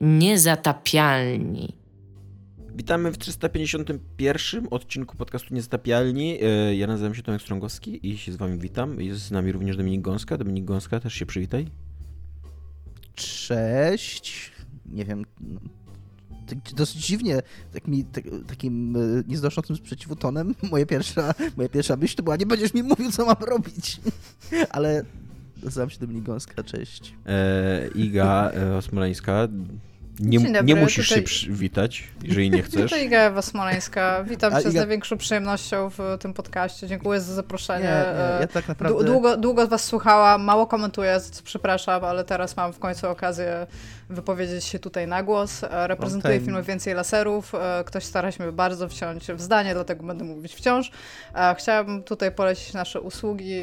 Niezatapialni. Witamy w 351 odcinku podcastu Niezatapialni. E, ja nazywam się Tomek Strągowski i się z wami witam. Jest z nami również Dominik Gąska. Dominik Gąska, też się przywitaj. Cześć. Nie wiem, dosyć dziwnie, tak mi, tak, takim e, nieznoszącym sprzeciwu tonem, moja pierwsza, moja pierwsza myśl to była, nie będziesz mi mówił, co mam robić. Ale nazywam się Dominik Gąska, cześć. E, Iga e, Osmoleńska. Nie, nie musisz tutaj... się przywitać, jeżeli nie chcesz. Iga Ewa Smoleńska. Witam cię z największą przyjemnością w tym podcaście. Dziękuję za zaproszenie. Nie, nie, ja tak naprawdę... Długo, długo was słuchałam, mało komentuję, za co przepraszam, ale teraz mam w końcu okazję wypowiedzieć się tutaj na głos. E, reprezentuję film Więcej Laserów. E, ktoś stara się bardzo wciąć w zdanie, dlatego będę mówić wciąż. E, chciałabym tutaj polecić nasze usługi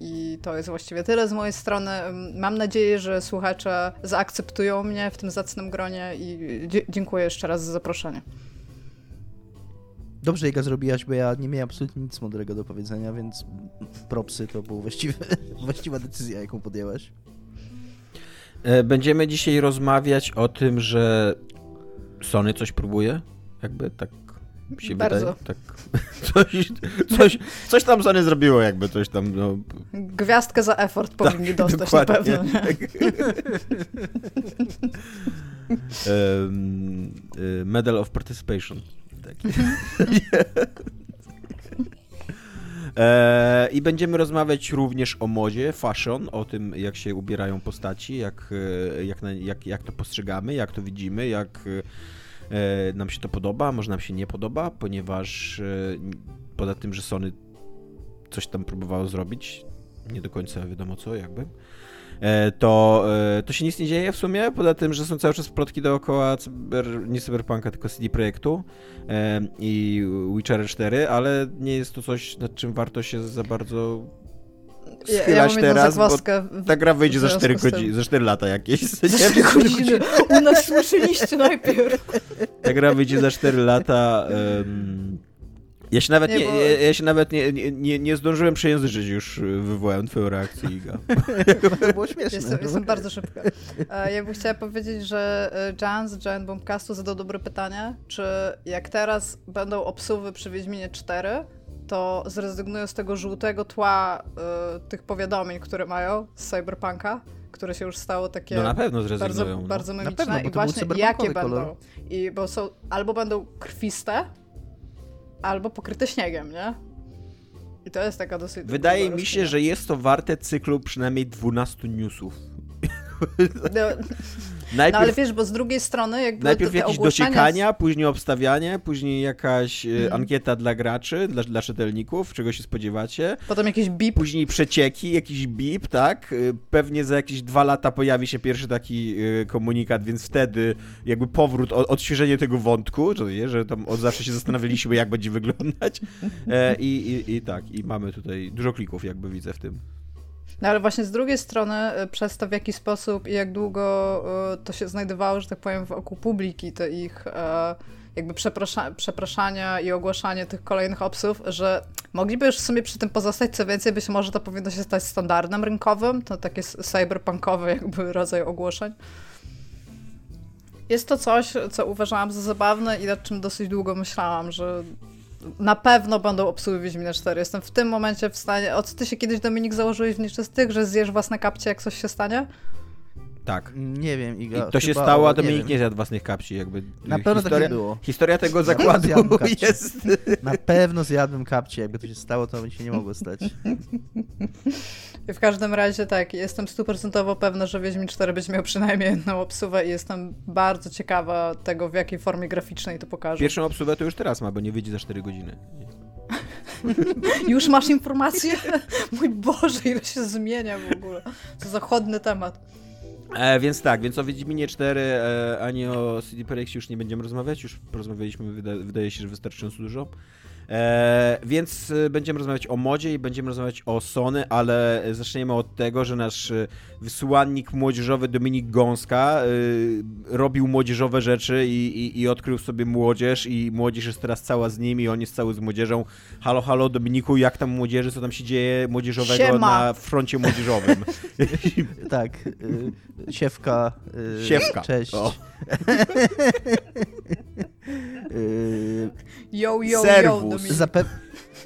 i to jest właściwie tyle z mojej strony. Mam nadzieję, że słuchacze zaakceptują mnie w tym zacnym gronie i dziękuję jeszcze raz za zaproszenie. Dobrze Iga zrobiłaś, bo ja nie miałem absolutnie nic mądrego do powiedzenia, więc propsy to była właściwa decyzja, jaką podjęłaś. E, będziemy dzisiaj rozmawiać o tym, że Sony coś próbuje, jakby tak się Bardzo. wydaje. Tak. Coś, coś, coś tam Sony zrobiło, jakby coś tam. No. Gwiazdkę za effort tak, powinni dostać dokładnie. na pewno. um, Medal of Participation. Taki. E, I będziemy rozmawiać również o modzie, fashion, o tym, jak się ubierają postaci, jak, e, jak, jak, jak to postrzegamy, jak to widzimy, jak nam się to podoba, może nam się nie podoba, ponieważ poza tym, że Sony coś tam próbowało zrobić, nie do końca wiadomo co, jakby, E, to, e, to się nic nie dzieje w sumie, poza tym, że są cały czas plotki dookoła cyber, nie Cyberpunka, tylko CD Projektu e, i Witcher 4, ale nie jest to coś, nad czym warto się za bardzo schylać ja, ja teraz, bo ta gra wyjdzie za 4 godziny, za 4 lata jakieś. Za 4 godziny. U nas słyszeliście najpierw. Ta gra wyjdzie za 4 lata. Um, ja się nawet nie, nie bo... ja, ja, się nawet nie, nie, nie zdążyłem przejęzyczyć już, wywołałem twoją reakcję, Iga. to było śmieszne. Jestem, jestem bardzo szybka. E, ja bym chciała powiedzieć, że e, Jan z Giant Bombcastu zadał dobre pytanie, czy jak teraz będą obsuwy przy Wiedźminie 4, to zrezygnują z tego żółtego tła y, tych powiadomień, które mają z Cyberpunka, które się już stało takie no na pewno zrezygnują, bardzo, no. bardzo pewno, i właśnie jakie kolor. będą. I bo są, albo będą krwiste, albo pokryte śniegiem, nie? I to jest taka dosyć... Wydaje mi się, że jest to warte cyklu przynajmniej 12 newsów. No, Najpierw, no ale wiesz, bo z drugiej strony jakby Najpierw jakieś ogłoszenia... dociekania, później obstawianie, później jakaś mm. ankieta dla graczy, dla, dla czytelników, czego się spodziewacie. Potem jakiś bip. Później przecieki, jakiś bip, tak? Y, pewnie za jakieś dwa lata pojawi się pierwszy taki y, komunikat, więc wtedy jakby powrót, odświeżenie tego wątku, nie, że tam od zawsze się zastanawialiśmy, jak będzie wyglądać. E, i, i, I tak, i mamy tutaj dużo klików, jakby widzę w tym. No ale właśnie z drugiej strony, y, przez to w jaki sposób i jak długo y, to się znajdowało, że tak powiem, wokół publiki, te ich e, jakby przeprasza przepraszania i ogłaszanie tych kolejnych obsów, że mogliby już w sumie przy tym pozostać, co więcej, być może to powinno się stać standardem rynkowym, to takie cyberpunkowe jakby rodzaj ogłoszeń. Jest to coś, co uważałam za zabawne i nad czym dosyć długo myślałam, że na pewno będą obsługi Wiedźmina 4. Jestem w tym momencie w stanie... O co ty się kiedyś, Dominik, założyłeś w nieczystych, że zjesz własne kapcie, jak coś się stanie? Tak. Nie wiem, Iga. I to się stało, a Dominik nie, nie zjadł własnych kapci, jakby. Na pewno historia, tak nie było. Historia tego zakładu jest... Na pewno zjadłem kapcie, jakby to się stało, to mi się nie mogło stać. W każdym razie tak, jestem stuprocentowo pewna, że Wiedźmin 4 będzie miał przynajmniej jedną obsuwę i jestem bardzo ciekawa tego, w jakiej formie graficznej to pokaże. Pierwszą obsuwę to już teraz ma, bo nie wyjdzie za 4 godziny. już masz informację? Mój Boże, ile się zmienia w ogóle. To zachodny temat. E, więc tak, więc o Wiedźminie 4 e, ani o CD Projekcie już nie będziemy rozmawiać, już porozmawialiśmy, wyda wydaje się, że wystarczająco dużo. E, więc e, będziemy rozmawiać o modzie i będziemy rozmawiać o Sony, ale zaczniemy od tego, że nasz e, wysłannik młodzieżowy Dominik Gąska y, robił młodzieżowe rzeczy i, i, i, odkrył sobie młodzież i młodzież jest teraz cała z nim i on jest cały z młodzieżą. Halo, halo Dominiku, jak tam młodzieży, co tam się dzieje młodzieżowego Siema. na froncie młodzieżowym? tak, y, siewka. Y, siewka. Cześć. yo, yo, Serwus. yo, Zape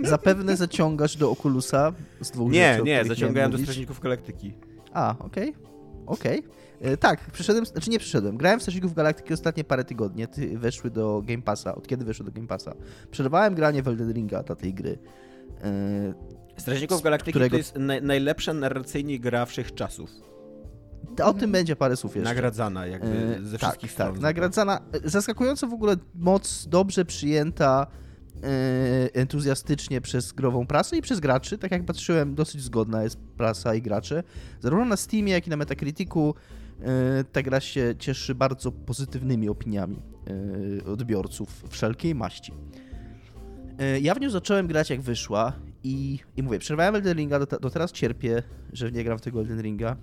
zapewne zaciągasz do Okulusa z dwóch Nie, rzeczy, nie, zaciągałem do Strażników Galaktyki. A, okej, okay. okej. Okay. Tak, przyszedłem, znaczy nie przyszedłem. Grałem w Strażników Galaktyki ostatnie parę tygodni. Ty weszły do Game Passa. Od kiedy weszły do Game Passa? Przerwałem granie w Elden Ringa dla tej gry. Strażników Galaktyki którego... to jest naj, najlepsza narracyjnie gra wszechczasów. O tym będzie parę słów jeszcze. Nagradzana jakby ze tak, wszystkich tak, stron. Tak, nagradzana. Zaskakująco w ogóle moc dobrze przyjęta entuzjastycznie przez grową prasę i przez graczy. Tak jak patrzyłem, dosyć zgodna jest prasa i gracze. Zarówno na Steamie, jak i na Metacriticu ta gra się cieszy bardzo pozytywnymi opiniami odbiorców wszelkiej maści. Ja w nią zacząłem grać jak wyszła i, i mówię, przerwałem Elden Ringa, do, do, teraz cierpię, że nie gram w tego Elden Ringa.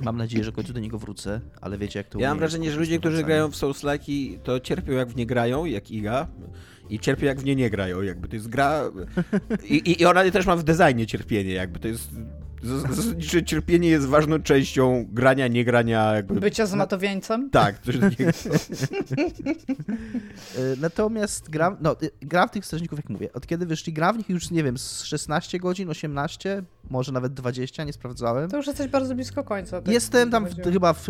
Mam nadzieję, że w końcu do niego wrócę, ale wiecie jak to Ja mam wrażenie, że ludzie, którzy grają w Souls-like, to cierpią jak w nie grają, jak Iga, i cierpią jak w nie nie grają, jakby to jest gra... I, i ona też ma w designie cierpienie, jakby to jest Zasadniczo cierpienie jest ważną częścią grania, nie grania. Jakby... Bycia zmatowieńcem? Tak, coś takiego. E, natomiast gram, no, y, gram w tych strażników, jak mówię, od kiedy wyszli, gram w nich już, nie wiem, z 16 godzin, 18, może nawet 20, nie sprawdzałem. To już jesteś bardzo blisko końca. Tak Jestem tam w, chyba w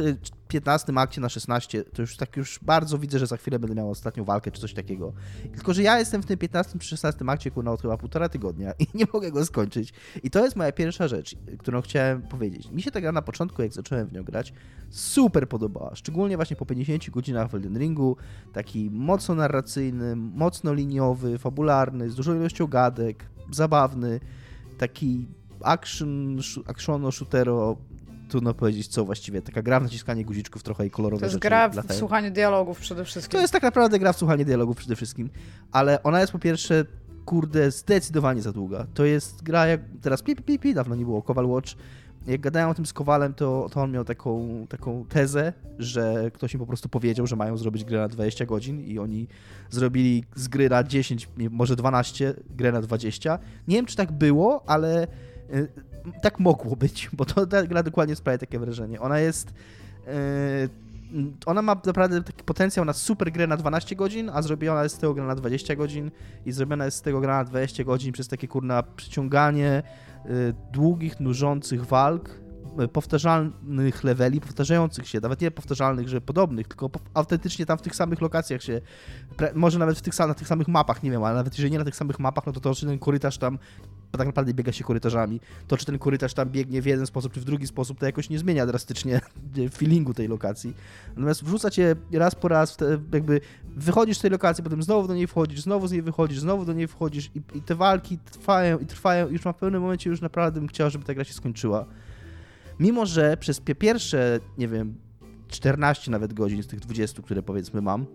15 akcie na 16, to już tak już bardzo widzę, że za chwilę będę miał ostatnią walkę czy coś takiego. Tylko, że ja jestem w tym 15 czy 16 akcie, kurna, od chyba półtora tygodnia i nie mogę go skończyć. I to jest moja pierwsza rzecz którą chciałem powiedzieć. Mi się ta gra na początku, jak zacząłem w nią grać, super podobała. Szczególnie właśnie po 50 godzinach w Elden Ringu. Taki mocno narracyjny, mocno liniowy, fabularny, z dużą ilością gadek, zabawny. Taki action, actiono, shootero, trudno powiedzieć co właściwie. Taka gra w naciskanie guziczków trochę i kolorowe To jest rzeczy gra w słuchanie dialogów przede wszystkim. To jest tak naprawdę gra w słuchanie dialogów przede wszystkim, ale ona jest po pierwsze kurde, zdecydowanie za długa. To jest gra jak, teraz pi, pi, pi, dawno nie było, Kowal Watch. Jak gadałem o tym z Kowalem, to, to on miał taką, taką tezę, że ktoś im po prostu powiedział, że mają zrobić grę na 20 godzin i oni zrobili z gry na 10, może 12, grę na 20. Nie wiem, czy tak było, ale tak mogło być, bo to ta gra dokładnie sprawia takie wrażenie. Ona jest y, ona ma naprawdę taki potencjał na super grę na 12 godzin, a zrobiona jest z tego gra na 20 godzin i zrobiona jest z tego gra na 20 godzin przez takie kurna przyciąganie y, długich, nużących walk, y, powtarzalnych leveli, powtarzających się, nawet nie powtarzalnych, że podobnych, tylko autentycznie tam w tych samych lokacjach się, może nawet w tych, na tych samych mapach, nie wiem, ale nawet jeżeli nie na tych samych mapach, no to to, czy ten korytarz tam tak naprawdę biega się korytarzami. To, czy ten korytarz tam biegnie w jeden sposób, czy w drugi sposób, to jakoś nie zmienia drastycznie feelingu tej lokacji. Natomiast wrzuca cię raz po raz, te, jakby wychodzisz z tej lokacji, potem znowu do niej wchodzisz, znowu z niej wychodzisz, znowu do niej wchodzisz i, i te walki trwają i trwają i już w pewnym momencie już naprawdę bym chciał, żeby ta gra się skończyła. Mimo, że przez pierwsze, nie wiem, 14 nawet godzin z tych 20, które powiedzmy mam,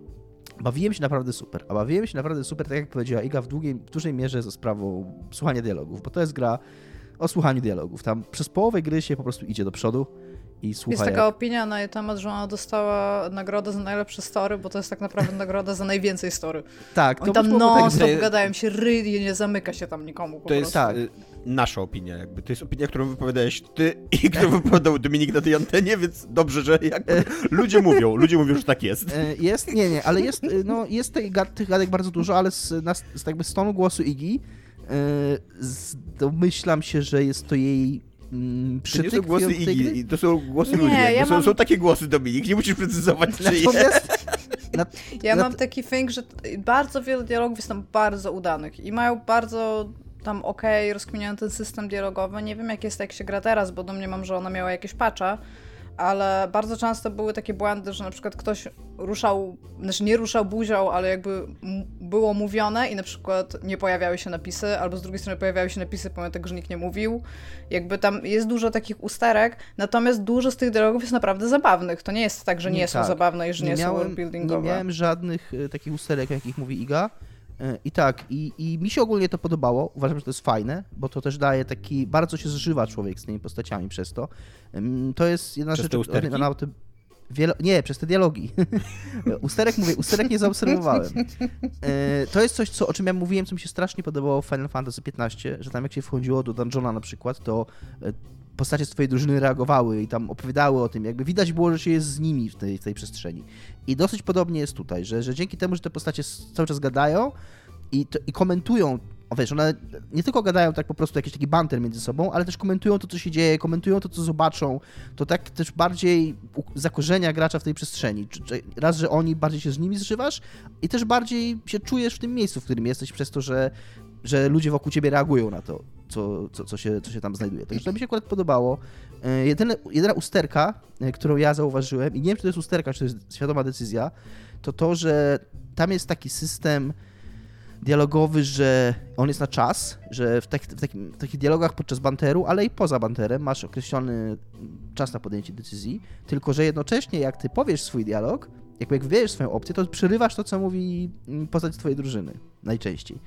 bawiłem się naprawdę super. A bawiłem się naprawdę super, tak jak powiedziała Iga, w, długiej, w dużej mierze za sprawą słuchania dialogów, bo to jest gra o słuchaniu dialogów. Tam przez połowę gry się po prostu idzie do przodu i słucha. Jest taka jak... opinia na jej temat, że ona dostała nagrodę za najlepsze story, bo to jest tak naprawdę nagroda za najwięcej story. Tak. Oni tam non-stop tak, gadają się ry i nie zamyka się tam nikomu. to jest tak. Nasza opinia jakby. To jest opinia, którą wypowiadałeś ty i którą wypowiadał Dominik na tej antenie, więc dobrze, że jakby e. ludzie mówią, ludzie mówią, że tak jest. E, jest, nie, nie, ale jest, y, no, jest tych, tych gadek bardzo dużo, ale z, z, jakby z tonu głosu Igi e, domyślam się, że jest to jej Mm, to nie są głosy Igi, to są głosy ludzi. Ja są, mam... są, takie głosy, Dominik, nie musisz precyzować, czy jest. ja mam taki thing, że bardzo wiele dialogów jest tam bardzo udanych i mają bardzo tam ok, rozkminiają ten system dialogowy. Nie wiem, jak jest, jak się gra teraz, bo do mnie mam, że ona miała jakieś patcha, ale bardzo często były takie błędy, że na przykład ktoś ruszał, znaczy nie ruszał buzią, ale jakby było mówione i na przykład nie pojawiały się napisy, albo z drugiej strony pojawiały się napisy pomimo tego, że nikt nie mówił. Jakby tam jest dużo takich usterek, natomiast dużo z tych dialogów jest naprawdę zabawnych. To nie jest tak, że nie, nie są tak. zabawne i że nie, nie miałem, są worldbuildingowe. Nie miałem żadnych y, takich usterek, jakich mówi Iga. I tak, i, i mi się ogólnie to podobało. Uważam, że to jest fajne, bo to też daje taki. Bardzo się zżywa człowiek z tymi postaciami przez to. To jest jedna przez rzecz. Te na tym, Wielo... Nie, przez te dialogi. usterek mówię, usterek nie zaobserwowałem. E, to jest coś, co, o czym ja mówiłem, co mi się strasznie podobało w Final Fantasy XV, że tam jak się wchodziło do dungeona na przykład, to e, postacie z twojej drużyny reagowały i tam opowiadały o tym, jakby widać było, że się jest z nimi w tej, w tej przestrzeni. I dosyć podobnie jest tutaj, że, że dzięki temu, że te postacie cały czas gadają i, to, i komentują o wiesz, one nie tylko gadają tak po prostu jakiś taki banter między sobą, ale też komentują to, co się dzieje, komentują to, co zobaczą. To tak też bardziej zakorzenia gracza w tej przestrzeni. Raz, że oni bardziej się z nimi zżywasz i też bardziej się czujesz w tym miejscu, w którym jesteś, przez to, że, że ludzie wokół ciebie reagują na to, co, co, co, się, co się tam znajduje. Także to mi się akurat podobało. E, jedyne, jedyna usterka, e, którą ja zauważyłem, i nie wiem, czy to jest usterka, czy to jest świadoma decyzja, to to, że tam jest taki system dialogowy, że on jest na czas, że w, tak, w, takim, w takich dialogach podczas banteru, ale i poza banterem masz określony czas na podjęcie decyzji, tylko że jednocześnie jak ty powiesz swój dialog, jak, wybierzesz swoją opcję, to przerywasz to, co mówi mm, postać twojej drużyny najczęściej.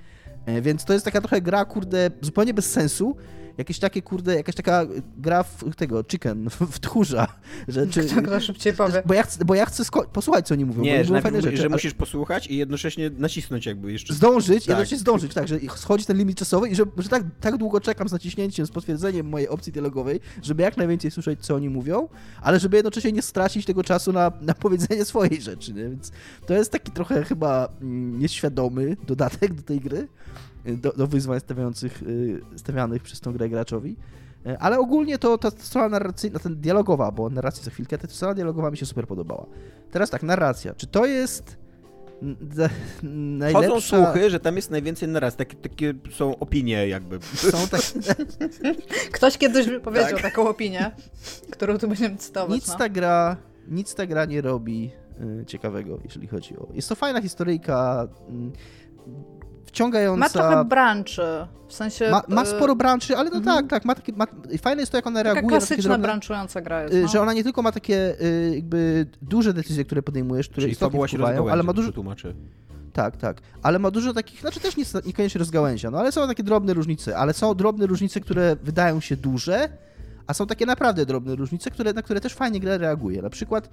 E, więc to jest taka trochę gra, kurde, zupełnie bez sensu, jakieś takie, kurde, jakaś taka gra w tego, chicken, w tchórza. Że, czy, Kto to szybciej powie. Bo ja chcę, bo ja chcę posłuchać, co oni mówią. Nie, że, fajne rzeczy, że ale... musisz posłuchać i jednocześnie nacisnąć jakby jeszcze. Zdążyć, tak. jednocześnie zdążyć, tak, że schodzi ten limit czasowy i że, że tak, tak długo czekam z naciśnięciem, z potwierdzeniem mojej opcji dialogowej, żeby jak najwięcej słyszeć, co oni mówią, ale żeby jednocześnie nie stracić tego czasu na, na powiedzenie swojej rzeczy, nie? Więc to jest taki trochę chyba mm, nieświadomy dodatek do tej gry do, do wyzwań stawiających, y, stawianych przez tą grę graczowi. E, ale ogólnie to ta strona narracyjna, ten dialogowa, bo narracja za chwilkę, ta strona dialogowa mi się super podobała. Teraz tak, narracja. Czy to jest najlepsza... Chodzą słuchy, że tam jest najwięcej narracji. Takie, takie są opinie jakby. Są tak... Ktoś kiedyś powiedział tak. taką opinię, którą tu będziemy cytować. Nic no. ta gra, nic ta gra nie robi y, ciekawego, jeżeli chodzi o... Jest to fajna historyjka, y, wciągająca. Ma trochę branczy, w sensie... Ma, ma y, sporo branczy, ale no mhm. tak, tak, ma takie, ma, fajne jest to, jak ona Taka reaguje. klasyczna drobne, branczująca gra jest, y, no. Że ona nie tylko ma takie y, jakby duże decyzje, które podejmujesz, które Czyli istotnie wpływają, ale ma dużo... Tłumaczy. Tak, tak. Ale ma dużo takich, znaczy też nie, niekoniecznie rozgałęzia, no ale są takie drobne różnice, ale są drobne różnice, które wydają się duże, a są takie naprawdę drobne różnice, które, na które też fajnie gra reaguje. Na przykład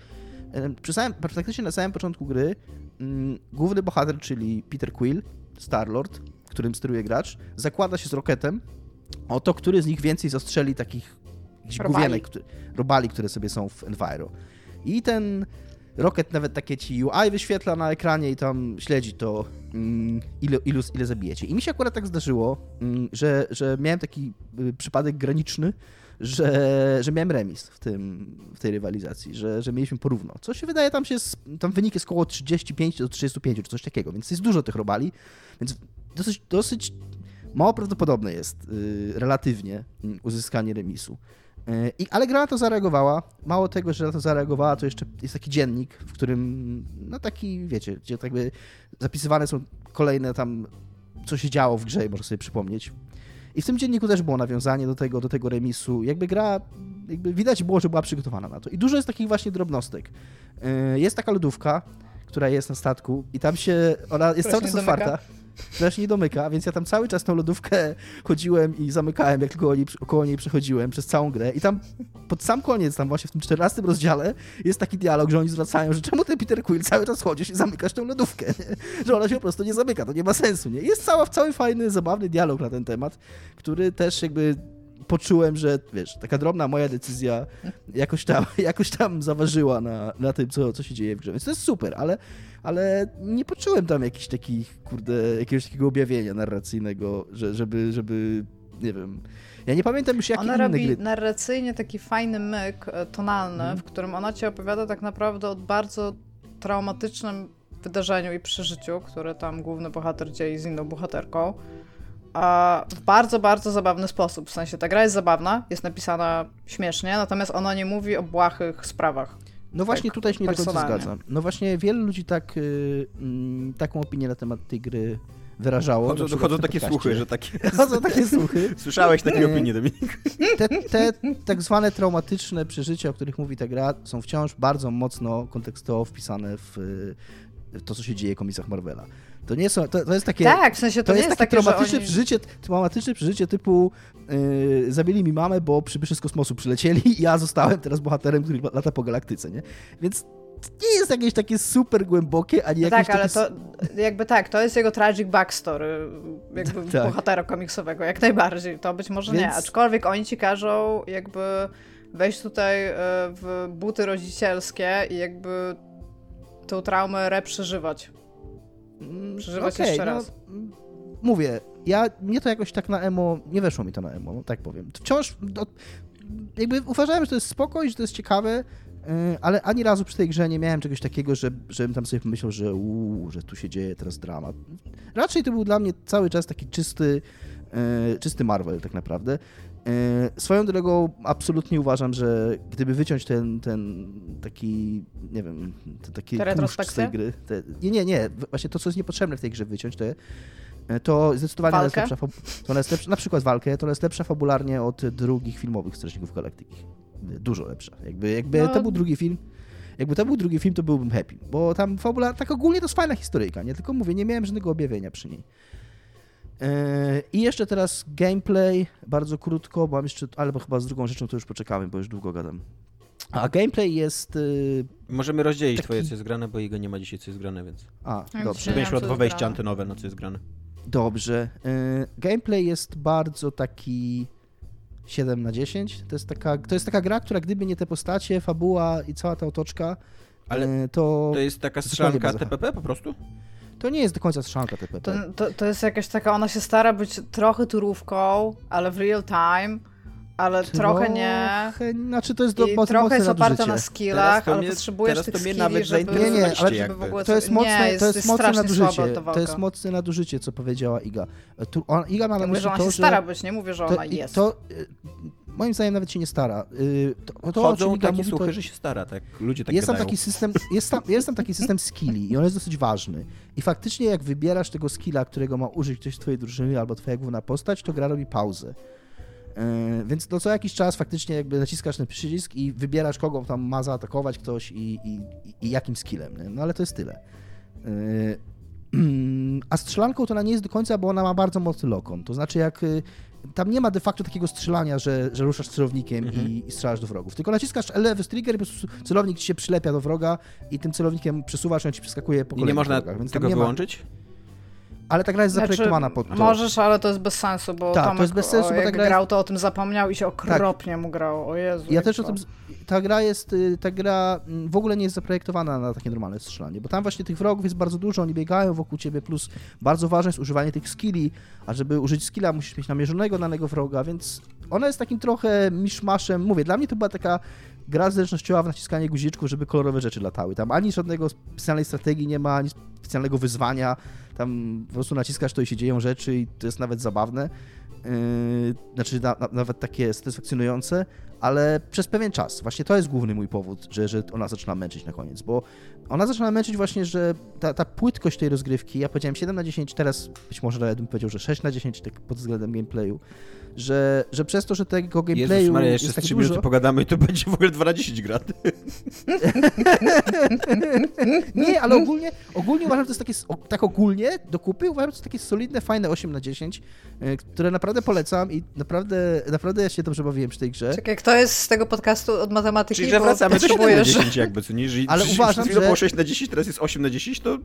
przy samym, praktycznie na samym początku gry mm, główny bohater, czyli Peter Quill, Starlord, którym steruje gracz, zakłada się z Rocketem o to, który z nich więcej zastrzeli takich główienek, robali, które sobie są w Enviro. I ten Rocket nawet takie ci UI wyświetla na ekranie i tam śledzi to, mm, ile, ilu, ile zabijecie. I mi się akurat tak zdarzyło, mm, że, że miałem taki y, przypadek graniczny, że, że miałem remis w, tym, w tej rywalizacji, że, że mieliśmy porówno. Co się wydaje, tam, się, tam wynik jest około 35 do 35 czy coś takiego, więc jest dużo tych robali, więc dosyć, dosyć mało prawdopodobne jest yy, relatywnie yy, uzyskanie remisu. Yy, I, ale gra na to zareagowała. Mało tego, że na to zareagowała, to jeszcze jest taki dziennik, w którym, no taki, wiecie, gdzie tak by zapisywane są kolejne tam, co się działo w grze, można sobie przypomnieć. I w tym dzienniku też było nawiązanie do tego, do tego remisu. Jakby gra, jakby widać było, że była przygotowana na to. I dużo jest takich właśnie drobnostek. Yy, jest taka lodówka, która jest na statku i tam się, ona jest cały czas otwarta się nie domyka, więc ja tam cały czas tą lodówkę chodziłem i zamykałem, jak tylko około niej przechodziłem przez całą grę i tam pod sam koniec, tam właśnie w tym 14 rozdziale jest taki dialog, że oni zwracają, że czemu ty Peter Quill cały czas chodzisz i zamykasz tę lodówkę, że ona się po prostu nie zamyka, to nie ma sensu, nie? Jest cała, cały fajny, zabawny dialog na ten temat, który też jakby poczułem, że wiesz, taka drobna moja decyzja jakoś tam, jakoś tam zaważyła na, na tym, co, co się dzieje w grze. Więc to jest super, ale, ale nie poczułem tam jakichś takich, kurde, jakiegoś takiego objawienia narracyjnego, że, żeby, żeby, nie wiem. Ja nie pamiętam już jakie Ona robi gry... narracyjnie taki fajny myk e, tonalny, hmm. w którym ona ci opowiada tak naprawdę o bardzo traumatycznym wydarzeniu i przeżyciu, które tam główny bohater dzieje z inną bohaterką w bardzo, bardzo zabawny sposób. W sensie ta gra jest zabawna, jest napisana śmiesznie, natomiast ona nie mówi o błahych sprawach. No właśnie tak, tutaj się nie do końca zgadzam. No właśnie wiele ludzi tak, y, mm, taką opinię na temat tej gry wyrażało. Chodzą, chodzą takie słuchy, że takie... Chodzą takie słuchy. Słyszałeś takie opinie, Dominik? Te, te tak zwane traumatyczne przeżycia, o których mówi ta gra, są wciąż bardzo mocno kontekstowo wpisane w to, co się dzieje w komiksach Marvela. To nie są, to, to jest takie... Tak, w sensie to, to nie jest, jest takie takie, traumatyczne, oni... przeżycie, traumatyczne przeżycie typu yy, zabili mi mamę, bo przybysze z kosmosu przylecieli i ja zostałem teraz bohaterem, który lata po galaktyce, nie? Więc nie jest jakieś takie super głębokie, ani no jakieś Tak, ale takie... to jakby tak, to jest jego tragic backstory, jakby Tak. bohatera komiksowego, jak najbardziej. To być może nie, Więc- aczkolwiek oni ci każą jakby wejść tutaj e, w buty rodzicielskie i jakby tą traumę reprzeżywać. Mm, przeżywać okej, jeszcze no, raz. mm, Mówię, ja, mnie to jakoś tak na emo, nie weszło mi to na emo, no tak powiem. Wciąż, no, jakby uważałem, że to jest spoko i że to jest ciekawe, yy, ale ani razu przy tej grze nie miałem czegoś takiego, że, żebym tam sobie pomyślał, że uuu, że tu się dzieje teraz dramat. Raczej to był dla mnie cały czas taki czysty, yy, czysty Marvel tak naprawdę. Yy, Swoją drogą absolutnie uważam, że gdyby wyciąć ten, ten taki, nie wiem, ten taki z tej gry. Te, nie, nie, nie. Właśnie to, co jest niepotrzebne w tej grze wyciąć, to, to zdecydowanie Walkę? lepsza, to lepsza, na przykład walkę, to jest lepsza fabularnie od drugich filmowych Strażników Galaktyki. Dużo lepsza. Jakby, jakby No. to był drugi film, jakby to był drugi film, to byłbym happy, bo tam fabula, tak ogólnie to jest fajna historyjka, nie? Tylko mówię, nie miałem żadnego objawienia przy niej. Yy, I jeszcze teraz gameplay, bardzo krótko, bo mam jeszcze, albo chyba z drugą rzeczą to już poczekamy, bo już długo gadam. A gameplay jest... yy, Możemy rozdzielić Taki- twoje, co jest grane, bo jego nie ma dzisiaj, co jest grane, więc... A, dobrze. Będziesz miał dwa wejścia antenowe, na co jest grane. Dobrze. Yy, Gameplay jest bardzo taki 7 na 10. To jest taka, to jest taka gra, która gdyby nie te postacie, fabuła i cała ta otoczka, Ale yy, to, To jest taka strzelanka. TPP po prostu? To nie jest do końca strzelanka TPP. To, to, to jest jakaś taka, ona się stara być trochę turówką, ale w real time, ale trochę nie. Trochę, Znaczy to jest do, mocne trochę jest oparta nadużycie. na skillach, to ale mnie- potrzebujesz teraz tych to skilli, nawet żeby, Nie, nie, ale żeby w ogóle To jest coś- mocne, nie, jest, to jest jest mocne nadużycie. To jest mocne nadużycie, co powiedziała Iga. Tu, ona, Iga ma na Ja mówię, myśli że ona to, się że... stara być, nie mówię, że to, ona i jest. to, moim zdaniem nawet się nie stara. Y, To, to, Chodzą takie mówi, to- słuchy, że się stara, tak? Ludzie tak jest tam taki system, jest tam, jest tam taki system skilli i on jest dosyć ważny. I faktycznie jak wybierasz tego skilla, którego ma użyć ktoś z twojej drużyny albo twoja główna postać, to gra robi pauzę. Yy, Więc no co jakiś czas faktycznie jakby naciskasz ten przycisk i wybierasz kogo tam ma zaatakować ktoś i, i, i jakim skillem. Nie? No ale to jest tyle. Yy, A strzelanką to ona nie jest do końca, bo ona ma bardzo mocny lokon. To znaczy jak y, tam nie ma de facto takiego strzelania, że, że ruszasz celownikiem Mhm. i, i strzelasz do wrogów. Tylko naciskasz lewy trigger i po prostu celownik ci się przylepia do wroga i tym celownikiem przesuwasz on ci przeskakuje po I nie można wrogach. Tego wyłączyć? Ale ta gra jest zaprojektowana pod to. Znaczy, Możesz, ale to jest bez sensu, bo Tak, to Tomek, jest bez sensu, o, bo ta gra jest- grał, to o tym zapomniał i się okropnie mu grało. O Jezu. Ja też o to- tym. z- Ta gra jest. y, Ta gra mm, w ogóle nie jest zaprojektowana na takie normalne strzelanie, bo tam właśnie tych wrogów jest bardzo dużo, oni biegają wokół ciebie, plus bardzo ważne jest używanie tych skilli, a żeby użyć skilla musisz mieć namierzonego danego wroga, więc ona jest takim trochę miszmaszem. Mówię, dla mnie to była taka gra zręcznościowa w naciskanie guziczków, żeby kolorowe rzeczy latały. Tam ani żadnego specjalnej strategii nie ma, ani specjalnego wyzwania. Tam po prostu naciskasz to i się dzieją rzeczy i to jest nawet zabawne. Yy, znaczy na, na, nawet takie satysfakcjonujące, ale przez pewien czas. Właśnie to jest główny mój powód, że, że ona zaczyna męczyć na koniec, bo ona zaczyna męczyć właśnie, że ta, ta płytkość tej rozgrywki, ja powiedziałem 7 na 10, teraz być może nawet bym powiedział, że 6 na 10 tak pod względem gameplayu, że, że przez to, że tego gameplayu Jezus Maria, jeszcze jest z tak 3 dużo, minuty pogadamy i to będzie w ogóle 2 na 10 gra. Nie, ale ogólnie, ogólnie uważam, że to jest takie, tak ogólnie do kupy uważam, że to jest takie solidne, fajne 8 na 10, y, które naprawdę polecam i naprawdę, naprawdę ja się dobrze bawiłem przy tej grze. Czekaj, kto jest z tego podcastu od matematyki? Czyli, że wracamy do 7 na potrzebujesz- 10 jakby, co nie? Ale uważam, że- było 6 na 10, teraz jest 8 na 10, to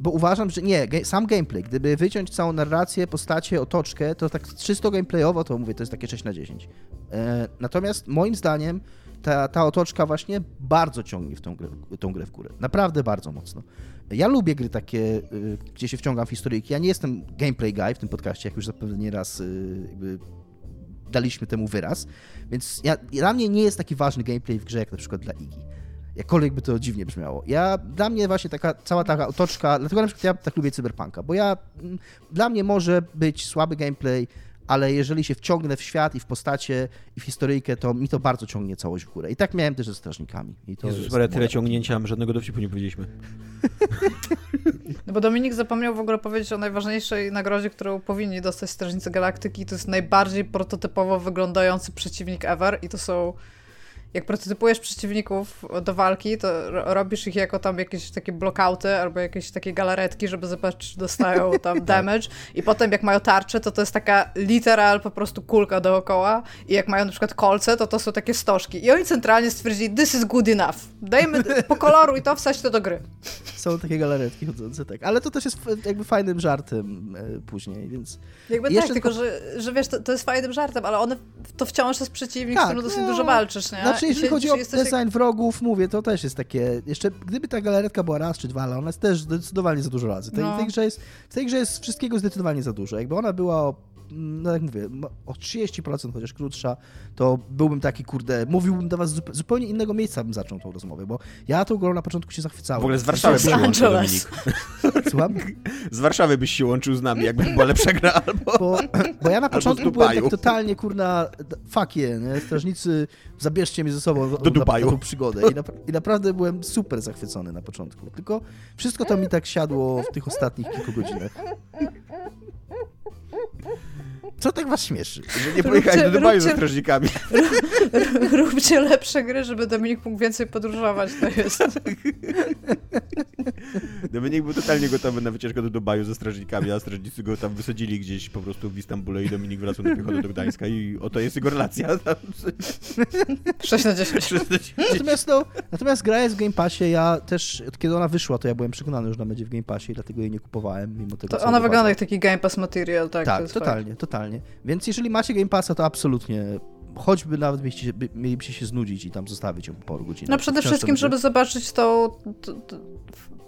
Bo uważam, że nie, sam gameplay, gdyby wyciąć całą narrację, postacie, otoczkę, to tak czysto gameplayowo, to mówię, to jest takie 6 na 10. E, natomiast moim zdaniem ta, ta otoczka właśnie bardzo ciągnie w tą grę, tą grę w górę. Naprawdę bardzo mocno. Ja lubię gry takie, y, gdzie się wciągam w historyjki. Ja nie jestem gameplay guy w tym podcaście, jak już zapewne nieraz y, jakby daliśmy temu wyraz. Więc ja, dla mnie nie jest taki ważny gameplay w grze, jak na przykład dla Igi. Jakkolwiek by to dziwnie brzmiało. Ja, dla mnie właśnie taka, cała taka otoczka, dlatego na przykład ja tak lubię Cyberpunka, bo ja, mm, dla mnie może być słaby gameplay, ale jeżeli się wciągnę w świat i w postacie i w historyjkę, to mi to bardzo ciągnie całość w górę. I tak miałem też ze Strażnikami. I to Jezus Maria, tyle ciągnięcia, żadnego dowcipu nie powiedzieliśmy. No bo Dominik zapomniał w ogóle powiedzieć o najważniejszej nagrodzie, którą powinni dostać Strażnicy Galaktyki. To jest najbardziej prototypowo wyglądający przeciwnik ever i to są jak prototypujesz przeciwników do walki, to robisz ich jako tam jakieś takie blokauty albo jakieś takie galaretki, żeby zobaczyć, czy dostają tam tak. damage i potem jak mają tarczę, to to jest taka literal po prostu kulka dookoła i jak mają na przykład kolce, to to są takie stożki. I oni centralnie stwierdzili, this is good enough. Dajmy po koloru i to wstać to do gry. Są takie galaretki chodzące, tak. Ale to też jest jakby fajnym żartem e, później, więc... Jakby tak, tylko, że, że wiesz, to, to jest fajnym żartem, ale one, to wciąż jest przeciwnik, tak, z którym dosyć no, dużo walczysz, nie? Znaczy, jeśli chodzi o design jak... wrogów, mówię, to też jest takie, jeszcze gdyby ta galaretka była raz czy dwa, ale ona jest też zdecydowanie za dużo razy. No. W tej grze jest, w tej grze jest wszystkiego zdecydowanie za dużo. Jakby ona była o no jak mówię, o 30% chociaż krótsza, to byłbym taki, kurde, mówiłbym do was z zupełnie innego miejsca bym zaczął tą rozmowę, bo ja tą grą na początku się zachwycałem. W ogóle z Warszawy byś się łączył, Dominik. Słucham? Z Warszawy byś się łączył z nami, jakby była lepsza gra, albo... Bo, bo ja na początku byłem tak totalnie, kurna, fuck yeah, nie? Strażnicy, zabierzcie mnie ze sobą do Dubaju. Na, na tą przygodę. I, na, I naprawdę byłem super zachwycony na początku. Tylko wszystko to mi tak siadło w tych ostatnich kilku godzinach. Co tak was śmieszy? Że nie pojechałeś do Dubaju ze strażnikami. Róbcie lepsze gry, żeby Dominik mógł więcej podróżować, to jest. Dominik był totalnie gotowy na wycieczkę do Dubaju ze strażnikami, a strażnicy go tam wysadzili gdzieś po prostu w Istambule i Dominik wracał na piechotę do Gdańska i oto jest jego relacja. 6 na 10. 6 na 10. Natomiast, no, natomiast gra jest w Game Passie, ja też, kiedy ona wyszła, to ja byłem przekonany, że ona będzie w Game Passie i dlatego jej nie kupowałem, mimo tego, to Ona wygląda jak taki Game Pass material, tak? Tak, totalnie, fakt. totalnie. Więc jeżeli macie Game Passa, to absolutnie choćby nawet mielibyście, mielibyście się znudzić i tam zostawić ją po paru godzinach. No przede wszystkim, żeby zobaczyć tą, tą, tą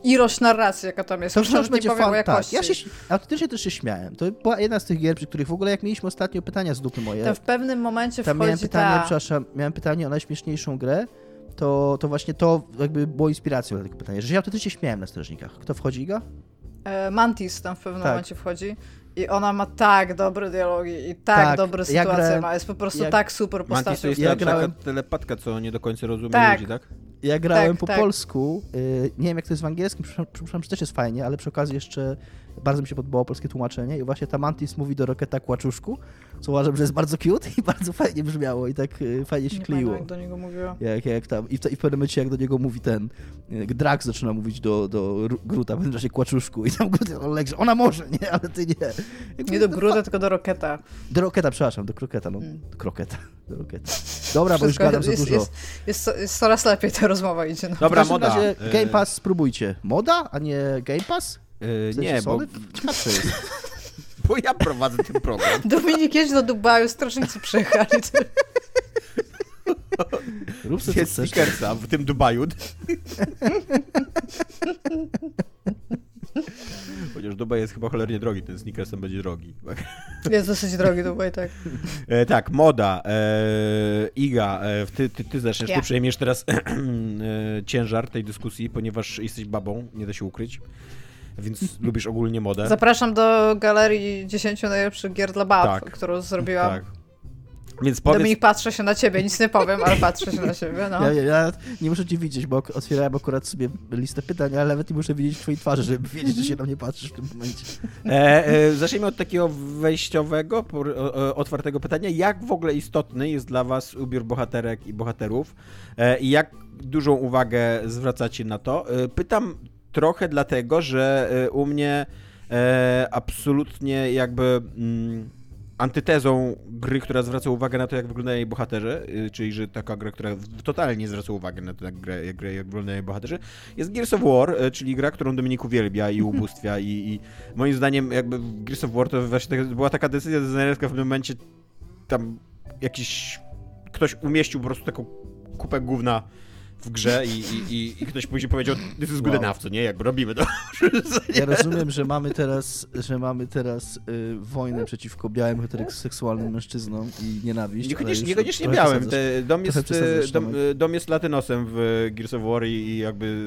ilość narracji, jaka tam jest. To wciąż będzie fan, tak. Ja się, autentycznie też się śmiałem. To była jedna z tych gier, przy których w ogóle jak mieliśmy ostatnio pytania z dupy moje. To w pewnym momencie tam wchodzi miałem pytanie, ta... przepraszam, miałem pytanie o najśmieszniejszą grę, to, to właśnie to jakby było inspiracją dla tego pytania, że ja autentycznie śmiałem na strażnikach. Kto wchodzi, Iga? E, Mantis tam w pewnym tak. momencie wchodzi. I ona ma tak dobre dialogi i tak, tak dobre sytuacje ma. Jest po prostu jak, tak super postacią. Mantis to jest ja grałem... taka telepatka, co nie do końca rozumie tak. ludzi, tak? Ja grałem tak, po tak. polsku, y, nie wiem jak to jest w angielskim, przepraszam, czy też jest fajnie, ale przy okazji jeszcze bardzo mi się podobało polskie tłumaczenie i właśnie ta Mantis mówi do Roketa Kłaczuszku, co uważam, że jest bardzo cute i bardzo fajnie brzmiało i tak y, fajnie się nie kleiło. jak do niego mówiła. Jak, jak tam, i w, i w pewnym momencie jak do niego mówi ten, y, Drax zaczyna mówić do, do Gruta, w razie Kłaczuszku i tam Grut ona może, nie, ale ty nie. Jakby, nie do Gruta, tylko do Roketa. Do Roketa, przepraszam, do Kroketa, no, hmm. do Kroketa, do Roketa. Dobra, Wszystko bo już gadam za dużo. Jest, jest, jest, coraz lepiej ta rozmowa idzie. No. Dobra, moda. Razie Game Pass spróbujcie. Moda, a nie Game Pass? Yy, nie, bo... bo ja prowadzę ten program. Dominik, jedź do Dubaju, strażnicy przyjechali. Rób sobie Jest stickersa w tym Dubaju. Chociaż Dubaj jest chyba cholernie drogi, ten sneakersem będzie drogi. Jest dosyć drogi Dubaj, tak. E, tak, moda. E, Iga, e, ty, ty, ty zaczniesz, ja. ty przejmiesz teraz e, ciężar tej dyskusji, ponieważ jesteś babą, nie da się ukryć więc lubisz ogólnie modę. Zapraszam do galerii 10 najlepszych gier dla bab, tak, którą zrobiłam. Tak. Więc powiedz... Dominik, patrzę się na ciebie, nic nie powiem, ale patrzę się na ciebie, no. Ja, ja nie muszę cię widzieć, bo otwierałem akurat sobie listę pytań, ale nawet nie muszę widzieć twojej twarzy, żeby wiedzieć, że się na mnie patrzysz w tym momencie. E, e, zacznijmy od takiego wejściowego, otwartego pytania. Jak w ogóle istotny jest dla was ubiór bohaterek i bohaterów e, i jak dużą uwagę zwracacie na to? E, pytam trochę dlatego, że e, u mnie e, absolutnie jakby mm, antytezą gry, która zwraca uwagę na to, jak wyglądają jej bohaterzy, y, czyli że taka gra, która totalnie zwraca uwagę na to, jak, gra, jak, gra, jak wyglądają jej bohaterzy, jest Gears of War, y, czyli gra, którą Dominik uwielbia i ubóstwia i, i moim zdaniem jakby Gears of War to właśnie była taka decyzja designerska w pewnym momencie tam jakiś ktoś umieścił po prostu taką kupę gówna w grze i, i, i, ktoś później powiedział, this is good wow. enough, co nie? Jakby robimy to. Ja rozumiem, że mamy teraz, że mamy teraz y, wojnę przeciwko białym heteroseksualnym mężczyznom i nienawiść. Niekoniecznie, niekoniecznie białym. Te, dom, jest, y, dom, y, dom jest latynosem w Gears of War i jakby...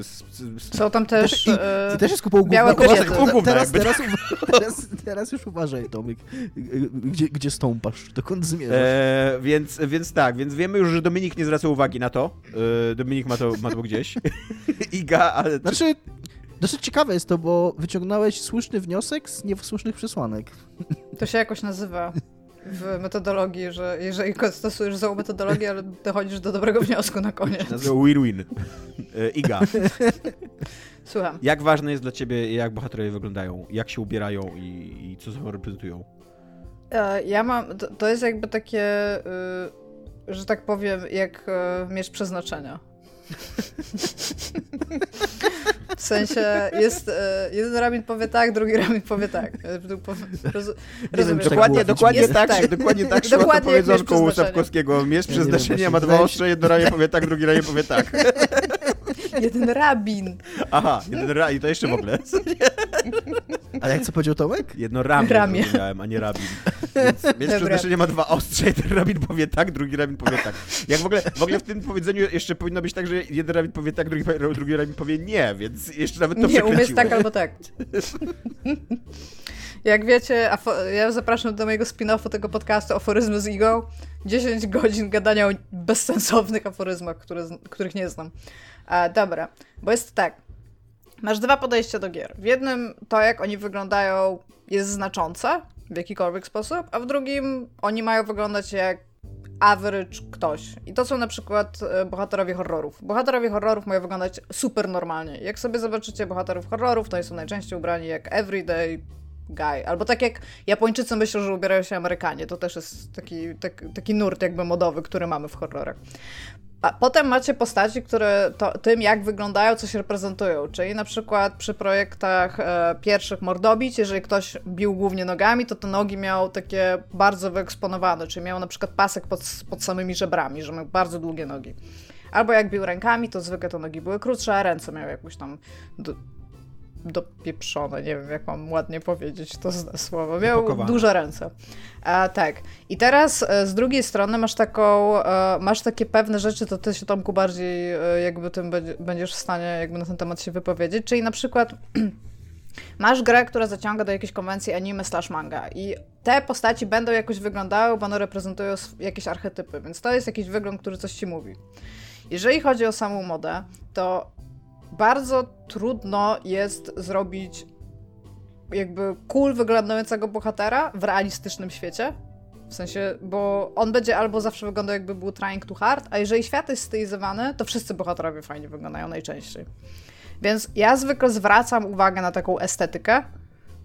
Są tam też... I, i też jest kupą białe kobiety. Teraz, teraz, teraz, teraz, już uważaj, Tomek, gdzie, gdzie stąpasz, dokąd zmierzasz. E, więc, więc tak, więc wiemy już, że Dominik nie zwraca uwagi na to. E, Dominik ma to, ma to gdzieś. Iga, ale... Znaczy, dosyć ciekawe jest to, bo wyciągnąłeś słuszny wniosek z niesłusznych przesłanek. To się jakoś nazywa. w metodologii, że jeżeli stosujesz złą metodologię, ale dochodzisz do dobrego wniosku na koniec. Nazywa win-win. E, Iga. Słucham. Jak ważne jest dla ciebie, jak bohaterowie wyglądają, jak się ubierają i, i co sobą reprezentują? E, ja mam, to, to jest jakby takie, y, że tak powiem, jak y, miecz przeznaczenia. W sensie jest, e, jeden rabin powie tak, drugi rabin powie tak. Roz, rozumiesz? Dokładnie, dokładnie tak, tak, dokładnie tak szło dokładnie to powiedzonko u Sapkowskiego. Miecz ja przeznaczenia ma dwa ostrze, jedno ramię powie tak, drugi ramię powie tak. Jeden rabin. Aha, jeden rabin, i to jeszcze w ogóle. A jak co powiedział Tomek? Jedno ramię, ramię. a nie rabin. Więc, więc przeznaczenie ma dwa ostrze, jeden rabin powie tak, drugi rabin powie tak. Jak w ogóle, w ogóle w tym powiedzeniu jeszcze powinno być tak, że jeden rabin powie tak, drugi, drugi rabin powie nie, więc jeszcze nawet to Nie, umiesz tak albo tak. Jak wiecie, ja zapraszam do mojego spin-offu tego podcastu Aforyzmy z Igą. 10 godzin gadania o bezsensownych aforyzmach, które, których nie znam. A, dobra, bo jest tak. Masz dwa podejścia do gier. W jednym to, jak oni wyglądają, jest znaczące w jakikolwiek sposób, a w drugim oni mają wyglądać jak average ktoś. I to są na przykład e, bohaterowie horrorów. Bohaterowie horrorów mają wyglądać super normalnie. Jak sobie zobaczycie bohaterów horrorów, to oni są najczęściej ubrani jak everyday guy. Albo tak jak Japończycy myślą, że ubierają się Amerykanie. To też jest taki, tak, taki nurt jakby modowy, który mamy w horrorach. A potem macie postaci, które to, tym, jak wyglądają, coś reprezentują. Czyli na przykład przy projektach e, pierwszych Mordobić, jeżeli ktoś bił głównie nogami, to te nogi miał takie bardzo wyeksponowane, czyli miał na przykład pasek pod, pod samymi żebrami, że miał bardzo długie nogi. Albo jak bił rękami, to zwykle te nogi były krótsze, a ręce miały jakąś tam dopieprzone, nie wiem jak mam ładnie powiedzieć to słowo. Miał duże ręce. A, tak. I teraz e, z drugiej strony masz taką, e, masz takie pewne rzeczy, to ty się Tomku bardziej e, jakby tym będziesz w stanie jakby na ten temat się wypowiedzieć, czyli na przykład masz grę, która zaciąga do jakiejś konwencji anime slash manga i te postaci będą jakoś wyglądały, bo one reprezentują jakieś archetypy, więc to jest jakiś wygląd, który coś ci mówi. Jeżeli chodzi o samą modę, to bardzo trudno jest zrobić jakby cool wyglądającego bohatera w realistycznym świecie. W sensie, bo on będzie albo zawsze wyglądał jakby był trying to hard, a jeżeli świat jest stylizowany, to wszyscy bohaterowie fajnie wyglądają najczęściej. Więc ja zwykle zwracam uwagę na taką estetykę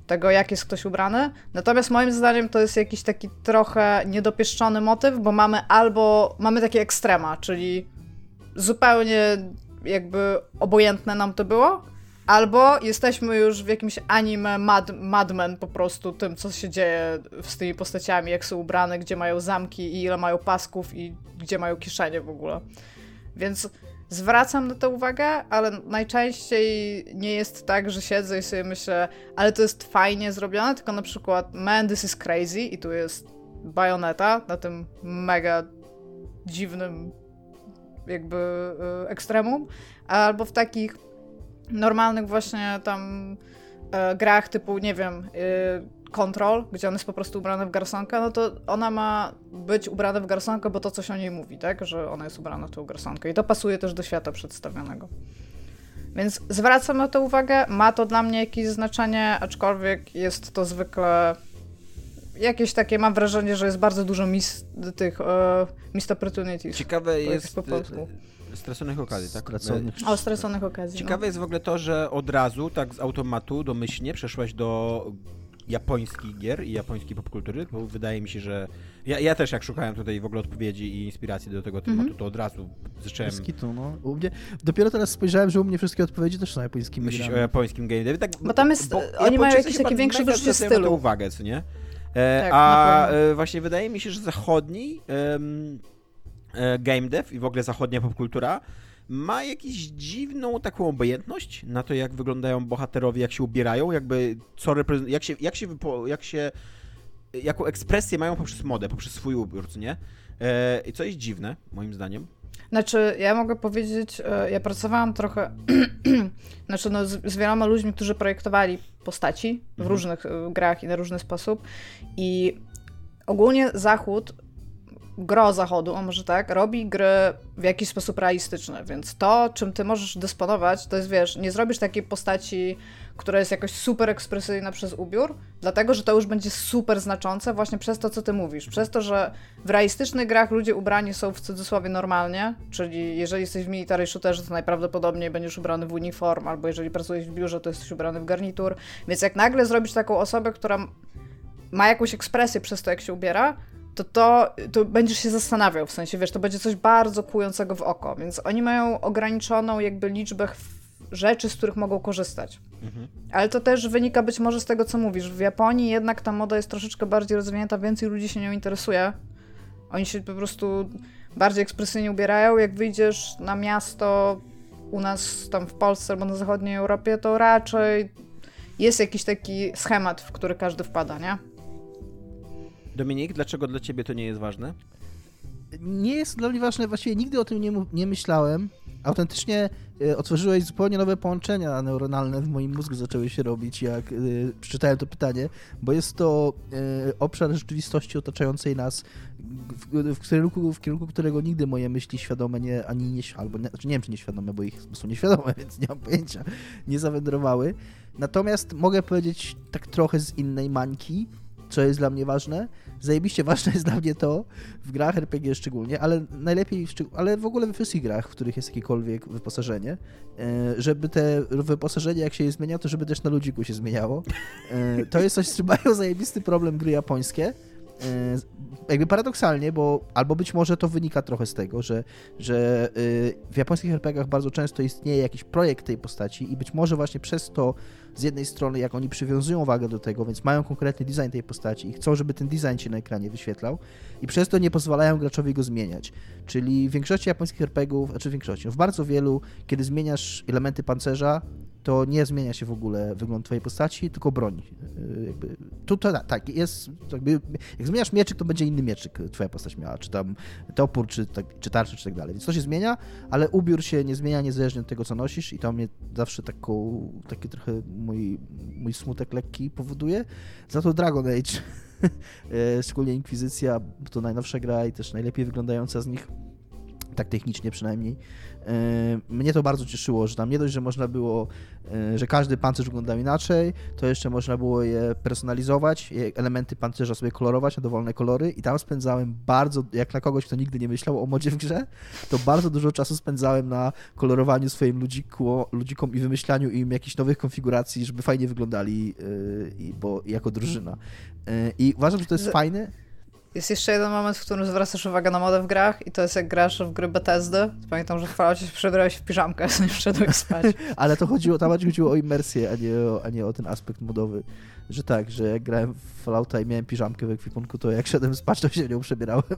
tego, jak jest ktoś ubrany. Natomiast moim zdaniem to jest jakiś taki trochę niedopieszczony motyw, bo mamy albo mamy takie ekstrema, czyli zupełnie jakby obojętne nam to było, albo jesteśmy już w jakimś anime mad, madmen po prostu tym, co się dzieje z tymi postaciami, jak są ubrane, gdzie mają zamki i ile mają pasków i gdzie mają kieszenie w ogóle. Więc zwracam na to uwagę, ale najczęściej nie jest tak, że siedzę i sobie myślę, ale to jest fajnie zrobione, tylko na przykład man, this is crazy i tu jest bajoneta na tym mega dziwnym jakby y, ekstremum, albo w takich normalnych właśnie tam e, grach typu, nie wiem, y, Control, gdzie on jest po prostu ubrany w garsonkę, no to ona ma być ubrana w garsonkę, bo to coś o niej mówi, tak? Że ona jest ubrana w tą garsonkę. I to pasuje też do świata przedstawionego. Więc zwracam na to uwagę, ma to dla mnie jakieś znaczenie, aczkolwiek jest to zwykle jakieś takie, mam wrażenie, że jest bardzo dużo mis, tych uh, missed opportunities. Ciekawe jest... Po polsku. E, straconych okazji, tak? Straconych. O, straconych okazji. Ciekawe no. jest w ogóle to, że od razu, tak z automatu, domyślnie przeszłaś do japońskich gier i japońskiej popkultury, bo wydaje mi się, że ja, ja też jak szukałem tutaj w ogóle odpowiedzi i inspiracji do tego tematu, mm -hmm. to od razu zacząłem... Skitu, no. U mnie... Dopiero teraz spojrzałem, że u mnie wszystkie odpowiedzi też są japońskim Myślisz o japońskim game Tak, bo tam jest, bo oni mają jakiś taki większy wyczucie stylu. uwagę, co nie? E, tak, a e, właśnie wydaje mi się, że zachodni e, game dev i w ogóle zachodnia popkultura ma jakąś dziwną taką obojętność na to, jak wyglądają bohaterowie, jak się ubierają, jakby co reprezentują, jak się, jak się, wypo, jak się jaką ekspresję mają poprzez modę, poprzez swój ubiór, co nie? E, co jest dziwne, moim zdaniem. Znaczy, ja mogę powiedzieć, e, ja pracowałam trochę, znaczy no, z, z, wieloma ludźmi, którzy projektowali postaci w mhm. różnych e, grach i na różny sposób i ogólnie Zachód gro zachodu, o może tak, robi gry w jakiś sposób realistyczny, więc to, czym ty możesz dysponować, to jest, wiesz, nie zrobisz takiej postaci, która jest jakoś super ekspresyjna przez ubiór, dlatego, że to już będzie super znaczące właśnie przez to, co ty mówisz. Przez to, że w realistycznych grach ludzie ubrani są w cudzysłowie normalnie, czyli jeżeli jesteś w military shooterze, to najprawdopodobniej będziesz ubrany w uniform, albo jeżeli pracujesz w biurze, to jesteś ubrany w garnitur, więc jak nagle zrobić taką osobę, która ma jakąś ekspresję przez to, jak się ubiera, to, to, to będziesz się zastanawiał, w sensie, wiesz, to będzie coś bardzo kłującego w oko, więc oni mają ograniczoną jakby liczbę rzeczy, z których mogą korzystać. Mhm. Ale to też wynika być może z tego, co mówisz. W Japonii jednak ta moda jest troszeczkę bardziej rozwinięta, więcej ludzi się nią interesuje. Oni się po prostu bardziej ekspresyjnie ubierają. Jak wyjdziesz na miasto u nas tam w Polsce albo na zachodniej Europie, to raczej jest jakiś taki schemat, w który każdy wpada, nie? Dominik, dlaczego dla ciebie to nie jest ważne? Nie jest dla mnie ważne, właściwie nigdy o tym nie, nie myślałem. Autentycznie y, otworzyłeś zupełnie nowe połączenia neuronalne w moim mózgu zaczęły się robić, jak y, przeczytałem to pytanie, bo jest to y, obszar rzeczywistości otaczającej nas, w, w, kierunku, w kierunku którego nigdy moje myśli świadome nie, ani nie, albo nie, znaczy nie wiem, czy nieświadome, bo ich są nieświadome, więc nie mam pojęcia, nie zawędrowały. Natomiast mogę powiedzieć tak trochę z innej mańki, co jest dla mnie ważne. Zajebiście ważne jest dla mnie to, w grach RPG szczególnie, ale najlepiej, ale w ogóle we wszystkich grach, w których jest jakiekolwiek wyposażenie, e, żeby te wyposażenie, jak się je zmienia, to żeby też na ludziku się zmieniało. E, to jest coś, z czym mają zajebisty problem gry japońskie, e, jakby paradoksalnie, bo albo być może to wynika trochę z tego, że, że w japońskich RPGach bardzo często istnieje jakiś projekt tej postaci i być może właśnie przez to z jednej strony, jak oni przywiązują wagę do tego, więc mają konkretny design tej postaci i chcą, żeby ten design się na ekranie wyświetlał i przez to nie pozwalają graczowi go zmieniać. Czyli w większości japońskich RPGów, znaczy w większości, w bardzo wielu, kiedy zmieniasz elementy pancerza, to nie zmienia się w ogóle wygląd twojej postaci, tylko broń. Y, jakby, tu to tak, jest, jakby, jak zmieniasz mieczyk, to będzie inny mieczyk twoja postać miała, czy tam topór, czy, tak, czy tarczy, czy tak dalej. Więc to się zmienia, ale ubiór się nie zmienia niezależnie od tego, co nosisz i to mnie zawsze taką, taki trochę mój, mój smutek lekki powoduje. Za to Dragon Age, e, szczególnie Inkwizycja, to najnowsza gra i też najlepiej wyglądająca z nich, tak technicznie przynajmniej, mnie to bardzo cieszyło, że tam nie dość, że można było, e, że każdy pancerz wyglądał inaczej, to jeszcze można było je personalizować, elementy pancerza sobie kolorować na dowolne kolory i tam spędzałem bardzo, jak na kogoś, kto nigdy nie myślał o modzie w grze, to bardzo dużo czasu spędzałem na kolorowaniu swoim ludziku, ludzikom i wymyślaniu im jakichś nowych konfiguracji, żeby fajnie wyglądali, e, bo jako drużyna. I uważam, że to jest fajne jest jeszcze jeden moment, w którym zwracasz uwagę na modę w grach i to jest jak grasz w gry Bethesdy. Pamiętam, że w Falloutie się przebrałeś w piżamkę, zanim wszedłeś spać. Ale to chodziło, tam chodziło o imersję, a nie o, a nie o ten aspekt modowy. Że tak, że jak grałem w Fallouta i miałem piżamkę w ekwipunku, to jak szedłem spać, to się nią przebierałem.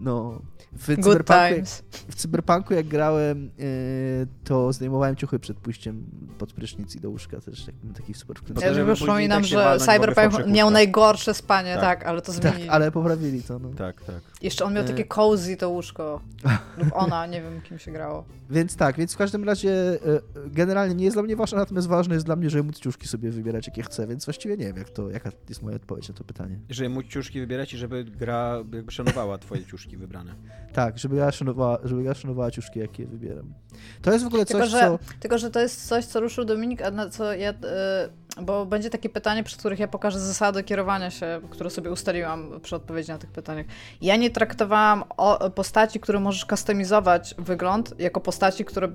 No, w cyberpunku, jak, w cyberpunku jak grałem, yy, to zdejmowałem ciuchy przed pójściem pod prysznic i do łóżka też. taki super wkręt. Ja już przypominam, tak że Cyberpunk miał najgorsze spanie, tak, tak ale to tak, zmienili. Tak, ale poprawili to. No. Tak, tak. Jeszcze on miał takie cozy to łóżko. lub ona, nie wiem kim się grało. Więc tak, więc w każdym razie e, generalnie nie jest dla mnie ważne, natomiast ważne jest dla mnie, żeby móc ciuszki sobie wybierać jakie chcę, więc właściwie nie wiem, jak to, jaka jest moja odpowiedź na to pytanie. Żeby móc ciuszki wybierać i żeby gra jakby szanowała twoje ciuszki wybrane. Tak, żeby gra szanowała, żeby gra szanowała ciuszki, jakie wybieram. To jest w ogóle coś, tylko, że, co... Tylko, że to jest coś, co ruszył Dominik, a na co ja... Yy, bo będzie takie pytanie, przy których ja pokażę zasady kierowania się, które sobie ustaliłam przy odpowiedzi na tych pytaniach. Ja nie traktowałam postaci, które możesz kustomizować wygląd, jako postaci, które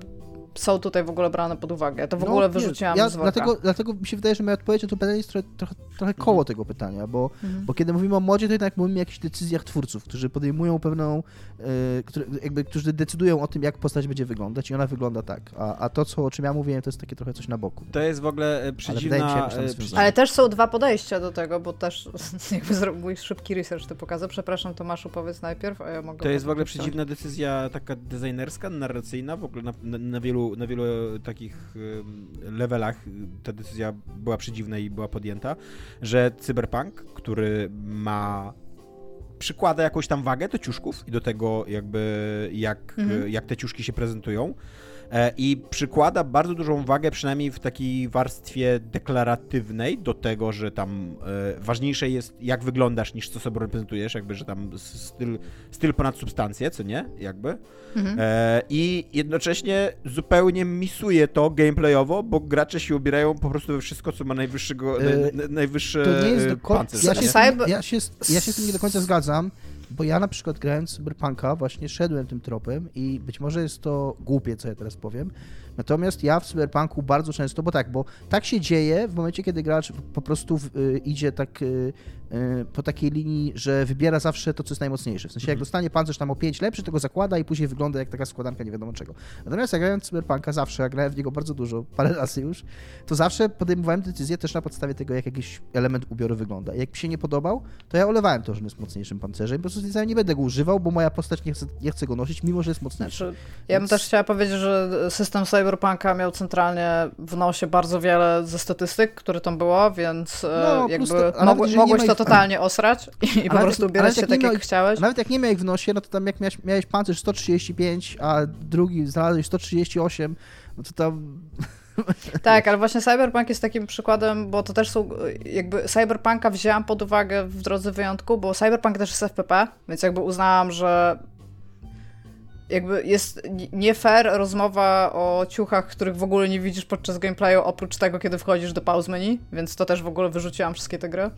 są tutaj w ogóle brane pod uwagę. Ja to w no, ogóle wyrzuciłam ja, z worka. Dlatego, dlatego mi się wydaje, że moja odpowiedź na to pytanie jest trochę, trochę, trochę koło mhm. tego pytania, bo, mhm. bo kiedy mówimy o modzie, to jednak mówimy o jakichś decyzjach twórców, którzy podejmują pewną, e, które, jakby, którzy decydują o tym, jak postać będzie wyglądać i ona wygląda tak. A, a to, co, o czym ja mówiłem, to jest takie trochę coś na boku. To jest w ogóle e, przedziwna... Ale, się, Ale też są dwa podejścia do tego, bo też jakby zrobiłeś szybki research to pokazał. Przepraszam, Tomaszu, powiedz najpierw, a ja mogę... To jest w ogóle przedziwna decyzja taka designerska, narracyjna, w ogóle na, na, na wielu, na wielu takich levelach ta decyzja była przedziwna i była podjęta, że Cyberpunk, który ma przykłada jakąś tam wagę do ciuszków i do tego jakby jak, mhm. jak te ciuszki się prezentują, E, I przykłada bardzo dużą wagę, przynajmniej w takiej warstwie deklaratywnej, do tego, że tam e, ważniejsze jest, jak wyglądasz, niż co sobie reprezentujesz, jakby, że tam styl, styl ponad substancję, co nie? Jakby. Mhm. E, I jednocześnie zupełnie misuje to gameplayowo, bo gracze się ubierają po prostu we wszystko, co ma najwyższego, e, na, najwyższe to nie jest do końca. Ja się, ja, się, ja się z tym nie do końca zgadzam. Bo ja na przykład grając Cyberpunka właśnie szedłem tym tropem i być może jest to głupie, co ja teraz powiem, natomiast ja w Cyberpunku bardzo często, bo tak, bo tak się dzieje w momencie, kiedy gracz po prostu w, y, idzie tak y, po takiej linii, że wybiera zawsze to, co jest najmocniejsze. W sensie, jak mhm. dostanie pancerz tam o 5 lepszy, to go zakłada i później wygląda jak taka składanka nie wiadomo czego. Natomiast jak grałem Cyberpunka zawsze, a grałem w niego bardzo dużo, parę razy już, to zawsze podejmowałem decyzję też na podstawie tego, jak jakiś element ubioru wygląda. I jak mi się nie podobał, to ja olewałem to, że jest mocniejszym pancerzem i po prostu nie będę go używał, bo moja postać nie chce, nie chce go nosić, mimo że jest mocniejszy. Znaczy, ja bym też chciała powiedzieć, że system Cyberpunka miał centralnie w nosie bardzo wiele ze statystyk, które tam było, więc e, no, jakby to, mogłeś to totalnie osrać i, i po prostu ubierać się tak, jak, jak chciałeś. Nawet jak nie miałeś w nosie, no to tam jak miałeś, miałeś pancerz 135, a drugi znalazłeś 138, no to tam... Tak, ale właśnie Cyberpunk jest takim przykładem, bo to też są, jakby Cyberpunka wzięłam pod uwagę w drodze wyjątku, bo Cyberpunk też jest FPP, więc jakby uznałam, że jakby jest nie fair rozmowa o ciuchach, których w ogóle nie widzisz podczas gameplayu, oprócz tego, kiedy wchodzisz do pause menu, więc to też w ogóle wyrzuciłam wszystkie te gry.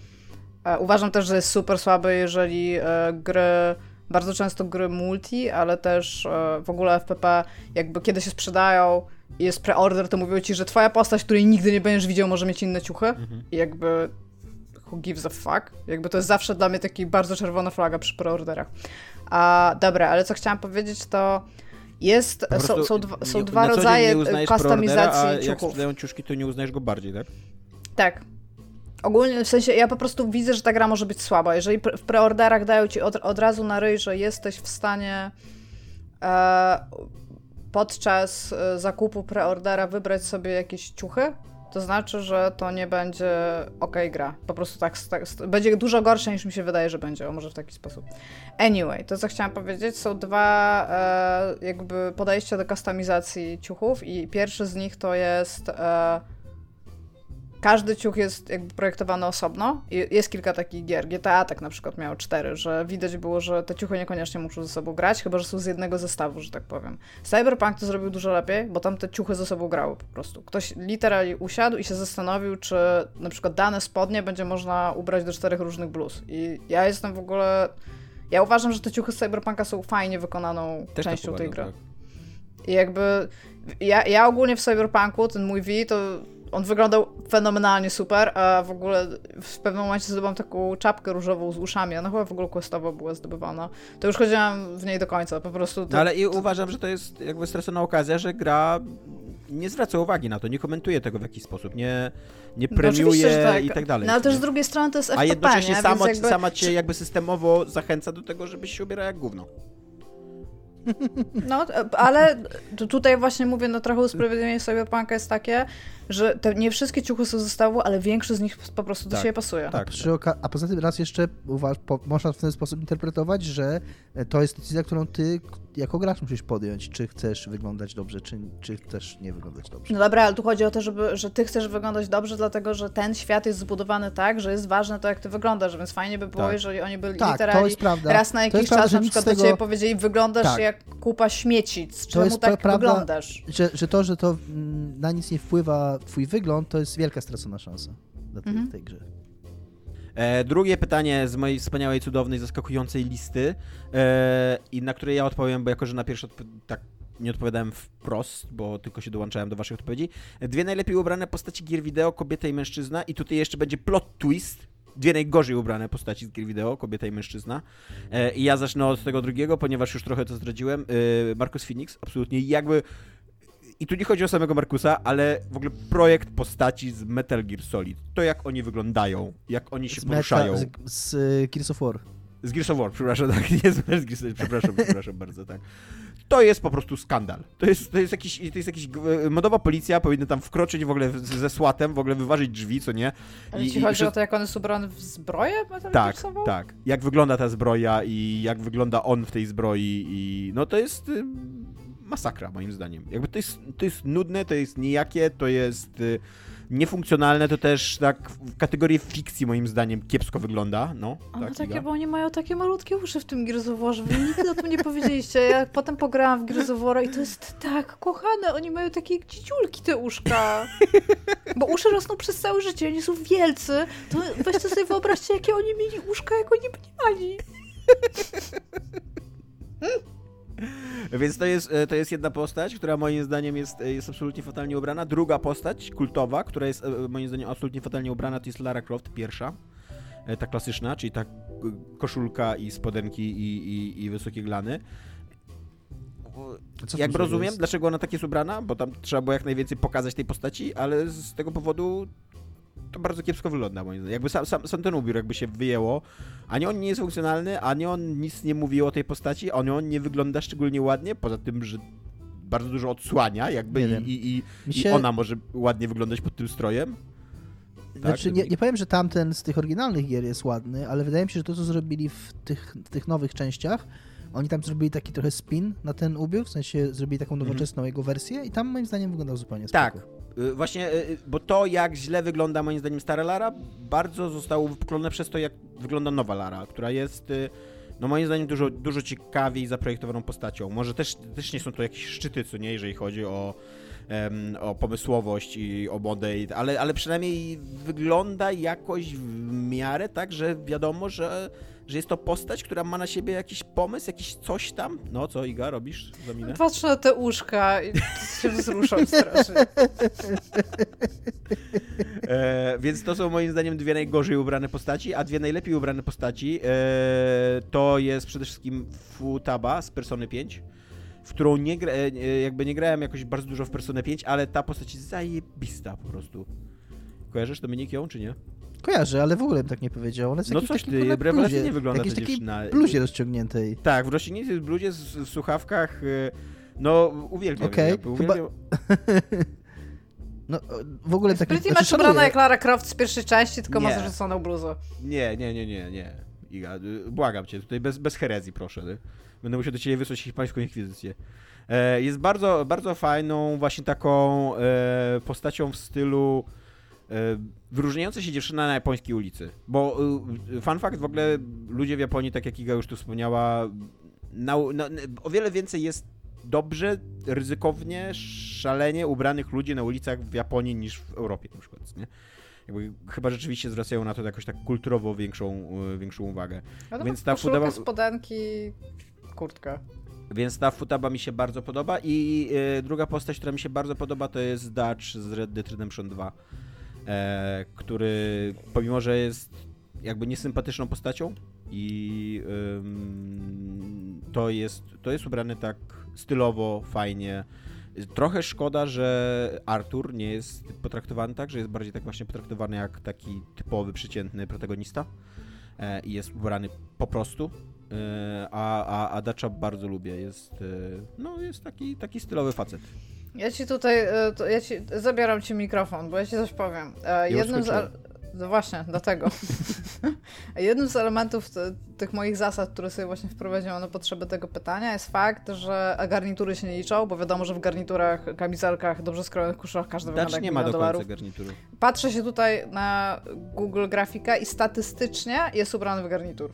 E, uważam też, że jest super słaby, jeżeli e, gry, bardzo często gry multi, ale też e, w ogóle FPP, jakby kiedy się sprzedają i jest preorder, to mówią ci, że twoja postać, której nigdy nie będziesz widział, może mieć inne ciuchy mhm. i jakby who gives a fuck? Jakby to jest zawsze dla mnie taki bardzo czerwona flaga przy preorderach. A dobra, ale co chciałam powiedzieć, to jest, są, są, dwa, są dwa rodzaje kustomizacji ciuchów. jak sprzedają ciuszki, to nie uznajesz go bardziej, tak? Tak. Ogólnie, w sensie, ja po prostu widzę, że ta gra może być słaba. Jeżeli w preorderach dają ci od, od razu na ryj, że jesteś w stanie e, podczas e, zakupu preordera wybrać sobie jakieś ciuchy, to znaczy, że to nie będzie ok gra. Po prostu tak, tak, będzie dużo gorsze niż mi się wydaje, że będzie, o może w taki sposób. Anyway, to co chciałam powiedzieć, są dwa e, jakby podejścia do kustomizacji ciuchów i pierwszy z nich to jest e, każdy ciuch jest jakby projektowany osobno. I jest kilka takich gier. GTA tak na przykład miało cztery, że widać było, że te ciuchy niekoniecznie muszą ze sobą grać, chyba że są z jednego zestawu, że tak powiem. Cyberpunk to zrobił dużo lepiej, bo tam te ciuchy ze sobą grały po prostu. Ktoś literalnie usiadł i się zastanowił, czy na przykład dane spodnie będzie można ubrać do czterech różnych bluz. I ja jestem w ogóle. Ja uważam, że te ciuchy z Cyberpunka są fajnie wykonaną Też tak częścią tej gry. Tak. I jakby. Ja, ja ogólnie w Cyberpunku, ten mój V, to on wyglądał fenomenalnie super, a w ogóle w pewnym momencie zdobyłam taką czapkę różową z uszami, ona chyba w ogóle questowo była zdobywana. To już chodziłam w niej do końca, po prostu... To, no ale i uważam, że to jest jakby stracona okazja, że gra nie zwraca uwagi na to, nie komentuje tego w jakiś sposób, nie, nie no premiuje no tak. i tak dalej. No ale też z drugiej strony to jest FPP, A jednocześnie nie? Samo, jakby... sama cię jakby systemowo zachęca do tego, żebyś się ubierał jak gówno. No, ale tutaj właśnie mówię, no trochę usprawiedliwienie Cyberpunka jest takie, że te, nie wszystkie ciuchy są zestawu, ale większość z nich po prostu do tak, siebie pasuje. Tak, tak. a poza tym raz jeszcze uważ, po, można w ten sposób interpretować, że to jest decyzja, którą ty jako gracz musisz podjąć, czy chcesz wyglądać dobrze, czy, czy chcesz nie wyglądać dobrze. No dobra, ale tu chodzi o to, żeby, że ty chcesz wyglądać dobrze, dlatego że ten świat jest zbudowany tak, że jest ważne to, jak ty wyglądasz, więc fajnie by było, tak. jeżeli oni byli tak, literalnie raz na jakiś czas na przykład tego... do ciebie powiedzieli, wyglądaać tak. jak kupa śmieci, czemu tak prawda, wyglądasz. Że, że to, że to mm, na nic nie wpływa twój wygląd, to jest wielka stracona szansa dla tej, mhm. tej grze. E, drugie pytanie z mojej wspaniałej, cudownej, zaskakującej listy e, i na które ja odpowiem, bo jako, że na pierwsze tak nie odpowiadałem wprost, bo tylko się dołączałem do waszych odpowiedzi. Dwie najlepiej ubrane postaci gier wideo, kobieta i mężczyzna i tutaj jeszcze będzie plot twist, dwie najgorzej ubrane postaci z gier wideo, kobieta i mężczyzna. E, I ja zacznę od tego drugiego, ponieważ już trochę to zdradziłem. E, Marcus Phoenix, absolutnie jakby i tu nie chodzi o samego Markusa, ale w ogóle projekt postaci z Metal Gear Solid. To jak oni wyglądają, jak oni się z poruszają. Meta, z, z Gears of War. Z Gears of War, przepraszam, tak, nie z Gears of War, przepraszam, przepraszam bardzo, tak. To jest po prostu skandal. To jest, to jest jakiś, to jest jakiś, modowa policja powinna tam wkroczyć w ogóle ze słatem, w ogóle wyważyć drzwi, co nie. Ale ci chodzi i, o to, jak on jest ubrany w zbroję Metal Tak, tak. Jak wygląda ta zbroja i jak wygląda on w tej zbroi i no to jest masakra moim zdaniem. Jakby to jest, to jest nudne, to jest nijakie, to jest y, niefunkcjonalne, to też tak w kategorii fikcji moim zdaniem kiepsko wygląda, no. Ale tak, takie, Iga? bo oni mają takie malutkie uszy w tym Gears of Warze. Wy nigdy o tym nie powiedzieliście. Ja potem pograłam w Gears of War i to jest tak kochane. Oni mają takie dzidziulki te uszka. Bo uszy rosną przez całe życie, oni są wielcy. To weźcie sobie wyobraźcie, jakie oni mieli uszka, jak oni mniemali. Więc to jest, e, to jest jedna postać, która moim zdaniem jest, e, jest absolutnie fatalnie ubrana. Druga postać, kultowa, która jest e, moim zdaniem absolutnie fatalnie ubrana, to jest Lara Croft, pierwsza. Ta klasyczna, czyli ta koszulka i spodenki i, i, i wysokie glany. Co tam rozumiem, jest? dlaczego ona tak jest ubrana, bo tam trzeba było jak najwięcej pokazać tej postaci, ale z tego powodu to bardzo kiepsko wygląda moim zdaniem. Jakby sam, sam, sam ten ubiór jakby się wyjęło, ani on nie jest funkcjonalny, ani on nic nie mówi o tej postaci, ani on nie wygląda szczególnie ładnie, poza tym, że bardzo dużo odsłania jakby i, i, i, Mi i się- ona może ładnie wyglądać pod tym strojem. Znaczy, tak? nie, nie powiem, że tamten z tych oryginalnych gier jest ładny, ale wydaje mi się, że to, co zrobili w tych, w tych nowych częściach, oni tam zrobili taki trochę spin na ten ubiór, w sensie zrobili taką nowoczesną jego wersję i tam moim zdaniem wyglądał zupełnie spoko. Tak. Y, Właśnie, y, bo to jak źle wygląda moim zdaniem stara Lara, bardzo zostało wypklone przez to, jak wygląda nowa Lara, która jest, y, no moim zdaniem, dużo, dużo ciekawiej zaprojektowaną postacią. Może też, też nie są to jakieś szczyty, co nie, jeżeli chodzi o, em, o pomysłowość i o modę, ale, ale przynajmniej wygląda jakoś w miarę tak, że wiadomo, że, że jest to postać, która ma na siebie jakiś pomysł, jakiś coś tam. No co, Iga, robisz za minę? Patrzę na te uszka i się wzruszam strasznie. E, więc to są moim zdaniem dwie najgorzej ubrane postaci, a dwie najlepiej ubrane postaci e, to jest przede wszystkim Futaba z Persony 5, w którą nie gra, e, jakby nie grałem jakoś bardzo dużo w Personę 5, ale ta postać jest zajebista po prostu. Kojarzysz Dominik ją, czy nie? Kojarzę, ale w ogóle bym tak nie powiedział. Ona jest No coś taki, ty, kurde, rewelacyjnie bluzie, wygląda jakiejś ta takiej dziewczyna. bluzie rozciągniętej. Tak, w roślinnicy bluzie, z- w słuchawkach, e, no uwielbiam Okej, jakby, chyba-. No, w ogóle tak Pretty nie much szanuję. ubrana jak Lara Croft z pierwszej części, tylko ma Nie. zarzuconą bluzę. Nie, nie, nie, nie, nie. Iga, y, błagam cię, tutaj bez, bez herezji, proszę. y. Będę musiał do ciebie wysłać hiszpańską inkwizycję. E, jest bardzo, bardzo fajną, właśnie taką e, postacią w stylu wyróżniająca się dziewczyna na japońskiej ulicy. Bo y, fun fact, w ogóle ludzie w Japonii, tak jak Iga już tu wspomniała, na, na, o wiele więcej jest dobrze, ryzykownie, szalenie ubranych ludzi na ulicach w Japonii niż w Europie na przykład, nie? Jakby, chyba rzeczywiście zwracają na to jakoś tak kulturowo większą, większą uwagę. No to Więc ta Futaba- spodenki, kurtkę. Więc ta Futaba mi się bardzo podoba i y, druga postać, która mi się bardzo podoba to jest Dutch z Red Dead Redemption 2, e, który pomimo, że jest jakby niesympatyczną postacią i ym, to, jest, to jest ubrany tak stylowo, fajnie. Trochę szkoda, że Arthur nie jest potraktowany tak, że jest bardziej tak właśnie potraktowany jak taki typowy, przeciętny protagonista e, i jest ubrany po prostu. E, a, a, a Dacza bardzo lubię. Jest, e, no, jest taki, taki stylowy facet. Ja ci tutaj, e, ja ci, zabieram ci mikrofon, bo ja ci coś powiem. E, Jednym z, no właśnie, dlatego. Jednym z elementów tych moich zasad, które sobie właśnie wprowadziłam na potrzeby tego pytania, jest fakt, że garnitury się nie liczą, bo wiadomo, że w garniturach, kamizelkach, dobrze skrojonych koszulach każdy wygląda Dacz jak nie ma do milion końca dolarów. garnituru. Patrzę się tutaj na Google Grafika i statystycznie jest ubrany w garnitur.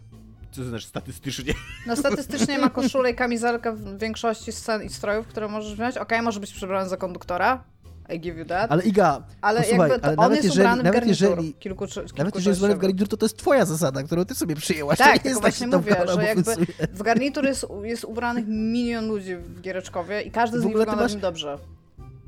Co to znaczy statystycznie? No statystycznie ma koszulę i kamizelkę w większości scen i strojów, które możesz wziąć. Okej, może być przebrany za konduktora. I give you that. Ale Iga, Ale posłuchaj, jakby to ale on nawet jest jeżeli, ubrany w nawet garnitur. jeżeli, kilku, kilku nawet jeżeli jest ubrany w garnitur, to to jest twoja zasada, którą ty sobie przyjęłaś. Tak, to tylko jest właśnie tak, mówię, że, to że jakby w garnitur jest, jest ubranych milion ludzi w Giereczkowie i każdy z nich wygląda masz- w nim dobrze.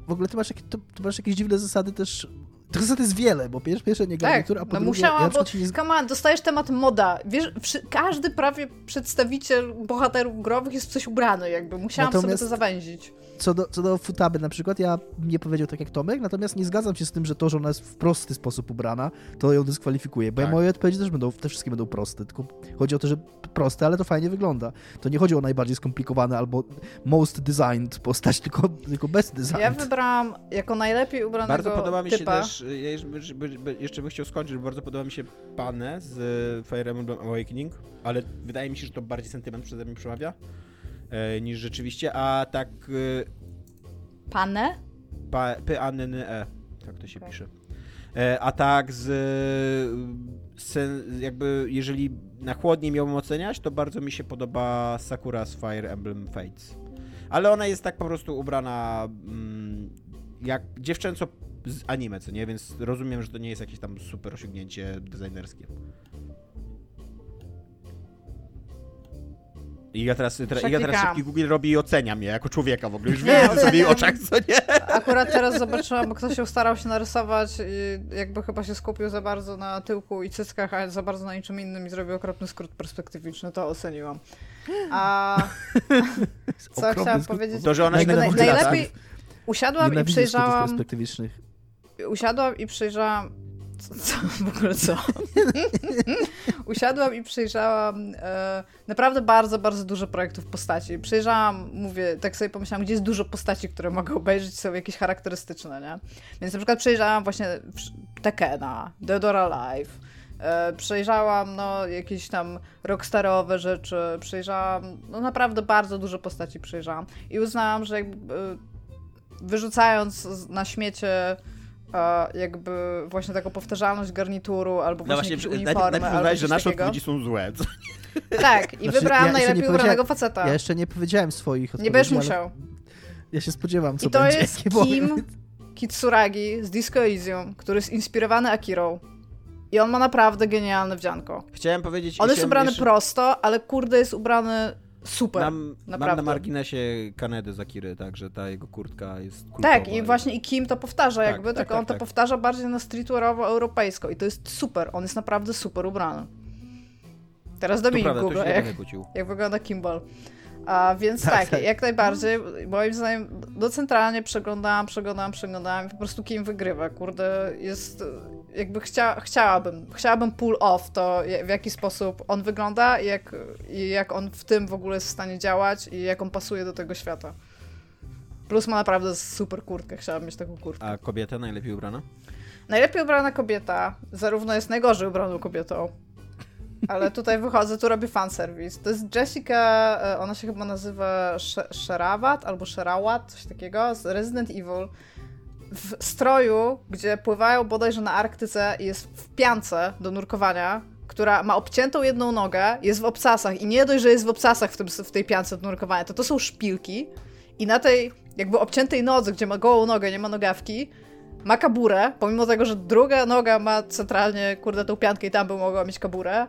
W ogóle ty masz, jakie- to, ty masz jakieś dziwne zasady też. Tych zasad jest wiele, bo pierwsze, pierwsze nie Tak, garnitur, a po no drugie, musiałam, ja bo nie on, dostajesz temat moda. Wiesz, każdy prawie przedstawiciel bohaterów growych jest w coś ubrany jakby. Musiałam Natomiast- sobie to zawęzić. Co, do, co do futaby na przykład, ja nie powiedział tak jak Tomek, natomiast nie zgadzam się z tym, że to, że ona jest w prosty sposób ubrana, to ją dyskwalifikuje, bo Tak. moje odpowiedzi też będą, te wszystkie będą proste, tylko chodzi o to, że proste, ale to fajnie wygląda. To nie chodzi o najbardziej skomplikowane albo most designed postać, tylko, tylko best designed. Ja wybrałam jako najlepiej ubranego Bardzo podoba mi się typa. też, y, ja jeszcze, by- by- jeszcze bym chciał skończyć, że bardzo podoba mi się Pane z y, Fire Emblem Awakening, ale wydaje mi się, że to bardziej sentyment przeze mnie przemawia. E, niż rzeczywiście, a tak... E, Pane? pa, p a n n e tak to się okay. pisze. E, a tak z, z, jakby jeżeli na chłodnie miałbym oceniać, to bardzo mi się podoba Sakura's Fire Emblem Fates. Ale ona jest tak po prostu ubrana mm, jak dziewczęco z anime, co nie? Więc rozumiem, że to nie jest jakieś tam super osiągnięcie designerskie. I ja teraz, tra, ja teraz szybki Google robi i ocenia mnie jako człowieka w ogóle. Już wiem, co w jej oczach, co nie? Akurat teraz zobaczyłam, bo ktoś się starał się narysować i jakby chyba się skupił za bardzo na tyłku i cyckach, a za bardzo na niczym innym i zrobił okropny skrót perspektywiczny. To oceniłam. A co chciałam powiedzieć? To, że ona jakby naj, najlepiej usiadłam i przejrzałam... perspektywicznych. Usiadłam i przejrzałam co, w ogóle co? Usiadłam i przejrzałam e, naprawdę bardzo, bardzo dużo projektów postaci. Przejrzałam, mówię, tak sobie pomyślałam, gdzie jest dużo postaci, które mogę obejrzeć, są jakieś charakterystyczne, nie? Więc na przykład przejrzałam właśnie Tekena, Dead or Alive, e, przejrzałam no, jakieś tam rockstarowe rzeczy, przejrzałam, no naprawdę bardzo dużo postaci przejrzałam i uznałam, że jakby, e, wyrzucając na śmiecie a jakby właśnie taką powtarzalność garnituru, albo no właśnie, właśnie uniformy, najpierw albo że nasze odpowiedzi są złe. Tak, i znaczy, wybrałam ja najlepiej ubranego faceta. Ja jeszcze nie powiedziałem swoich odpowiedzi. Nie będziesz musiał. Ja się spodziewam, co I to będzie. jest Kim Kitsuragi z Disco Elysium, który jest inspirowany Akirą. I on ma naprawdę genialne wdzianko. Chciałem powiedzieć... On jest ubrany jeszcze... prosto, ale kurde jest ubrany super. Mam, naprawdę. mam na marginesie Kanedy Zakiry, także ta jego kurtka jest kultowa. Tak, i właśnie i Kim to powtarza tak, jakby, tak, tylko tak, on to tak. powtarza bardziej na streetwearowo europejsko i to jest super, on jest naprawdę super ubrany. Teraz Dominik Google, jak, jak wygląda Kimball. A więc tak, tak, tak, jak najbardziej. Moim zdaniem, no centralnie przeglądałam, przeglądałam, przeglądałam i po prostu kim wygrywa. Kurde, jest jakby chcia, chciałabym, chciałabym pull off to, w jaki sposób on wygląda i jak, i jak on w tym w ogóle jest w stanie działać i jak on pasuje do tego świata. Plus ma naprawdę super kurtkę, chciałabym mieć taką kurtkę. A kobieta najlepiej ubrana? Najlepiej ubrana kobieta zarówno jest najgorzej ubraną kobietą, ale tutaj wychodzę, tu robię fanservice. To jest Jessica, e, ona się chyba nazywa Sherawat albo Sherawat, coś takiego, z Resident Evil. W stroju, gdzie pływają bodajże na Arktyce i jest w piance do nurkowania, która ma obciętą jedną nogę, jest w obcasach i nie dość, że jest w obcasach w, tym, w tej piance do nurkowania, to to są szpilki i na tej jakby obciętej nodze, gdzie ma gołą nogę, nie ma nogawki, ma kaburę, pomimo tego, że druga noga ma centralnie, kurde, tą piankę i tam by mogła mieć kaburę.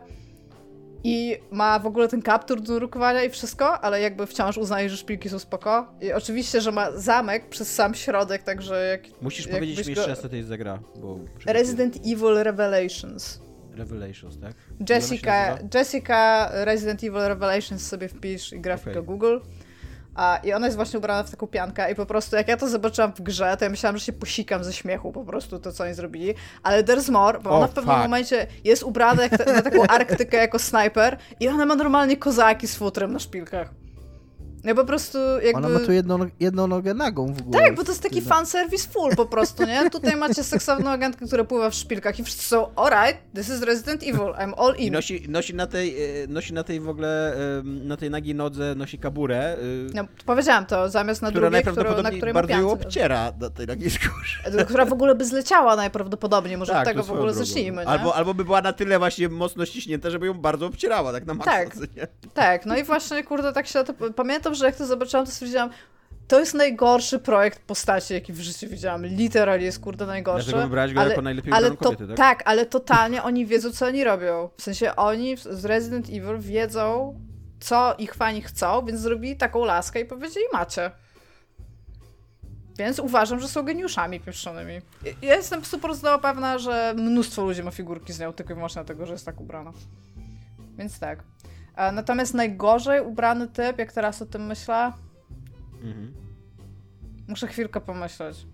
I ma w ogóle ten kaptur do drukowania i wszystko, ale jakby wciąż uznaje, że szpilki są spoko. I oczywiście, że ma zamek przez sam środek, także jak... Musisz jak powiedzieć mi jeszcze raz, co to jest za gra, bo... Resident Evil Revelations. Revelations, tak? Jessica, Jessica Resident Evil Revelations sobie wpisz i grafika okay. Google. A, I ona jest właśnie ubrana w taką piankę i po prostu jak ja to zobaczyłam w grze, to ja myślałam, że się posikam ze śmiechu po prostu to, co oni zrobili. Ale there's more, bo ona w pewnym fuck. momencie jest ubrana jak ta, na taką Arktykę jako snajper i ona ma normalnie kozaki z futrem na szpilkach. Ja po prostu jakby... Ona ma tu jedną, jedną nogę nagą w ogóle. Tak, bo to jest taki fan service full po prostu, nie? Tutaj macie seksowną agentkę, która pływa w szpilkach i wszyscy są alright, this is Resident Evil, I'm all in. I nosi, nosi, na tej, e, nosi na tej w ogóle, na tej nagiej nodze nosi kaburę. E, no, powiedziałam to, zamiast na drugiej, która, na której bardzo ją obciera na tej nagiej skórze. Która w ogóle by zleciała najprawdopodobniej, może tak, od tego w ogóle drogą. zacznijmy, nie? Albo, albo by była na tyle właśnie mocno ściśnięta, żeby ją bardzo obcierała, tak na maksa. Tak, tak, no i właśnie, kurde, tak się to... Pamiętam, że jak to zobaczyłam, to stwierdziłam, to jest najgorszy projekt postaci, jaki w życiu widziałam. Literalnie jest kurde najgorszy. Dlatego wybrałeś go ale, jako najlepiej ale to, kobiety, tak? Tak, ale totalnie oni wiedzą, co oni robią. W sensie oni z Resident Evil wiedzą, co ich fani chcą, więc zrobili taką laskę i powiedzieli macie. Więc uważam, że są geniuszami pieprzonymi. Ja jestem super pewna, że mnóstwo ludzi ma figurki z nią, tylko i wyłącznie dlatego, że jest tak ubrana. Więc tak. Natomiast najgorzej ubrany typ, jak teraz o tym myślę, Mhm. Muszę chwilkę pomyśleć.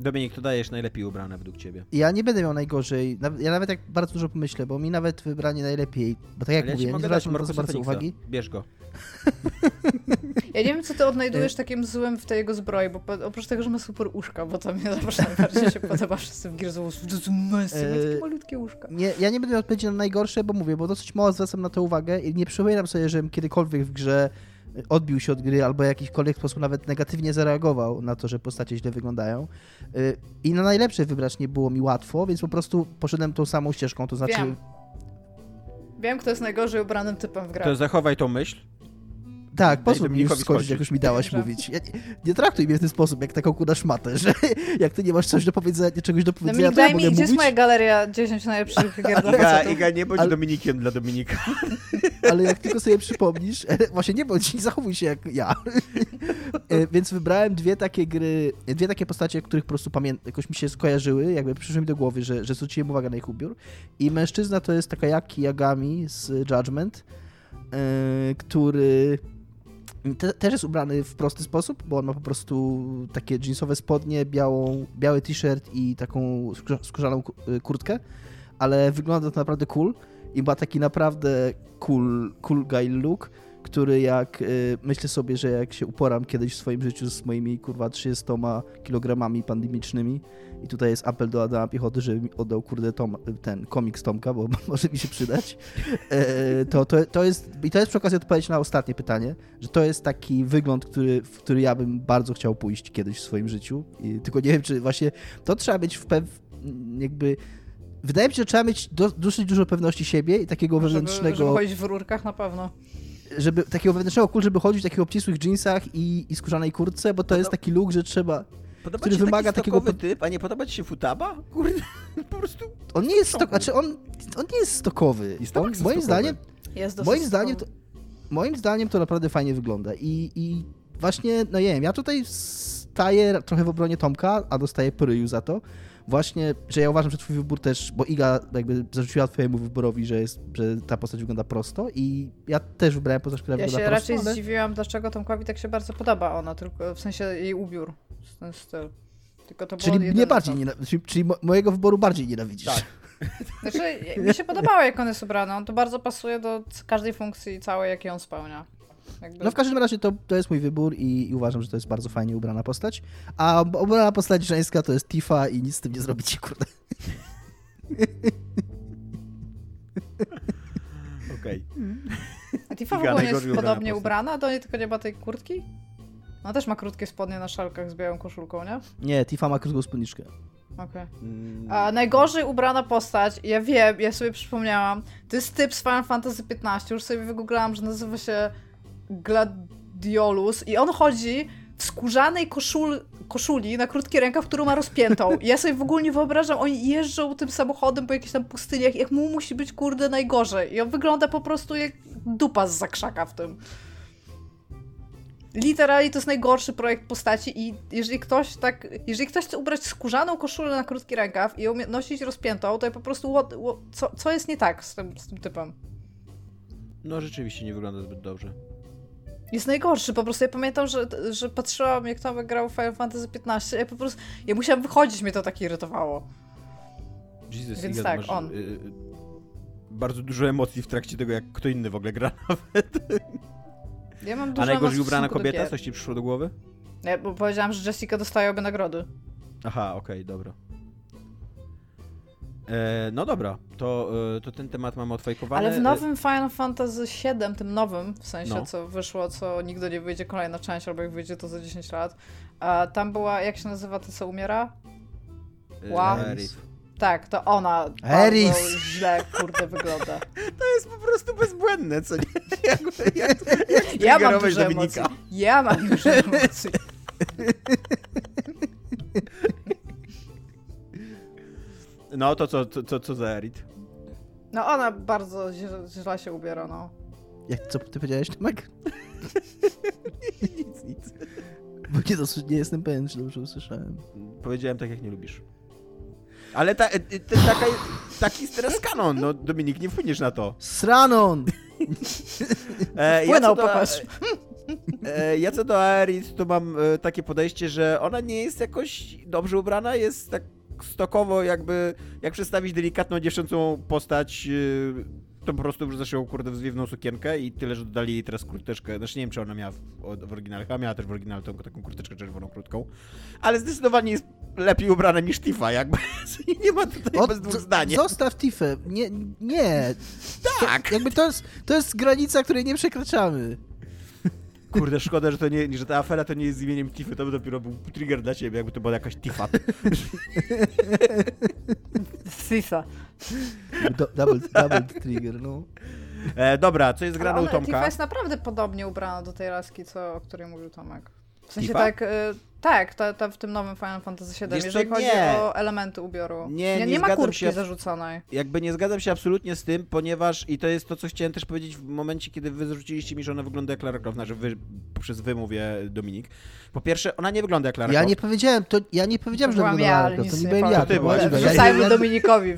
Dominik, to dajesz najlepiej ubrane według ciebie? Ja nie będę miał najgorzej. Ja nawet jak bardzo dużo pomyślę, bo mi nawet wybranie najlepiej, bo tak jak ja mówię, nie zwracam na to bardzo uwagi. Bierz go. Ja nie wiem, co ty odnajdujesz takim złym w tej jego zbroi, bo oprócz tego, że ma super uszka, bo to mnie zawsze najbardziej się podoba wszyscy w Gears of War, to są męsy, takie malutkie uszka. Nie, ja nie będę odpowiedzieć na najgorsze, bo mówię, bo dosyć mało zwracam na to uwagę i nie przypominam sobie, żebym kiedykolwiek w grze odbił się od gry albo w jakikolwiek sposób nawet negatywnie zareagował na to, że postacie źle wyglądają. Y, I na najlepsze wybrać nie było mi łatwo, więc po prostu poszedłem tą samą ścieżką, to znaczy... Wiem. Wiem, kto jest najgorzej ubranym typem w grach. To zachowaj tą myśl. Tak, pozwól mi już skończyć, jak już mi dałaś Dobrze. mówić. Ja, nie, nie traktuj mnie w ten sposób, jak taką kudasz matę, że jak ty nie masz coś do powiedzenia, czegoś do powiedzenia, Dominik, to ja daj mi, mogę gdzie jest mówić, moja galeria 10 najlepszych gier dla Iga? Iga, nie bądź Ale- Dominikiem dla Dominika. ale jak tylko sobie przypomnisz, właśnie nie bądź, nie zachowuj się jak ja. E, Więc wybrałem dwie takie gry, dwie takie postacie, których po prostu pamiętam, jakoś mi się skojarzyły, jakby przyszły mi do głowy, że, że zwróciłem uwagę na ich ubiór. I mężczyzna to jest Takayaki Yagami z Judgment, e, który te, też jest ubrany w prosty sposób, bo on ma po prostu takie jeansowe spodnie, białą, biały t-shirt i taką skórza- skórzaną y, kurtkę, ale wygląda to naprawdę cool i ma taki naprawdę cool, cool guy look, który jak y, myślę sobie, że jak się uporam kiedyś w swoim życiu z moimi kurwa 300 kilogramami pandemicznymi i tutaj jest apel do Adama Piechoty, żeby mi oddał kurde Tom, ten komiks Tomka, bo może mi się przydać, e, to, to, to jest i to jest przy okazji odpowiedź na ostatnie pytanie, że to jest taki wygląd, który, w który ja bym bardzo chciał pójść kiedyś w swoim życiu, I, tylko nie wiem, czy właśnie to trzeba mieć w pew, jakby Wydaje mi się, że trzeba mieć do, dosyć dużo pewności siebie i takiego Żeby, wewnętrznego żeby chodzić w rurkach na pewno. Żeby takiego wewnętrznego cool, żeby chodzić w takich obcisłych jeansach i, i skórzanej kurtce, bo to jest taki look, że trzeba... Podoba Który ci się wymaga taki takiego stokowy pod- typ, a nie podoba ci się futaba? Kurde, po prostu... On nie jest stok... znaczy on, on nie jest stokowy. Jest on, stokowy. moim zdaniem, Jest dosyć moim zdaniem, to, stokowy. moim zdaniem to naprawdę fajnie wygląda i, i właśnie, no nie wiem, ja tutaj staję trochę w obronie Tomka, a dostaję pryju za to. Właśnie, że ja uważam, że twój wybór też, bo Iga jakby zarzuciła twojemu wyborowi, że, jest, że ta postać wygląda prosto i ja też wybrałem postać, która Ja wygląda się prosto, raczej ale... zdziwiłam, dlaczego Tomkowi tak się bardzo podoba ona, tylko w sensie jej ubiór, ten styl. Tylko to Czyli mnie bardziej czyli, czyli mo- mojego wyboru bardziej nienawidzisz. Tak. Znaczy, mi się podobało, jak on jest ubrany. On to bardzo pasuje do każdej funkcji całej, jakiej on spełnia. Jakby... No w każdym razie to, to jest mój wybór i, i uważam, że to jest bardzo fajnie ubrana postać. A ubrana postać żeńska to jest Tifa i nic z tym nie zrobicie, kurde. Okej. A Tifa w ogóle nie jest ubrana podobnie postać. ubrana, do niej tylko nie ma tej kurtki? No też ma krótkie spodnie na szalkach z białą koszulką, nie? Nie, Tifa ma krótką spódniczkę. Okej. Mm, A najgorzej ubrana postać, ja wiem, ja sobie przypomniałam, to jest typ z Final Fantasy XV, już sobie wygooglałam, że nazywa się Gladiolus i on chodzi w skórzanej koszul, koszuli na krótki rękaw, którą ma rozpiętą. I ja sobie w ogóle nie wyobrażam, oni jeżdżą tym samochodem po jakichś tam pustyniach, jak mu musi być kurde najgorzej. I on wygląda po prostu jak dupa z zakrzaka w tym. Literalnie to jest najgorszy projekt postaci i jeżeli ktoś tak, jeżeli ktoś chce ubrać skórzaną koszulę na krótki rękaw i ją nosić rozpiętą, to ja po prostu, what, what, co, co jest nie tak z tym, z tym typem? No rzeczywiście nie wygląda zbyt dobrze. Jest najgorszy, po prostu ja pamiętam, że, że patrzyłam jak Tomek grał w Final Fantasy XV, ja po prostu, ja musiałam wychodzić, mnie to tak irytowało. Jesus, Więc tak, masz, on. y, y, bardzo dużo emocji w trakcie tego, jak kto inny w ogóle gra. Ja mam A dużo najgorzej emocji w ubrana kobieta? Coś ci przyszło do głowy? Nie, bo powiedziałam, że Jessica dostaje obie nagrody. Aha, okej, dobra. E, no dobra, to, e, to ten temat mamy odfajkowany. Ale w nowym Final Fantasy VII, tym nowym, w sensie No. co wyszło, co nigdy nie wyjdzie kolejna część, albo jak wyjdzie to za 10 lat, a tam była, jak się nazywa to, co umiera? E, Wow. Aerith. Tak, to ona Eris. bardzo źle, kurde, wygląda. To jest po prostu bezbłędne, co nie? Jak, jak, jak Ja mam dużo Dominika. emocji. Ja mam dużo emocji. No to co, co, co, co za Aerith? No ona bardzo źle, źle się ubiera, no. Jak, co ty powiedziałeś, Tomek? Nic, nic. Bo nie, nie jestem pewien, czy dobrze usłyszałem. Powiedziałem tak, jak nie lubisz. Ale ta, e, e, te, taka, taki jest teraz kanon, no Dominik, nie wpłyniesz na to. Sranon! E, Wpłynął, do, popatrz. e, ja co do Aerith, to mam e, takie podejście, że ona nie jest jakoś dobrze ubrana, jest tak stokowo jakby, jak przedstawić delikatną dziewczęcą postać, e, to po prostu wrzucasz ją kurde w zwiewną sukienkę i tyle, że dodali jej teraz kurteczkę, znaczy nie wiem, czy ona miała w, w, oryginale, chyba miała też w oryginale tą, taką kurteczkę czerwoną krótką, ale zdecydowanie jest lepiej ubrana niż Tifa, jakby nie ma tutaj bez dwóch z- zdań. Zostaw Tifę. Nie, nie. Tak! To, jakby to jest, to jest granica, której nie przekraczamy. Kurde, szkoda, że, to nie, że ta afera to nie jest z imieniem Tiffy, to by dopiero był trigger dla ciebie, jakby to była jakaś Tifa. Sisa. double, double trigger, no. E, dobra, co jest grane u Tomka? Tifa jest naprawdę podobnie ubrana do tej laski, co, o której mówił Tomek. W sensie Tifa? tak, y, tak, ta, ta w tym nowym Final Fantasy VII, Wiesz jeżeli chodzi nie. o elementy ubioru. Nie, nie, nie ma zgadzam kurtki się. zarzuconej. Jakby nie zgadzam się absolutnie z tym, ponieważ i to jest to, co chciałem też powiedzieć w momencie, kiedy wy zarzuciliście mi, że ona wygląda jak Lara Croft, znaczy wy, poprzez wy mówię Dominik. Po pierwsze, ona nie wygląda jak Lara Ja Croft. nie powiedziałem, to ja nie powiedziałem, To że byłam wygląda ja, to, to nie nie byłem ja. To ty byłeś. Iga. Ja, ja, Dominikowi.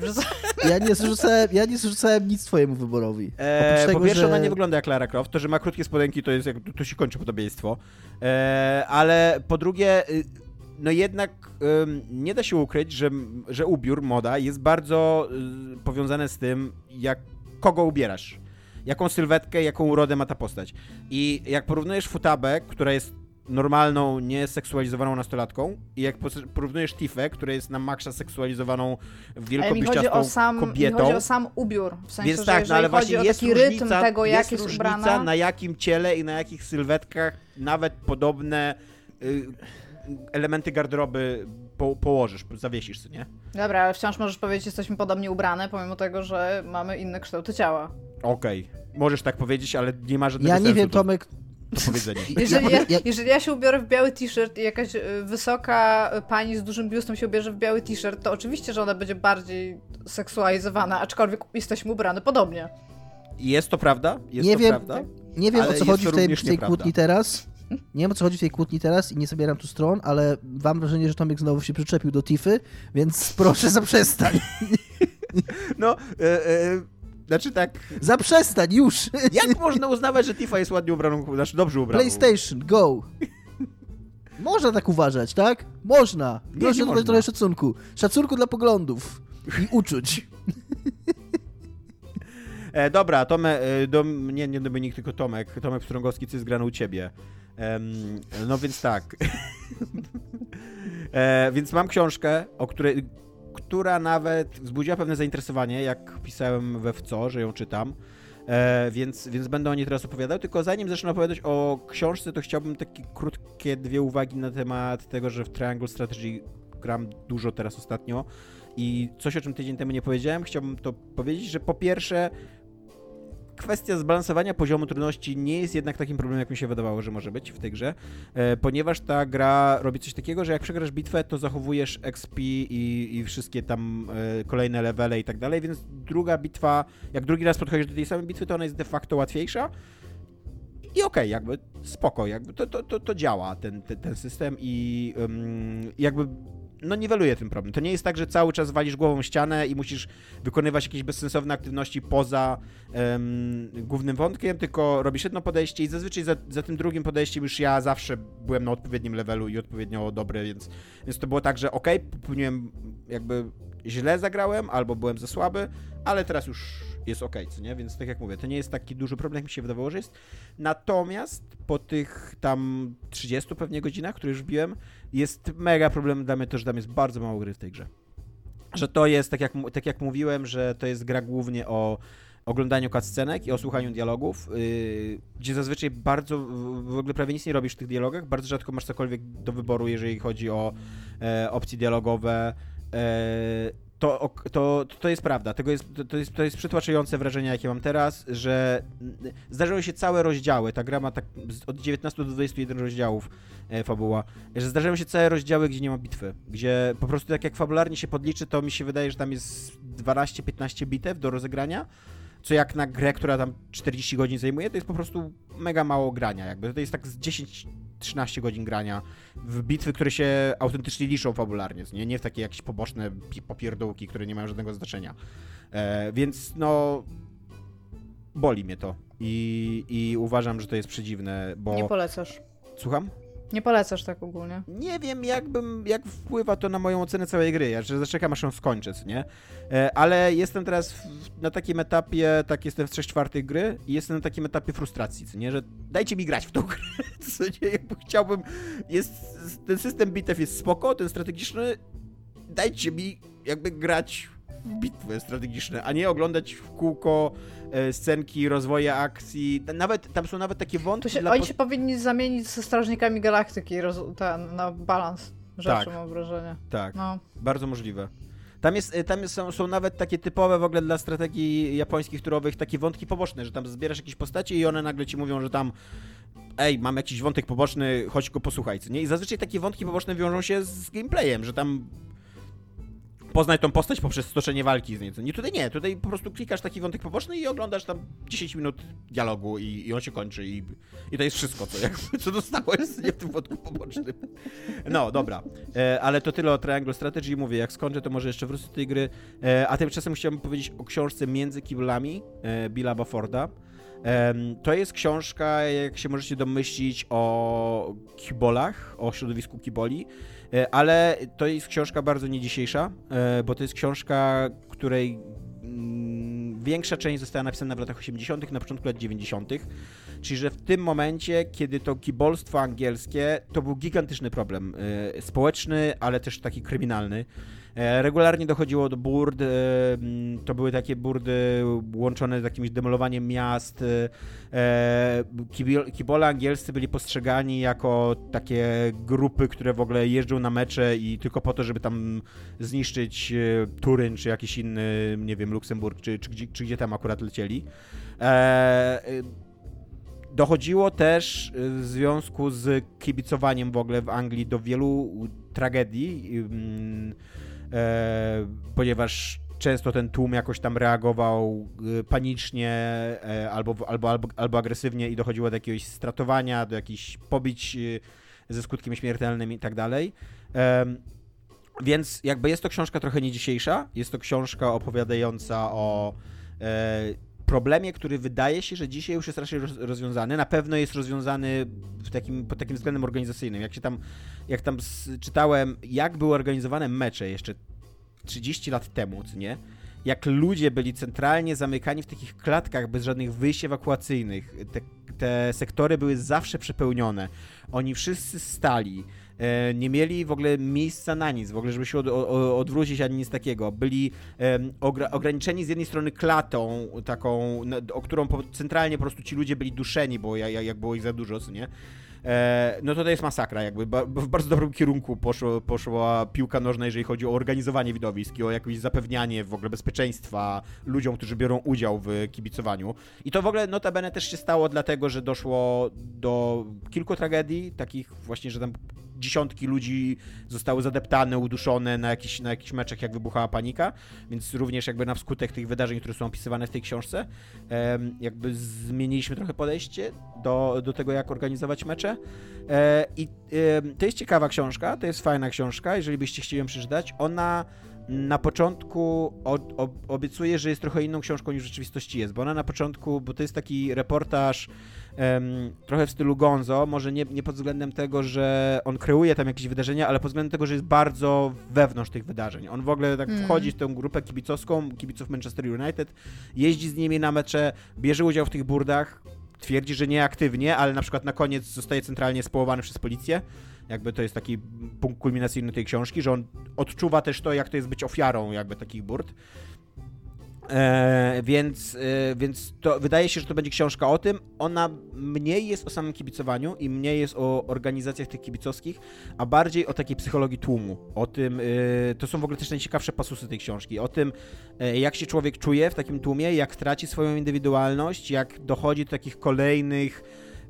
ja, nie zrzucałem, ja nie zrzucałem nic twojemu wyborowi. E, Oprócz po tego, pierwsze, że- ona nie wygląda jak Lara Croft. To, że ma krótkie spodenki, to jest jak, to się kończy podobieństwo. E, ale po drugie, y, no jednak nie da się ukryć, że, że ubiór, moda jest bardzo y, powiązane z tym, jak kogo ubierasz. Jaką sylwetkę, jaką urodę ma ta postać. I jak porównujesz Futabę, która jest normalną, nieseksualizowaną nastolatką i jak porównujesz Tifę, która jest na maksa seksualizowaną mi o sam, mi kobietą. chodzi o sam ubiór. W sensie, Więc tak, no ale właśnie jest różnica, tego, jak jest jest różnica ubrana. na jakim ciele i na jakich sylwetkach nawet podobne y, elementy garderoby po, położysz, zawiesisz, nie? Dobra, ale wciąż możesz powiedzieć, że jesteśmy podobnie ubrane, pomimo tego, że mamy inne kształty ciała. Okej, możesz tak powiedzieć, ale nie ma żadnego Ja nie sensu wiem, to, Tomek, to powiedzenie. Jeżeli Ja- ja, ja- jeżeli ja się ubiorę w biały t-shirt i jakaś y, wysoka pani z dużym biustem się ubierze w biały t-shirt, to oczywiście, że ona będzie bardziej seksualizowana, aczkolwiek jesteśmy ubrane podobnie. Jest to prawda? Jest Nie to wiem, prawda? nie wiem o co chodzi w tej, w tej kłótni teraz. Nie wiem o co chodzi w tej kłótni teraz i nie zabieram tu stron, ale mam wrażenie, że Tomek znowu się przyczepił do Tify, więc proszę zaprzestań. No, e, e, znaczy tak, Zaprzestań już! jak można uznawać, że Tifa jest ładnie ubraną, znaczy dobrze ubraną? PlayStation, go! Można tak uważać, tak? Można. Proszę nie trochę szacunku. Szacunku dla poglądów i uczuć. E, dobra, Tomek, e, dom, nie, nie Dominik, tylko Tomek. Tomek Strągowski, co jest grany u ciebie. Em, no więc tak. e, więc mam książkę, o której, która nawet wzbudziła pewne zainteresowanie, jak pisałem we WCO, że ją czytam. E, więc, więc będę o niej teraz opowiadał. Tylko zanim zacznę opowiadać o książce, to chciałbym takie krótkie dwie uwagi na temat tego, że w Triangle Strategy gram dużo teraz ostatnio. I coś, o czym tydzień temu nie powiedziałem, chciałbym to powiedzieć, że po pierwsze, kwestia zbalansowania poziomu trudności nie jest jednak takim problemem, jak mi się wydawało, że może być w tej grze, e, ponieważ ta gra robi coś takiego, że jak przegrasz bitwę, to zachowujesz XP i, i wszystkie tam e, kolejne levele i tak dalej, więc druga bitwa, jak drugi raz podchodzisz do tej samej bitwy, to ona jest de facto łatwiejsza. I okej, jakby spoko, jakby to, to, to, to działa, ten, ten, ten system i ym, jakby no niweluje ten problem. To nie jest tak, że cały czas walisz głową ścianę i musisz wykonywać jakieś bezsensowne aktywności poza em, głównym wątkiem, tylko robisz jedno podejście i zazwyczaj za, za tym drugim podejściem już ja zawsze byłem na odpowiednim levelu i odpowiednio dobry, więc, więc to było tak, że okej, popełniłem jakby źle zagrałem albo byłem za słaby, ale teraz już jest okej, co nie? Więc tak jak mówię, to nie jest taki duży problem, jak mi się wydawało, że jest. Natomiast po tych tam 30 pewnie godzinach, które już biłem, jest mega problem dla mnie to, że tam jest bardzo mało gry w tej grze. Że to jest, tak jak, tak jak mówiłem, że to jest gra głównie o oglądaniu cutscenek i o słuchaniu dialogów, yy, gdzie zazwyczaj bardzo, w ogóle prawie nic nie robisz w tych dialogach, bardzo rzadko masz cokolwiek do wyboru, jeżeli chodzi o e, opcje dialogowe. To, to, to jest prawda. Tego jest, to- jest, to jest przytłaczające wrażenie, jakie mam teraz, że zdarzają się całe rozdziały. Ta gra ma tak od 19 do 21 rozdziałów e, fabuła. Że zdarzają się całe rozdziały, gdzie nie ma bitwy. Gdzie po prostu tak jak fabularnie się podliczy, to mi się wydaje, że tam jest 12-15 bitew do rozegrania. Co jak na grę, która tam 40 godzin zajmuje, to jest po prostu mega mało grania. Jakby to jest tak z 10-13 godzin grania w bitwy, które się autentycznie liczą fabularnie, nie, nie w takie jakieś poboczne pi- popierdółki, które nie mają żadnego znaczenia. E, więc no boli mnie to i, i uważam, że to jest przedziwne, bo... Nie polecasz. Słucham? Nie polecasz tak ogólnie. Nie wiem, jakbym, jak wpływa to na moją ocenę całej gry. Ja że zaczekam, aż ją skończę, co nie? E, ale jestem teraz w, na takim etapie, tak jestem w 3 czwartych gry i jestem na takim etapie frustracji, co nie? Że dajcie mi grać w tą grę, co nie? Jakby chciałbym... Jest, ten system bitew jest spoko, ten strategiczny. Dajcie mi jakby grać bitwy strategiczne, a nie oglądać w kółko e, scenki rozwoju akcji. Nawet, tam są nawet takie wątki się. Oni się powinni zamienić ze Strażnikami Galaktyki roz, ten, na balans rzeczy, tak. mam wrażenie. Tak, no. bardzo możliwe. Tam, jest, e, tam są, są nawet takie typowe w ogóle dla strategii japońskich turowych takie wątki poboczne, że tam zbierasz jakieś postacie i one nagle ci mówią, że tam ej, mam jakiś wątek poboczny, chodź go posłuchaj, co nie? I zazwyczaj takie wątki poboczne wiążą się z gameplayem, że tam poznaj tą postać poprzez stoczenie walki z niej. Nie, tutaj nie, tutaj po prostu klikasz taki wątek poboczny i oglądasz tam 10 minut dialogu i, i on się kończy i, i to jest wszystko, co, jakby, co dostałeś nie w tym wątku pobocznym. No, dobra, e, ale to tyle o Triangle Strategy, mówię, jak skończę, to może jeszcze wrócę do tej gry, e, a tymczasem chciałbym powiedzieć o książce Między Kiblami e, Billa Bufforda. To jest książka, jak się możecie domyślić, o kibolach, o środowisku kiboli, ale to jest książka bardzo nie dzisiejsza, e, bo to jest książka, której mm, większa część została napisana w latach 80., na początku lat 90., czyli że w tym momencie, kiedy to kibolstwo angielskie, to był gigantyczny problem e, społeczny, ale też taki kryminalny. E, regularnie dochodziło do burd, e, to były takie burdy łączone z jakimś demolowaniem miast. E, kibole angielscy byli postrzegani jako takie grupy, które w ogóle jeżdżą na mecze i tylko po to, żeby tam zniszczyć Turyn, czy jakiś inny, nie wiem, Luksemburg, czy, czy, czy, czy gdzie tam akurat lecieli. Dochodziło też w związku z kibicowaniem w ogóle w Anglii do wielu tragedii e, ponieważ często ten tłum jakoś tam reagował e, panicznie e, albo, albo, albo, albo agresywnie i dochodziło do jakiegoś stratowania, do jakichś pobić e, ze skutkiem śmiertelnym i tak dalej. Więc jakby jest to książka trochę nie dzisiejsza, jest to książka opowiadająca o problemie, który wydaje się, że dzisiaj już jest raczej rozwiązany. Na pewno jest rozwiązany w takim, pod takim względem organizacyjnym. Jak się tam, jak tam czytałem, jak były organizowane mecze jeszcze 30 lat temu, co nie? Jak ludzie byli centralnie zamykani w takich klatkach bez żadnych wyjść ewakuacyjnych. Te, te sektory były zawsze przepełnione. Oni wszyscy stali nie mieli w ogóle miejsca na nic, w ogóle, żeby się od, od, odwrócić ani nic takiego. Byli ograniczeni z jednej strony klatą, taką, o którą centralnie po prostu ci ludzie byli duszeni, bo jak, jak było ich za dużo, co nie? E, no to to jest masakra, jakby w bardzo dobrym kierunku poszło, poszła piłka nożna, jeżeli chodzi o organizowanie widowisk i o jakieś zapewnianie w ogóle bezpieczeństwa ludziom, którzy biorą udział w kibicowaniu. I to w ogóle notabene też się stało dlatego, że doszło do kilku tragedii, takich właśnie, że tam dziesiątki ludzi zostały zadeptane, uduszone na, jakiś, na jakichś meczach, jak wybuchała panika, więc również jakby na wskutek tych wydarzeń, które są opisywane w tej książce, jakby zmieniliśmy trochę podejście do, do tego, jak organizować mecze. E, I to jest ciekawa książka, to jest fajna książka, jeżeli byście chcieli ją przeczytać. Ona na początku obiecuje, że jest trochę inną książką niż w rzeczywistości jest, bo ona na początku, bo to jest taki reportaż um, trochę w stylu Gonzo, może nie, nie pod względem tego, że on kreuje tam jakieś wydarzenia, ale pod względem tego, że jest bardzo wewnątrz tych wydarzeń. On w ogóle tak mm. wchodzi w tę grupę kibicowską, kibiców Manchester United, jeździ z nimi na mecze, bierze udział w tych burdach, twierdzi, że nie aktywnie, ale na przykład na koniec zostaje centralnie społowany przez policję. Jakby to jest taki punkt kulminacyjny tej książki, że on odczuwa też to, jak to jest być ofiarą jakby takich burd. E, więc, e, więc to wydaje się, że to będzie książka o tym. Ona mniej jest o samym kibicowaniu i mniej jest o organizacjach tych kibicowskich, a bardziej o takiej psychologii tłumu. O tym, e, to są w ogóle też najciekawsze pasusy tej książki. O tym, e, jak się człowiek czuje w takim tłumie, jak traci swoją indywidualność, jak dochodzi do takich kolejnych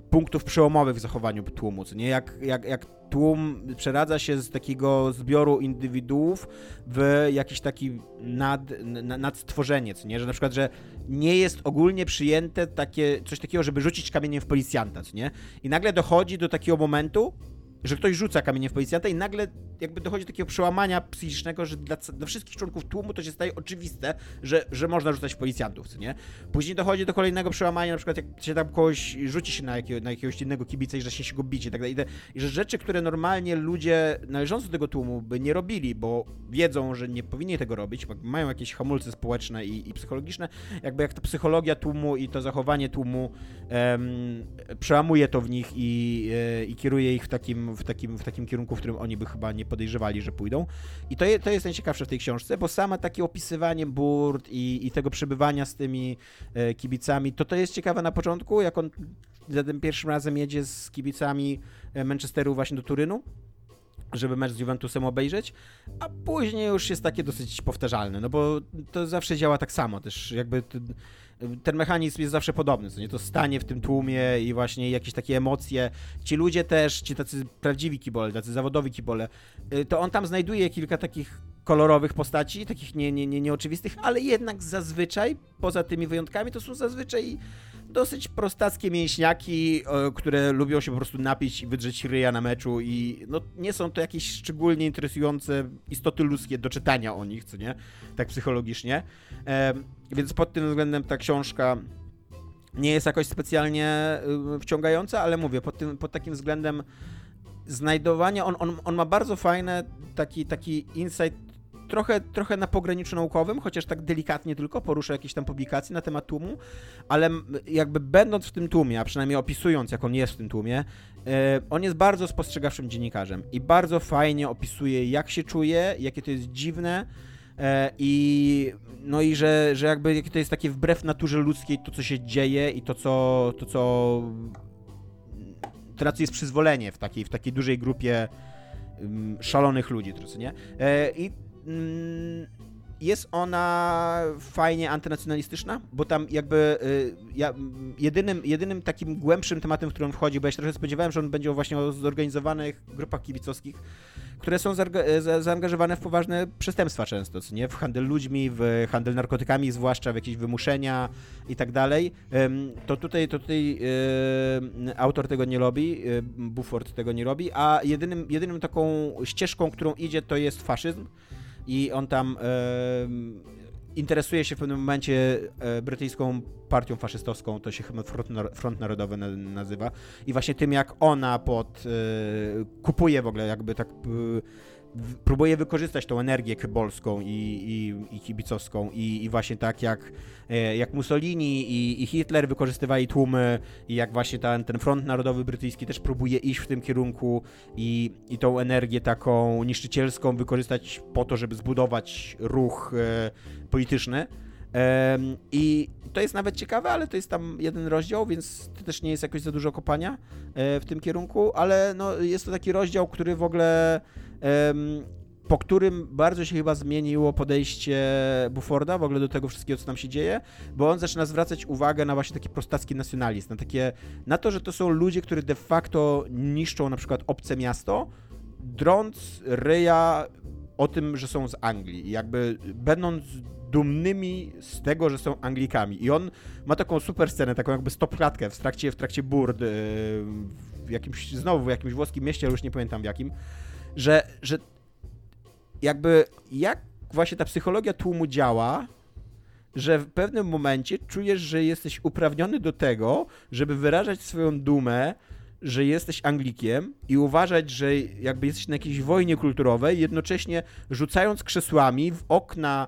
punktów przełomowych w zachowaniu tłumu, nie? Jak, jak, jak tłum przeradza się z takiego zbioru indywiduów w jakiś taki nad, nadstworzenie, nie? Że na przykład, że nie jest ogólnie przyjęte takie, coś takiego, żeby rzucić kamieniem w policjanta, nie? I nagle dochodzi do takiego momentu, że ktoś rzuca kamieniem w policjanta i nagle jakby dochodzi do takiego przełamania psychicznego, że dla, dla, wszystkich członków tłumu to się staje oczywiste, że, że można rzucać w policjantów, co nie? Później dochodzi do kolejnego przełamania, na przykład jak się tam kogoś rzuci się na, jakiego, na jakiegoś innego kibica i że się go bić i tak dalej. I że rzeczy, które normalnie ludzie należący do tego tłumu by nie robili, bo wiedzą, że nie powinni tego robić, mają jakieś hamulce społeczne i, i psychologiczne, jakby jak ta psychologia tłumu i to zachowanie tłumu um, przełamuje to w nich i, e, i kieruje ich w takim w takim, w takim kierunku, w którym oni by chyba nie podejrzewali, że pójdą. I to, je, to jest najciekawsze w tej książce, bo sama takie opisywanie burt i, i tego przebywania z tymi e, kibicami, to to jest ciekawe na początku, jak on za tym pierwszym razem jedzie z kibicami e, Manchesteru właśnie do Turynu, żeby mecz z Juventusem obejrzeć, a później już jest takie dosyć powtarzalne, no bo to zawsze działa tak samo, też jakby ten mechanizm jest zawsze podobny, co nie, to stanie w tym tłumie i właśnie jakieś takie emocje, ci ludzie też, ci tacy prawdziwi kibole, tacy zawodowi kibole, y, to on tam znajduje kilka takich kolorowych postaci, takich nie, nie, nie, nieoczywistych, ale jednak zazwyczaj, poza tymi wyjątkami, to są zazwyczaj dosyć prostackie mięśniaki, które lubią się po prostu napić i wydrzeć ryja na meczu i no, nie są to jakieś szczególnie interesujące istoty ludzkie do czytania o nich, co nie? Tak psychologicznie. E, więc pod tym względem ta książka nie jest jakoś specjalnie y, wciągająca, ale mówię, pod, tym, pod takim względem znajdowania, on, on, on ma bardzo fajny taki, taki insight trochę, trochę na pograniczu naukowym, chociaż tak delikatnie tylko porusza jakieś tam publikacje na temat tłumu, ale jakby będąc w tym tłumie, a przynajmniej opisując, jak on jest w tym tłumie, e, on jest bardzo spostrzegawczym dziennikarzem i bardzo fajnie opisuje, jak się czuje, jakie to jest dziwne, e, i no i że, że jakby to jest takie wbrew naturze ludzkiej to, co się dzieje i to, co to, co co jest przyzwolenie w takiej, w takiej dużej grupie szalonych ludzi, nie? E, I Mm, jest ona fajnie antynacjonalistyczna, bo tam jakby y, ja, jedynym, jedynym takim głębszym tematem, w którym wchodzi, bo ja się trochę spodziewałem, że on będzie właśnie o zorganizowanych grupach kibicowskich, które są zaangażowane w poważne przestępstwa często, nie? W handel ludźmi, w handel narkotykami, zwłaszcza w jakieś wymuszenia i tak dalej. To tutaj, to tutaj autor tego nie robi, y, Bufford tego nie robi, a jedynym, jedynym taką ścieżką, którą idzie, to jest faszyzm i on tam interesuje się w pewnym momencie e, brytyjską partią faszystowską, to się chyba Front, Front Narodowy nazywa. I właśnie tym jak ona pod e, kupuje w ogóle jakby tak próbuje wykorzystać tą energię kybolską i, i, i kibicowską i, i, właśnie tak jak, e, jak Mussolini i, i, Hitler wykorzystywali tłumy i jak właśnie ten, ten front narodowy brytyjski też próbuje iść w tym kierunku i, i tą energię taką niszczycielską wykorzystać po to, żeby zbudować ruch e, polityczny. I to jest nawet ciekawe, ale to jest tam jeden rozdział, więc to też nie jest jakoś za dużo kopania e, w tym kierunku, ale no, jest to taki rozdział, który w ogóle po którym bardzo się chyba zmieniło podejście Bufforda w ogóle do tego wszystkiego, co tam się dzieje, bo on zaczyna zwracać uwagę na właśnie taki prostacki nacjonalizm, na takie, na to, że to są ludzie, którzy de facto niszczą na przykład obce miasto, drąc ryja o tym, że są z Anglii. Jakby będąc dumnymi z tego, że są Anglikami. I on ma taką super scenę, taką jakby stop-klatkę w trakcie, w trakcie burd, yy, w jakimś, znowu w jakimś włoskim mieście, ale już nie pamiętam w jakim, że, że jakby jak właśnie ta psychologia tłumu działa, że w pewnym momencie czujesz, że jesteś uprawniony do tego, żeby wyrażać swoją dumę, że jesteś Anglikiem i uważać, że jakby jesteś na jakiejś wojnie kulturowej, jednocześnie rzucając krzesłami w okna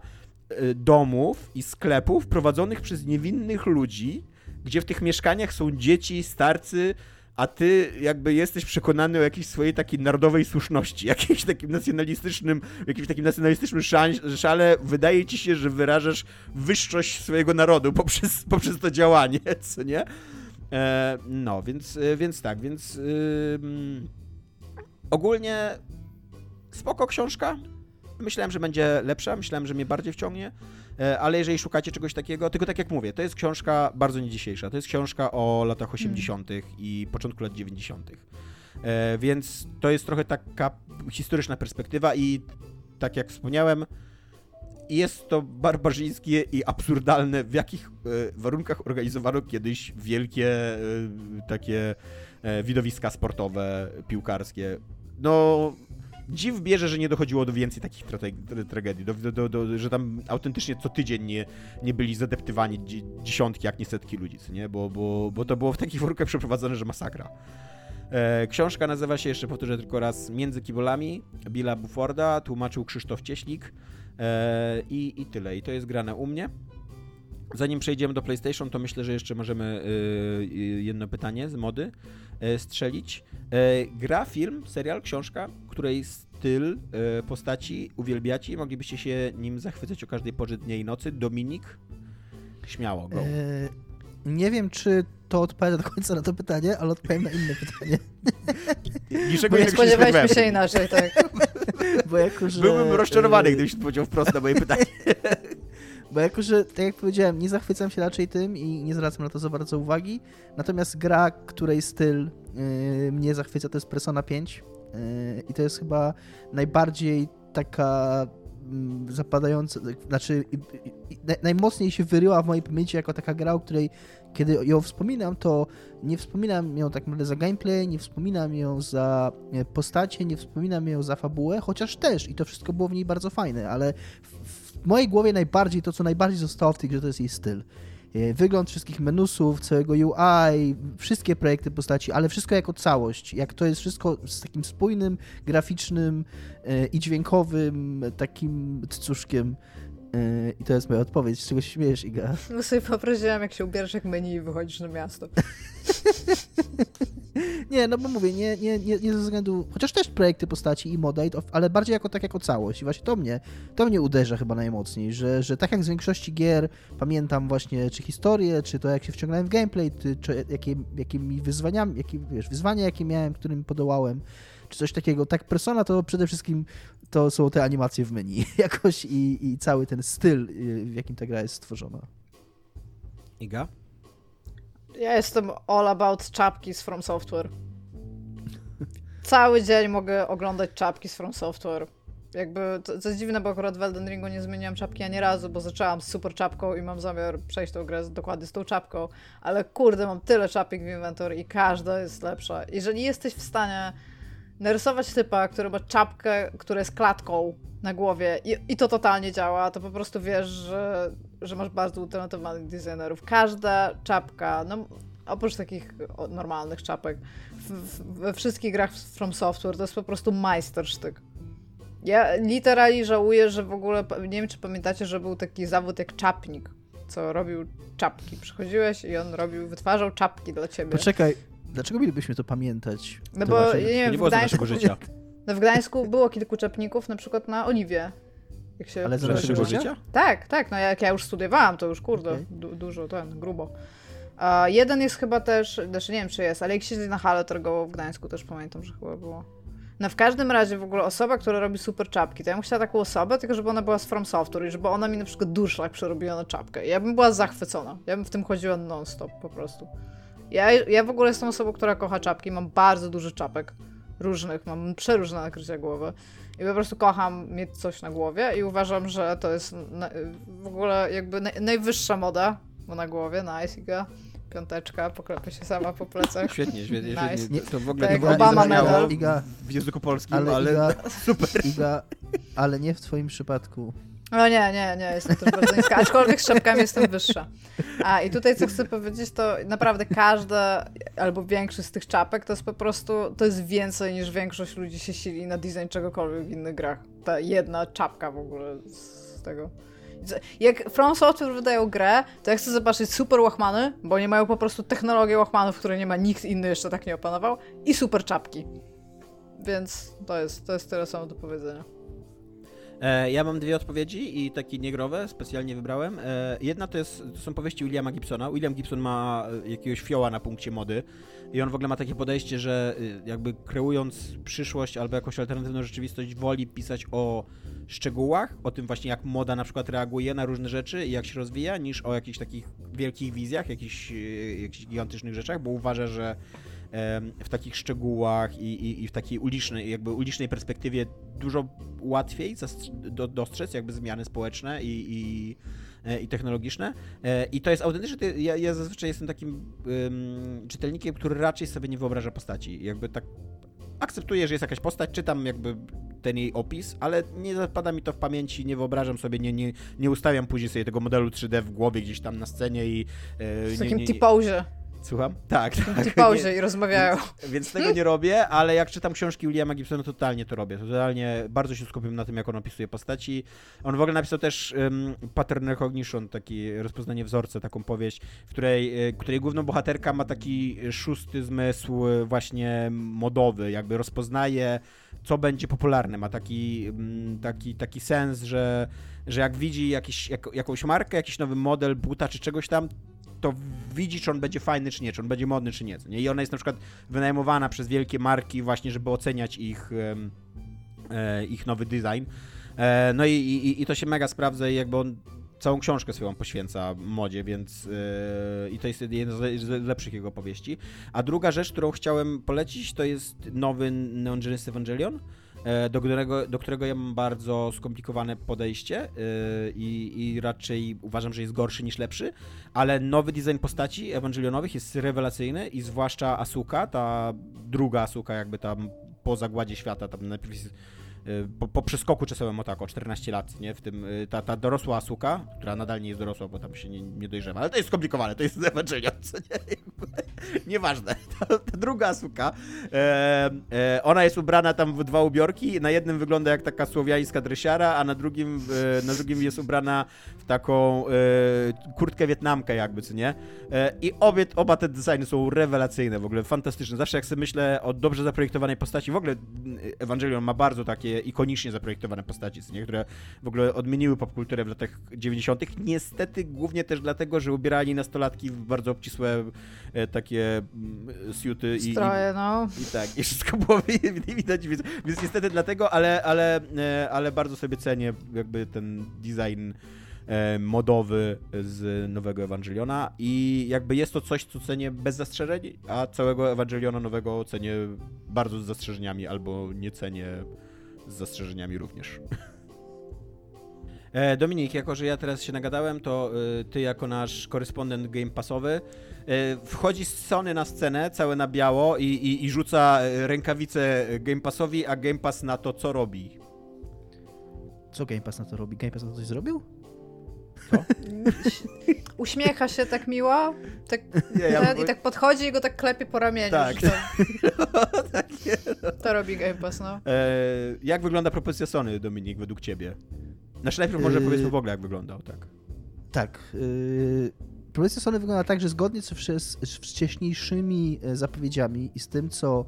y, domów i sklepów prowadzonych przez niewinnych ludzi, gdzie w tych mieszkaniach są dzieci, starcy, a ty jakby jesteś przekonany o jakiejś swojej takiej narodowej słuszności, jakimś takim nacjonalistycznym, jakimś takim nacjonalistycznym szale, wydaje ci się, że wyrażasz wyższość swojego narodu poprzez, poprzez to działanie, co nie? E, no, więc, e, więc tak, więc yy, ogólnie spoko książka. Myślałem, że będzie lepsza, myślałem, że mnie bardziej wciągnie. E, ale jeżeli szukacie czegoś takiego, tylko tak jak mówię, to jest książka bardzo nie dzisiejsza. To jest książka o latach 80. Mm. i początku lat 90. E, więc to jest trochę taka historyczna perspektywa i tak jak wspomniałem, jest to barbarzyńskie i absurdalne, w jakich e, warunkach organizowano kiedyś wielkie takie widowiska sportowe, piłkarskie. No, dziw bierze, że nie dochodziło do więcej takich tra tragedii, do, do, do, że tam autentycznie co tydzień nie, nie byli zadeptywani dziesiątki, jak nie setki ludzi, nie? Bo, bo, bo to było w takich warunkach przeprowadzone, że masakra. E, książka nazywa się, jeszcze powtórzę tylko raz, Między kibolami Billa Bufforda, tłumaczył Krzysztof Cieślik e, i, i tyle. I to jest grane u mnie. Zanim przejdziemy do PlayStation, to myślę, że jeszcze możemy y, jedno pytanie z mody y, strzelić. Y, gra, film, serial, książka, której styl postaci uwielbiacie i moglibyście się nim zachwycać o każdej porze dnia i nocy. Dominik, śmiało, go. E, nie wiem, czy to odpowiada do końca na to pytanie, ale odpowiem na inne pytanie. Niczego nie spodziewaliśmy się inaczej, tak. Bo jako, że... Byłbym rozczarowany, gdybyś odpowiedział wprost na moje pytanie. Bo jako, że, tak jak powiedziałem, nie zachwycam się raczej tym i nie zwracam na to za bardzo uwagi, natomiast gra, której styl yy, mnie zachwyca, to jest Persona 5 yy, i to jest chyba najbardziej taka mm, zapadająca, znaczy najmocniej się wyryła w mojej pamięci jako taka gra, o której kiedy ją wspominam, to nie wspominam ją tak naprawdę za gameplay, nie wspominam ją za e, postacie, nie wspominam ją za fabułę, chociaż też i to wszystko było w niej bardzo fajne, ale w mojej głowie najbardziej, to co najbardziej zostało w tej grze, to jest jej styl. E, wygląd wszystkich menusów, całego UI, wszystkie projekty postaci, ale wszystko jako całość. Jak to jest wszystko z takim spójnym, graficznym e, i dźwiękowym takim cuszkiem. E, I to jest moja odpowiedź. Z czego się śmiejesz, Iga? No sobie wyobraziłam, jak się ubierasz jak menu i wychodzisz na miasto. nie, no bo mówię, nie, nie, nie, nie ze względu, chociaż też projekty postaci i moda, ale bardziej jako tak jako całość. I właśnie to mnie, to mnie uderza chyba najmocniej, że, że tak jak z większości gier pamiętam właśnie czy historię, czy to jak się wciągnąłem w gameplay, czy jakie, jakimi wyzwaniami, jakie, wiesz, wyzwania jakie miałem, którym podołałem, czy coś takiego. Tak Persona to przede wszystkim to są te animacje w menu jakoś i, i cały ten styl, y, w jakim ta gra jest stworzona. Iga? Ja jestem all about czapki z From Software. Cały dzień mogę oglądać czapki z From Software. Jakby, to, to jest dziwne, bo akurat w Elden Ringu nie zmieniłam czapki ani razu, bo zaczęłam z super czapką i mam zamiar przejść tą grę dokładnie z tą czapką, ale kurde, mam tyle czapek w inwentory i każda jest lepsza. Jeżeli jesteś w stanie narysować typa, który ma czapkę, która jest klatką na głowie i, i to totalnie działa, to po prostu wiesz, że, że masz bardzo utalentowanych designerów. Każda czapka, no oprócz takich normalnych czapek, w, w, we wszystkich grach From Software to jest po prostu majstersztyk. Ja literalnie żałuję, że w ogóle, nie wiem czy pamiętacie, że był taki zawód jak czapnik, co robił czapki. Przychodziłeś i on robił, wytwarzał czapki dla ciebie. Poczekaj, Dlaczego mielibyśmy to pamiętać? No bo właśnie, nie wiem, nie w Gdańsku, życia. No w Gdańsku było kilku czepników, na przykład na Oliwie. Jak się Ale za naszego życia? Tak, tak. No jak ja już studiowałam, to już kurde, okay. du dużo, ten, grubo. A jeden jest chyba też, znaczy nie wiem czy jest, ale jak siedzi na hale targową w Gdańsku, też pamiętam, że chyba było. No w każdym razie w ogóle osoba, która robi super czapki, to ja bym chciała taką osobę, tylko żeby ona była z From Software i żeby ona mi na przykład durszlak przerobiła na czapkę. Ja bym była zachwycona. Ja bym w tym chodziła non-stop po prostu. Ja, ja w ogóle jestem osobą, która kocha czapki. Mam bardzo dużo czapek różnych, mam przeróżne nakrycia głowy. I po prostu kocham mieć coś na głowie i uważam, że to jest na, w ogóle jakby najwyższa moda na głowie. Nice, Iga. Piąteczka, poklepę się sama po plecach. Świetnie, świetnie, nice. świetnie. To w ogóle tak, nie Obama medal. Iga, w języku polskim, ale, ale Iga, super. Iga, ale nie w twoim przypadku. No nie, nie, nie, jestem też bardzo niska, aczkolwiek z czapkami jestem wyższa. A i tutaj co chcę powiedzieć, to naprawdę każda albo większość z tych czapek to jest po prostu, to jest więcej niż większość ludzi się sili na design czegokolwiek w innych grach. Ta jedna czapka w ogóle z tego. Jak From Software wydają grę, to ja chcę zobaczyć super łachmany, bo oni mają po prostu technologię łachmanów, której nie ma nikt inny jeszcze tak nie opanował, i super czapki. Więc to jest, to jest tyle samo do powiedzenia. E, ja mam dwie odpowiedzi i takie niegrowe, specjalnie wybrałem. E, jedna to, jest, to są powieści Williama Gibsona. William Gibson ma jakiegoś fioła na punkcie mody i on w ogóle ma takie podejście, że jakby kreując przyszłość albo jakąś alternatywną rzeczywistość woli pisać o szczegółach, o tym właśnie jak moda na przykład reaguje na różne rzeczy i jak się rozwija, niż o jakichś takich wielkich wizjach, jakichś, jakichś gigantycznych rzeczach, bo uważa, że w takich szczegółach i, i, i, w takiej ulicznej, jakby ulicznej perspektywie dużo łatwiej dostrzec jakby zmiany społeczne i, i, e, i technologiczne. E, I to jest autentycznie, ja, ja zazwyczaj jestem takim um, czytelnikiem, który raczej sobie nie wyobraża postaci. Jakby tak akceptuję, że jest jakaś postać, czytam jakby ten jej opis, ale nie zapada mi to w pamięci, nie wyobrażam sobie, nie, nie, nie ustawiam później sobie tego modelu 3D w głowie gdzieś tam na scenie i... E, w takim nie, Słucham? Tak, tak. W pauzie i rozmawiają. Więc, więc, tego nie robię, ale jak czytam książki Williama Gibsona, to totalnie to robię. Totalnie bardzo się skupiam na tym, jak on opisuje postaci. On w ogóle napisał też um, Pattern Recognition, takie rozpoznanie wzorca, taką powieść, w której, e, której główną bohaterka ma taki szósty zmysł e, właśnie modowy, jakby rozpoznaje, co będzie popularne. Ma taki, mm, taki, taki sens, że, że jak widzi jakiś, jak, jakąś markę, jakiś nowy model buta czy czegoś tam, to widzi, czy on będzie fajny, czy nie, czy on będzie modny, czy nie. nie? I ona jest na przykład wynajmowana przez wielkie marki właśnie, żeby oceniać ich, e, ich nowy design. E, no i, i, i to się mega sprawdza i jakby on całą książkę swoją poświęca modzie, więc yy, i to jest jedna z lepszych jego powieści. A druga rzecz, którą chciałem polecić, to jest nowy Neon Genesis Evangelion. E, do którego, do którego ja mam bardzo skomplikowane podejście e, i, i raczej uważam, że jest gorszy niż lepszy, ale nowy design postaci ewangelionowych jest rewelacyjny i zwłaszcza Asuka, ta druga Asuka jakby tam po zagładzie świata, tam najpierw jest po, po przeskoku czasowym o tak, o 14 lat, nie? W tym y, ta, ta dorosła Asuka, która nadal nie jest dorosła, bo tam się nie, nie dojrzewa, ale to jest skomplikowane, to jest Evangelion, co nie? Nieważne. Ta, ta druga Asuka, e, e, ona jest ubrana tam w dwa ubiorki, na jednym wygląda jak taka słowiańska dresiara, a na drugim, e, na drugim jest ubrana w taką e, kurtkę wietnamkę jakby, co nie? E, I obie, oba te designy są rewelacyjne, w ogóle fantastyczne. Zawsze jak sobie myślę o dobrze zaprojektowanej postaci, w ogóle Evangelion ma bardzo takie ikonicznie zaprojektowane postaci, nie? które w ogóle odmieniły popkulturę w latach 90. Niestety głównie też dlatego, że ubierali nastolatki w bardzo obcisłe e, takie mm, suity i, Stroje, no. i tak, i wszystko było widać, więc, więc niestety dlatego, ale, ale, e, ale bardzo sobie cenię jakby ten design e, modowy z nowego Ewangeliona i jakby jest to coś, co cenię bez zastrzeżeń, a całego Ewangeliona nowego cenię bardzo z zastrzeżeniami albo nie cenię z zastrzeżeniami również. E, Dominik, jako że ja teraz się nagadałem, to e, ty jako nasz korespondent game passowy e, wchodzi z Sony na scenę, całe na biało i, i, i rzuca rękawice Game Passowi, a Game Pass na to co robi? Co Game Pass na to robi? Game Pass na to coś zrobił? Co? Uśmiecha się tak miło tak, nie, ja i tak podchodzi i go tak klepie po ramieniu. Tak. To, tak to robi Game Pass, no. E, jak wygląda propozycja Sony, Dominik, według ciebie? Znaczy najpierw może yy... powiedzmy w ogóle, jak wyglądał, tak. Tak. Yy... Propozycja Sony wygląda tak, że zgodnie z, z wcześniejszymi e, zapowiedziami i z tym, co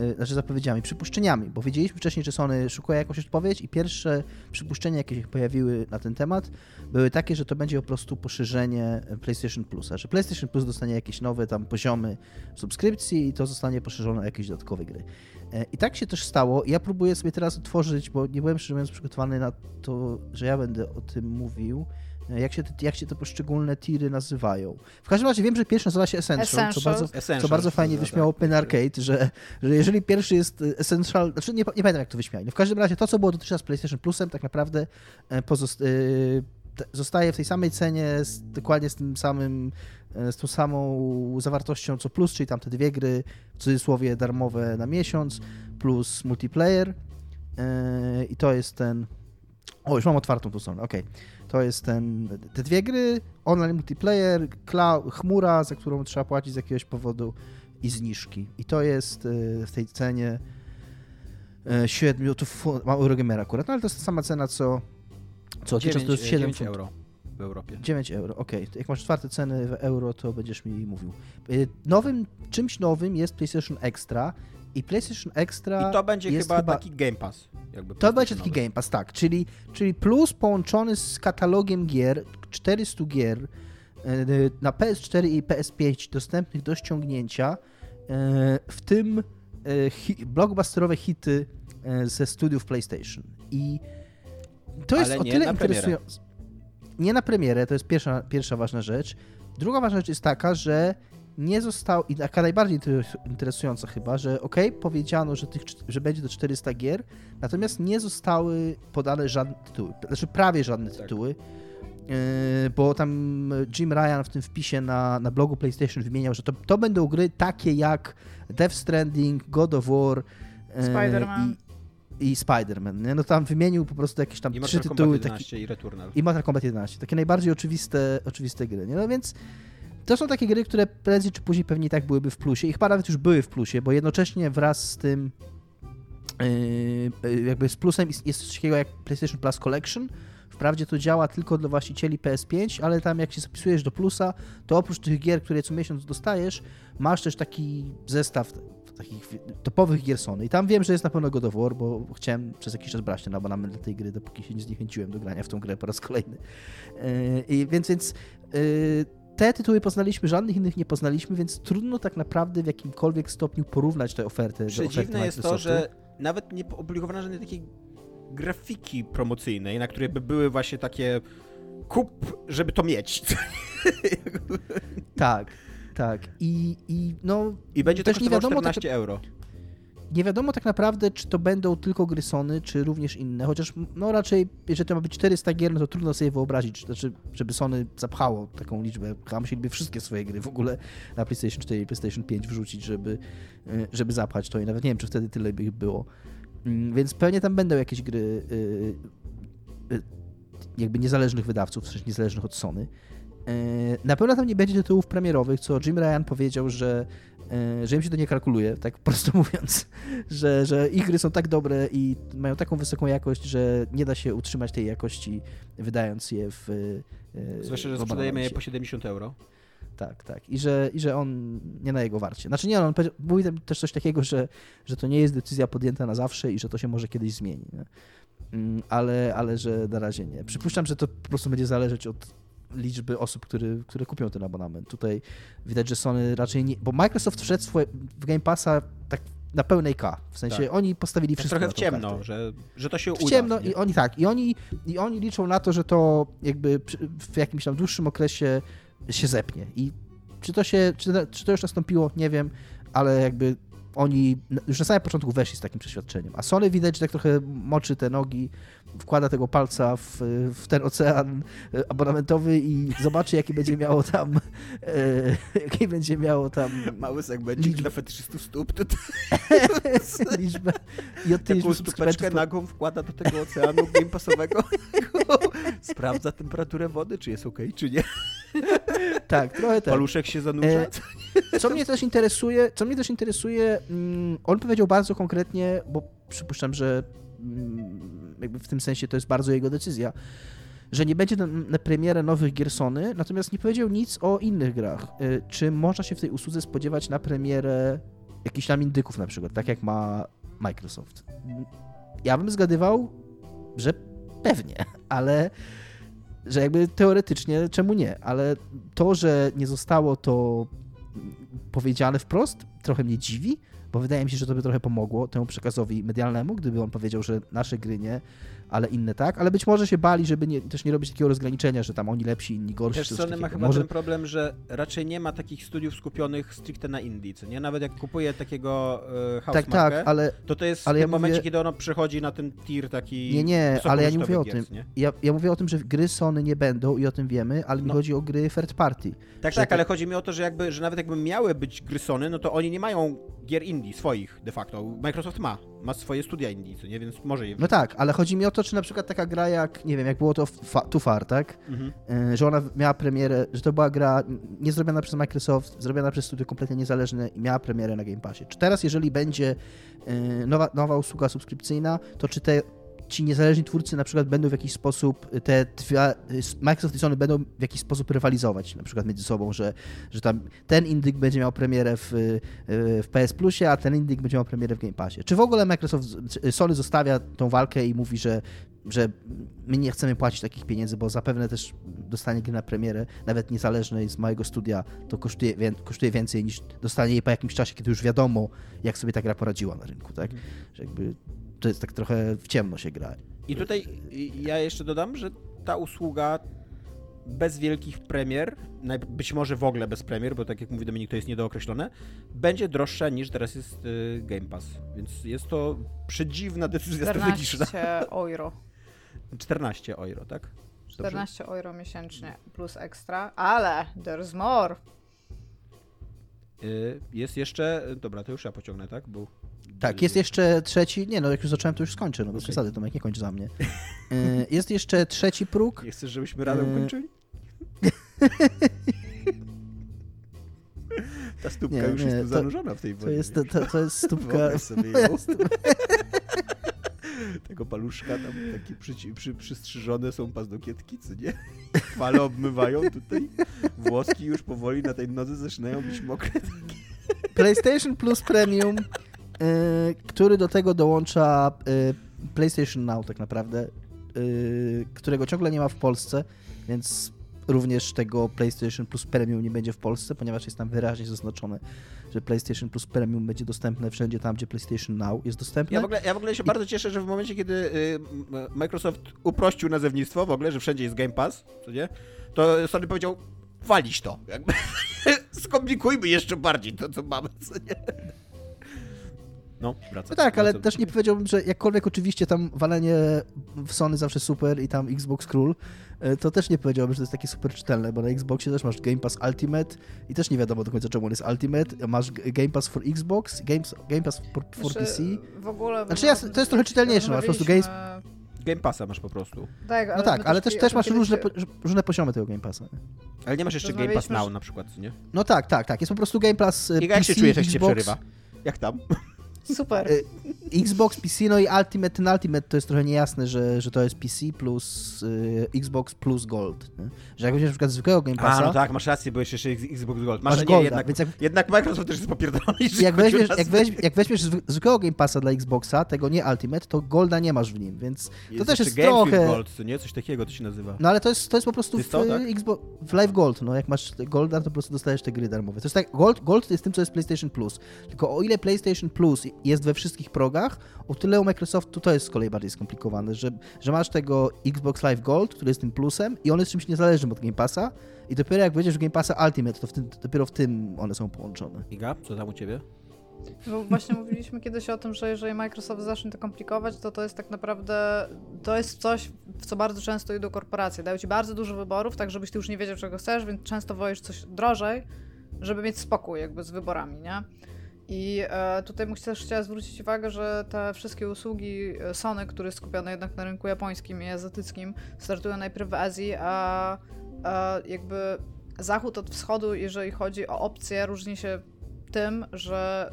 yy, znaczy zapowiedziami, przypuszczeniami, bo wiedzieliśmy wcześniej, że Sony szukuje jakąś odpowiedź i pierwsze przypuszczenia, jakie się pojawiły na ten temat, były takie, że to będzie po prostu poszerzenie PlayStation Plusa, że PlayStation Plus dostanie jakieś nowe tam poziomy subskrypcji i to zostanie poszerzone o jakieś dodatkowe gry. E, I tak się też stało. Ja próbuję sobie teraz otworzyć, bo nie byłem szczerze mówiąc przygotowany na to, że ja będę o tym mówił jak się, te, jak się te poszczególne tiry nazywają. W każdym razie wiem, że pierwszy nazywa się Essential, Essential. co bardzo, Essential, co bardzo fajnie wyśmiało tak. Pen Arcade, że, że jeżeli pierwszy jest Essential, znaczy nie, nie pamiętam jak to wyśmiali. No w każdym razie to, co było dotychczas PlayStation Plusem, tak naprawdę e, pozost, e, zostaje w tej samej cenie, z, dokładnie z tym samym, e, z tą samą zawartością co Plus, czyli tam te dwie gry, w cudzysłowie darmowe na miesiąc, plus multiplayer i to jest ten... O, już mam otwartą tą stronę, okej. Okay. To jest ten, te dwie gry, online multiplayer, chmura, za którą trzeba płacić z jakiegoś powodu i zniżki. I to jest e, w tej cenie 7, e, to ma Eurogamer akurat, no ale to jest ta sama cena co co 9, to jest 7 9 euro w Europie. 9 euro, okej. Okay. Jak masz czwarte ceny w euro, to będziesz mi mówił. E, nowym, czymś nowym jest PlayStation Extra i PlayStation Extra. I to będzie chyba, chyba, taki Game Pass. to będzie taki Game Pass, tak. Czyli, czyli plus połączony z katalogiem gier, 400 gier e, na PS4 i PS5 dostępnych do ściągnięcia, e, w tym e, blockbusterowe hity ze studiów PlayStation. I to jest Ale o tyle interesujące. Nie na premierę, to jest pierwsza, pierwsza ważna rzecz. Druga ważna rzecz jest taka, że nie został, i taka najbardziej interesująca chyba, że ok, powiedziano, że, tych, że będzie to 400 gier, natomiast nie zostały podane żadne tytuły, znaczy prawie żadne tak. tytuły, yy, bo tam Jim Ryan w tym wpisie na, na blogu PlayStation wymieniał, że to, to będą gry takie jak Death Stranding, God of War yy, Spider-Man. I, i Spider-Man, nie? No tam wymienił po prostu jakieś tam I trzy tytuły. Kombat 11 taki, i Returnal. I Mortal Kombat 11. Takie najbardziej oczywiste, oczywiste gry, nie? No więc to są takie gry, które prędzej czy później pewnie tak byłyby w plusie i chyba nawet już były w plusie, bo jednocześnie wraz z tym yy, jakby z plusem jest coś takiego jak PlayStation Plus Collection. Wprawdzie to działa tylko dla właścicieli PS5, ale tam jak się zapisujesz do plusa, to oprócz tych gier, które co miesiąc dostajesz, masz też taki zestaw takich topowych gier Sony. I tam wiem, że jest na pewno God of War, bo chciałem przez jakiś czas brać ten abonament dla tej gry, dopóki się nie zniechęciłem do grania w tą grę po raz kolejny. Yy, I więc, więc yy, te tytuły poznaliśmy, żadnych innych nie poznaliśmy, więc trudno tak naprawdę w jakimkolwiek stopniu porównać te oferty. Przedziwne jest to, że nawet nie opublikowano żadnej takiej grafiki promocyjnej, na której by były właśnie takie kup, żeby to mieć. tak, tak. I, i no. I będzie też nie wiadomo 14 tak, euro. Nie wiadomo tak naprawdę, czy to będą tylko gry Sony, czy również inne, chociaż no raczej, jeżeli to ma być 400 gier, no to trudno sobie wyobrazić, znaczy, żeby Sony zapchało taką liczbę, chyba musieliby wszystkie swoje gry w ogóle na PlayStation 4 i PlayStation 5 wrzucić, żeby, y, żeby zapchać to i nawet nie wiem, czy wtedy tyle by ich było. Mm, więc pewnie tam będą jakieś gry y, y, jakby niezależnych wydawców, w sensie niezależnych od Sony. Na pewno tam nie będzie tytułów premierowych, co Jim Ryan powiedział, że E, że im się to nie kalkuluje, tak po prostu mówiąc, że, że ich gry są tak dobre i mają taką wysoką jakość, że nie da się utrzymać tej jakości wydając je w e, Zwłaszcza, że sprzedajemy je po 70 euro. Tak, tak. I że, I że on nie na jego warcie. Znaczy nie, on mówi też coś takiego, że, że to nie jest decyzja podjęta na zawsze i że to się może kiedyś zmieni. Nie? Mm, ale, ale że na razie nie. Przypuszczam, że to po prostu będzie zależeć od liczby osób, które, które kupią ten abonament. Tutaj widać, że Sony raczej nie... Bo Microsoft wszedł w Game Passa tak na pełnej K. W sensie tak. oni postawili wszystko Trochę w ciemno, że, że to się uda. W ciemno nie? i oni tak. I oni, I oni liczą na to, że to jakby w jakimś tam dłuższym okresie się zepnie. I czy to się, czy, czy to już nastąpiło, nie wiem, ale jakby oni już na samym początku weszli z takim przeświadczeniem. A Sony widać, że tak trochę moczy te nogi, wkłada tego palca w, w ten ocean abonamentowy i zobaczy, jaki będzie miało tam e, jaki będzie miało tam mały segmencik liczbę. dla fetyszystów stóp. To... liczbę. I od tej Taką stupeczkę nagą wkłada do tego oceanu gamepasowego. Sprawdza temperaturę wody, czy jest ok, czy nie. Tak, trochę tak. Paluszek się zanurza. E, co mnie też interesuje, co mnie też interesuje, mm, on powiedział bardzo konkretnie, bo przypuszczam, że mm, jakby w tym sensie to jest bardzo jego decyzja, że nie będzie na, na premierę nowych gier Sony, natomiast nie powiedział nic o innych grach. E, czy można się w tej usłudze spodziewać na premierę jakichś tam indyków na przykład, tak jak ma Microsoft? Ja bym zgadywał, że pewnie, ale że jakby teoretycznie czemu nie, ale to, że nie zostało to powiedziane wprost, trochę mnie dziwi, bo wydaje mi się, że to by trochę pomogło temu przekazowi medialnemu, gdyby on powiedział, że nasze gry nie, ale inne tak, ale być może się bali, żeby nie, też nie robić takiego rozgraniczenia, że tam oni lepsi, inni gorsi. Też Sony ma chyba może... ten problem, że raczej nie ma takich studiów skupionych stricte na indie, co nie? Nawet jak kupuje takiego uh, house tak, tak, ale, to to jest ale w tym ja momencie, mówię... kiedy ono przechodzi na ten tier taki Nie, nie, ale ja nie mówię o tym. Ja, ja mówię o tym, że gry Sony nie będą i o tym wiemy, ale no. mi chodzi o gry third party. Tak, tak, ale chodzi mi o to, że jakby, że nawet jakby miały być gry Sony, no to oni nie mają gier indie swoich de facto. Microsoft ma ma swoje studia indie, nie? Więc może je... No tak, ale chodzi mi o to, czy na przykład taka gra jak, nie wiem, jak było to fa Too Far, tak? Mhm. E, że ona miała premierę, że to była gra nie zrobiona przez Microsoft, zrobiona przez studio kompletnie niezależne i miała premierę na Game Passie. Czy teraz, jeżeli będzie e, nowa, nowa usługa subskrypcyjna, to czy te ci niezależni twórcy na przykład będą w jakiś sposób, te dwa, Microsoft i Sony będą w jakiś sposób rywalizować na przykład między sobą, że, że tam ten indyk będzie miał premierę w, w PS Plusie, a ten indyk będzie miał premierę w Game Passie. Czy w ogóle Microsoft, Sony zostawia tą walkę i mówi, że, że my nie chcemy płacić takich pieniędzy, bo zapewne też dostanie gry na premierę, nawet niezależnej z małego studia, to kosztuje, kosztuje więcej niż dostanie jej po jakimś czasie, kiedy już wiadomo, jak sobie ta gra poradziła na rynku, tak? Mhm. Że jakby to jest tak trochę w ciemno się gra. I tutaj ja jeszcze dodam, że ta usługa bez wielkich premier, być może w ogóle bez premier, bo tak jak mówi Dominik, to jest niedookreślone, będzie droższa niż teraz jest y, Game Pass. Więc jest to przedziwna decyzja 14 strategiczna. 14 euro. 14 euro, tak? 14 Dobrze? euro miesięcznie plus ekstra, ale there's more. Y, jest jeszcze, dobra, to już ja pociągnę, tak? Bo... Tak, jest jeszcze trzeci, nie no, jak już zacząłem, to już skończę, no bez okay. przesady, Tomek, nie kończ za mnie. Y, jest jeszcze trzeci próg. Nie chcesz, żebyśmy razem y, kończyli? Ta stópka nie, już nie, jest tu zanurzona w tej wodzie. To jest, to, to, to jest stópka... sobie Tego paluszka tam takie przy, przy, przystrzyżone są paznokietki, co nie? Fale obmywają tutaj. Włoski już powoli na tej nodze zaczynają być mokre. PlayStation Plus Premium, który do tego dołącza y, PlayStation Now tak naprawdę, y, którego ciągle nie ma w Polsce, więc również tego PlayStation Plus Premium nie będzie w Polsce, ponieważ jest tam wyraźnie zaznaczone, że PlayStation Plus Premium będzie dostępne wszędzie tam, gdzie PlayStation Now jest dostępne. Ja w ogóle, ja w ogóle się I... bardzo cieszę, że w momencie, kiedy y, Microsoft uprościł nazewnictwo w ogóle, że wszędzie jest Game Pass, co nie? To Sony powiedział, walić to. Skomplikujmy jeszcze bardziej to, co mamy, co nie? No, wracam. No tak, ale też nie powiedziałbym, że jakkolwiek oczywiście tam walenie w Sony zawsze super i tam Xbox Król, e, to też nie powiedziałbym, że to jest takie super czytelne, bo na Xboxie też masz Game Pass Ultimate i też nie wiadomo do końca czemu on jest Ultimate. Masz Game Pass for Xbox, Games, Game Pass for, for znaczy, PC. W ogóle... Znaczy, ja, to jest trochę czytelniejsze, masz po prostu Game... Game Passa masz po prostu. Tak, no tak, ale też, też masz różne, różne poziomy tego Game Passa. Ale nie masz jeszcze Game Pass Now na przykład, nie? No tak, tak, tak. Jest po prostu Game Pass Giga, PC, jak się czujesz, jak Xbox... się przerywa? Jak tam? Super. Y, Xbox, PC, no i Ultimate. Ten Ultimate to jest trochę niejasne, że, że to jest PC plus y, Xbox plus Gold. Nie? Że jak weźmiesz na przykład zwykłego Game Passa... A, no tak, masz rację, bo jeszcze Xbox Gold. Masz, masz Golda, jednak, więc jak, jednak Microsoft też jest popierdolony. Jak weźmiesz, jak, weź, jak weźmiesz zwykłego Game Passa dla Xboxa, tego nie Ultimate, to Golda nie masz w nim, więc jest to też jest Game trochę... Gold, to nie? Coś takiego to się nazywa. No ale to jest, to jest po prostu jest w, to, tak? Xbox, w Live Gold, no jak masz Golda, to po prostu dostajesz te gry darmowe. To jest tak, Gold, Gold jest tym, co jest PlayStation Plus. Tylko o ile PlayStation Plus jest we wszystkich progach, o tyle u Microsoftu to jest z kolei bardziej skomplikowane, że, że masz tego Xbox Live Gold, który jest tym plusem i on jest czymś niezależnym od Game Passa i dopiero jak wejdziesz w Game Passa Ultimate, to w tym, dopiero w tym one są połączone. Iga, co tam u ciebie? Bo właśnie mówiliśmy kiedyś o tym, że jeżeli Microsoft zacznie to komplikować, to to jest tak naprawdę, to jest coś, w co bardzo często idą korporacje. Dają ci bardzo dużo wyborów, tak żebyś ty już nie wiedział, czego chcesz, więc często wolisz coś drożej, żeby mieć spokój jakby z wyborami, nie? I e, tutaj też chciała zwrócić uwagę, że te wszystkie usługi e, Sony, które jest skupione jednak na rynku japońskim i azjatyckim, startują najpierw w Azji, a, a jakby zachód od wschodu, jeżeli chodzi o opcje, różni się tym, że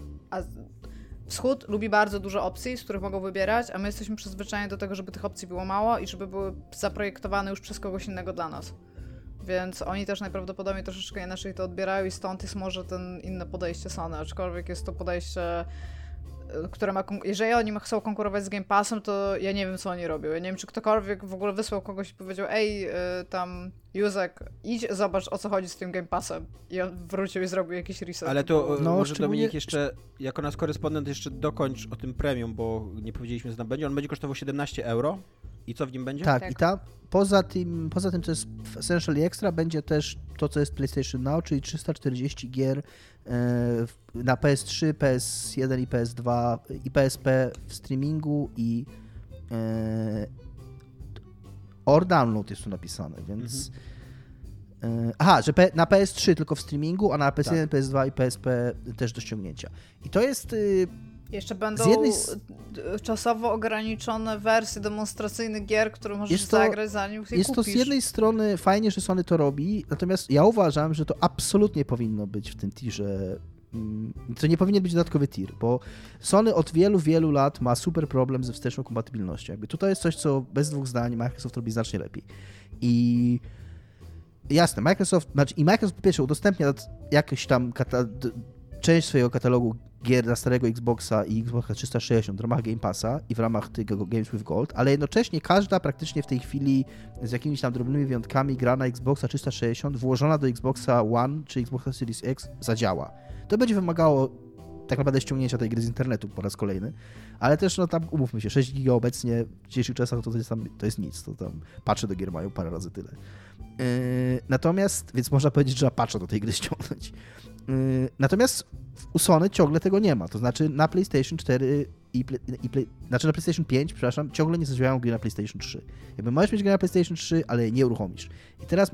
wschód lubi bardzo dużo opcji, z których mogą wybierać, a my jesteśmy przyzwyczajeni do tego, żeby tych opcji było mało i żeby były zaprojektowane już przez kogoś innego dla nas. Więc oni też najprawdopodobniej troszeczkę inaczej to odbierają i stąd jest może ten inne podejście Sony, aczkolwiek jest to podejście y, które ma, jeżeli oni chcą konkurować z Game Passem, to ja nie wiem, co oni robią. Ja nie wiem, czy ktokolwiek w ogóle wysłał kogoś i powiedział, ej, y, tam, Józek, idź, zobacz, o co chodzi z tym Game Passem. I on wrócił i zrobił jakiś reset. Ale to no, może Dominik jeszcze, jako nasz korespondent, jeszcze dokończ o tym premium, bo nie powiedzieliśmy, że tam będzie. On będzie kosztował 17 euro. I co w nim będzie? Tak, tak. i ta, poza, tym, poza tym, co jest w Essential Extra, będzie też to, co jest PlayStation Now, czyli 340 gier e, na PS3, PS1 i PS2 i PSP w streamingu i e, or download jest tu napisane, więc mhm. e, aha, że na PS3 tylko w streamingu, a na PS1, tak. PS2 i PSP też do ściągnięcia. I to jest y, jeszcze będą jednej... czasowo ograniczone wersje demonstracyjnych gier, które możesz to, zagrać zanim je Jest kupisz. to z jednej strony fajnie, że Sony to robi, natomiast ja uważam, że to absolutnie powinno być w tym tirze mm, to nie powinien być dodatkowy tir, bo Sony od wielu, wielu lat ma super problem ze wsteczną kompatybilnością. Jakby tutaj jest coś, co bez dwóch zdań Microsoft robi znacznie lepiej. I jasne, Microsoft, znaczy i Microsoft po pierwsze udostępnia jakiś tam część swojego katalogu gier dla starego Xboxa i Xboxa 360 w ramach Game Passa i w ramach tego Games with Gold, ale jednocześnie każda praktycznie w tej chwili z jakimiś tam drobnymi wyjątkami gra na Xboxa 360 włożona do Xboxa One czy Xboxa Series X zadziała. To będzie wymagało tak naprawdę ściągnięcia tej gry z internetu po raz kolejny, ale też no tam umówmy się, 6 giga obecnie w dzisiejszych czasach to jest, tam, to jest nic, to tam patrzę do gier mają parę razy tyle. Yy, natomiast, więc można powiedzieć, że patrzę do tej gry ściągnąć. Yy, natomiast u Sony ciągle tego nie ma. To znaczy na PlayStation 4 i, i play, znaczy na PlayStation 5, przepraszam, ciągle nie zadziałają gry na PlayStation 3. Jakby możesz mieć grę na PlayStation 3, ale nie uruchomisz. I teraz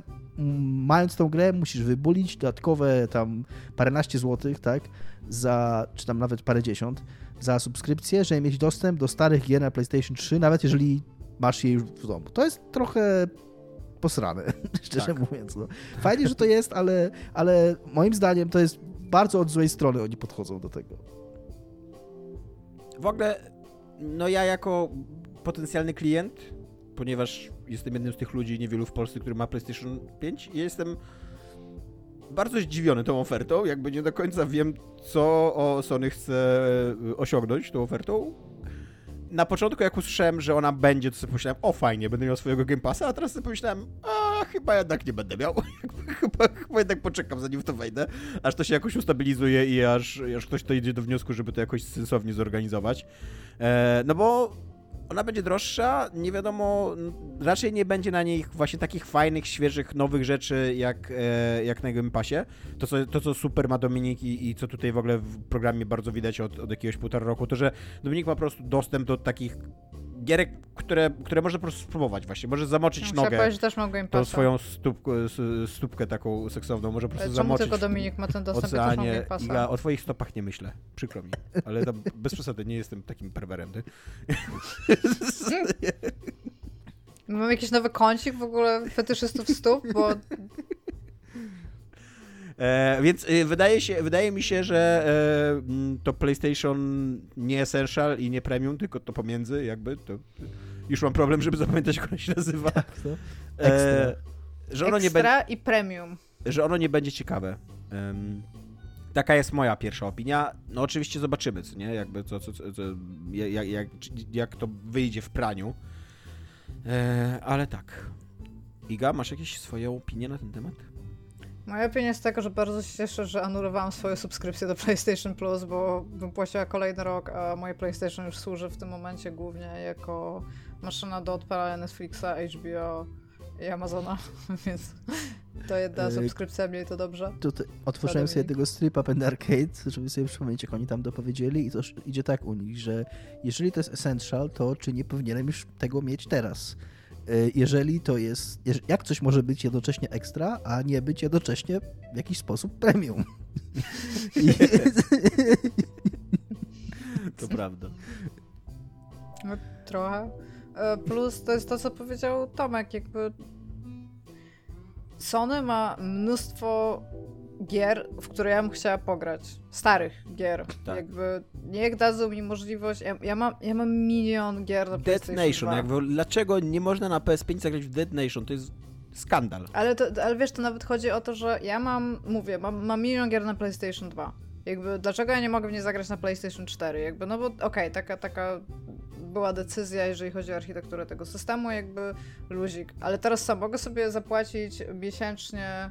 mając tą grę, musisz wybulić dodatkowe tam paręnaście złotych, tak, za, czy tam nawet parę dziesiąt, za subskrypcję, żeby mieć dostęp do starych gier na PlayStation 3, nawet jeżeli masz je już w domu. To jest trochę posrane, szczerze tak. mówiąc. No. Fajnie, że to jest, ale, ale moim zdaniem to jest bardzo od złej strony oni podchodzą do tego. W ogóle, no ja jako potencjalny klient, ponieważ jestem jednym z tych ludzi, niewielu w Polsce, który ma PlayStation 5, ja jestem bardzo zdziwiony tą ofertą, jakby nie do końca wiem, co Sony chce osiągnąć tą ofertą. Na początku jak usłyszałem, że ona będzie, to sobie pomyślałem, o fajnie, będę miał swojego Game Passa, a teraz sobie pomyślałem, a chyba jednak nie będę miał. chyba, chyba jednak poczekam, zanim w to wejdę, aż to się jakoś ustabilizuje i aż, aż ktoś to idzie do wniosku, żeby to jakoś sensownie zorganizować. E, no bo ona będzie droższa, nie wiadomo, raczej nie będzie na niej właśnie takich fajnych, świeżych, nowych rzeczy jak, e, jak na Game Passie. To co, to, co super ma Dominik i, i co tutaj w ogóle w programie bardzo widać od, od jakiegoś półtora roku, to że Dominik ma po prostu dostęp do takich gierek, które, które może po prostu spróbować właśnie. Może zamoczyć no, nogę. też mogę im tą swoją stópkę, stópkę taką seksowną. Może po prostu Czemu zamoczyć. tylko Dominik ma ten dostęp oceanie. Ja o twoich stopach nie myślę. Przykro mi. Ale to bez przesady, nie jestem takim perwerem. Ty. Mam jakiś nowy kącik w ogóle fetyszystów stóp, bo E, więc e, wydaje, się, wydaje mi się, że e, to PlayStation nie Essential i nie Premium, tylko to pomiędzy jakby. To, już mam problem, żeby zapamiętać, jak ono się nazywa. To? Ekstra. że ono Extra nie be- i Premium. Że ono nie będzie ciekawe. taka jest moja pierwsza opinia. No oczywiście zobaczymy, co nie? Jakby co, co, co, co jak, jak, jak to wyjdzie w praniu. E, ale tak. Iga, masz jakieś swoje opinie na ten temat? Moja opinia jest taka, że bardzo się cieszę, że anulowałam swoją subskrypcję do PlayStation Plus, bo bym płaciła kolejny rok, a moje PlayStation już służy w tym momencie głównie jako maszyna do odpalania Netflixa, HBO i Amazona, więc to jedna subskrypcja mniej to dobrze. Tutaj otworzyłem sobie tego strip up and arcade, żeby sobie przypomnieć, jak oni tam dopowiedzieli i to idzie tak u nich, że jeżeli to jest essential, to czy nie powinienem już tego mieć teraz? E, jeżeli to jest, jak coś może być jednocześnie ekstra, a nie być jednocześnie w jakiś sposób premium. To prawda. No, trochę. E, plus to jest to, co powiedział Tomek, jakby Sony ma mnóstwo gier, w które ja bym chciała pograć. Starych gier. Tak. Jakby niech dadzą mi możliwość. Ja, ja, mam, ja mam milion gier na Dead Nation, 2. jakby dlaczego nie można na PS5 zagrać w Dead Nation? To jest skandal. Ale, to, ale wiesz, to nawet chodzi o to, że ja mam, mówię, mam, mam milion gier na PlayStation 2. Jakby, dlaczego ja nie mogę w nie zagrać na PlayStation 4? Jakby, no bo okej, okay, taka, taka była decyzja, jeżeli chodzi o architekturę tego systemu, jakby luzik. Ale teraz co, mogę sobie zapłacić miesięcznie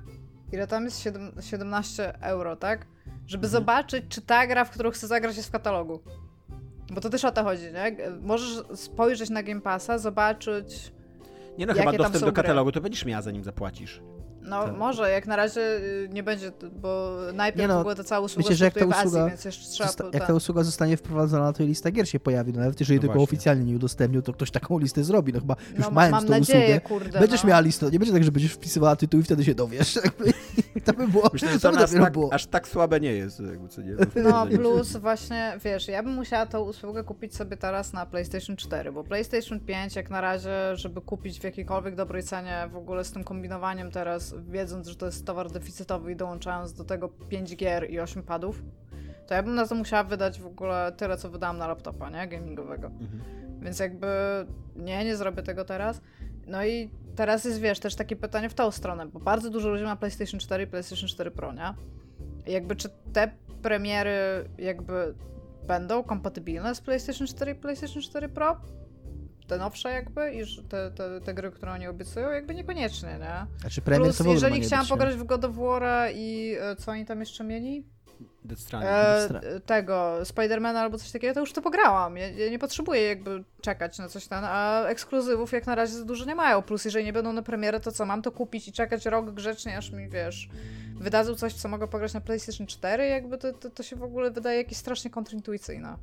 ile tam jest? 7, 17 euro, tak? Żeby mhm. zobaczyć, czy ta gra, w którą chcę zagrać, jest w katalogu. Bo to też o to chodzi, nie? Możesz spojrzeć na Game Passa, zobaczyć. Nie no, chyba dostęp do katalogu gry. to będziesz miała, zanim zapłacisz. No tak. może, jak na razie y, nie będzie, bo najpierw no, w ogóle to cała usługa Wiecie, że jak ta usługa, Azji, więc jeszcze trzeba... Zosta- jak ta usługa zostanie wprowadzona, to i lista gier się pojawi, no nawet jeżeli no tego oficjalnie nie udostępnił, to ktoś taką listę zrobi, no chyba już no, mając mam tą nadzieję, usługę, kurde, będziesz no. miała listę, nie będzie tak, że będziesz wpisywała tytuł i wtedy się dowiesz, to by było, Myślę, że to, to by tak, było. aż tak słabe nie jest, jakby co nie. No plus właśnie, wiesz, ja bym musiała tą usługę kupić sobie teraz na PlayStation 4, bo PlayStation 5 jak na razie, żeby kupić w jakiejkolwiek dobrej cenie w ogóle z tym kombinowaniem teraz, wiedząc, że to jest towar deficytowy i dołączając do tego 5 gier i 8 padów, to ja bym na to musiała wydać w ogóle tyle, co wydałam na laptopa, nie? Gamingowego. Mhm. Więc jakby nie, nie zrobię tego teraz. No i teraz jest, wiesz, też takie pytanie w tą stronę, bo bardzo dużo ludzi ma PlayStation 4 i PlayStation 4 Pro, nie? I jakby czy te premiery jakby będą kompatybilne z PlayStation 4 i PlayStation 4 Pro? Te nowsze jakby i te, te, te gry, które oni obiecują, jakby niekoniecznie, nie? Znaczy premier Plus, jeżeli chciałam pograć w God of War i e, co oni tam jeszcze mieli? Death Stranding. E, tego, Spidermana albo coś takiego, to już to pograłam. Ja, ja, nie potrzebuję jakby czekać na coś tam, a ekskluzywów jak na razie za dużo nie mają. Plus, jeżeli nie będą na premierę, to co, mam to kupić i czekać rok grzecznie, aż mi, wiesz, wydadzą coś, co mogę pograć na PlayStation 4, jakby to, to, to się w ogóle wydaje jakieś strasznie kontrintuicyjne.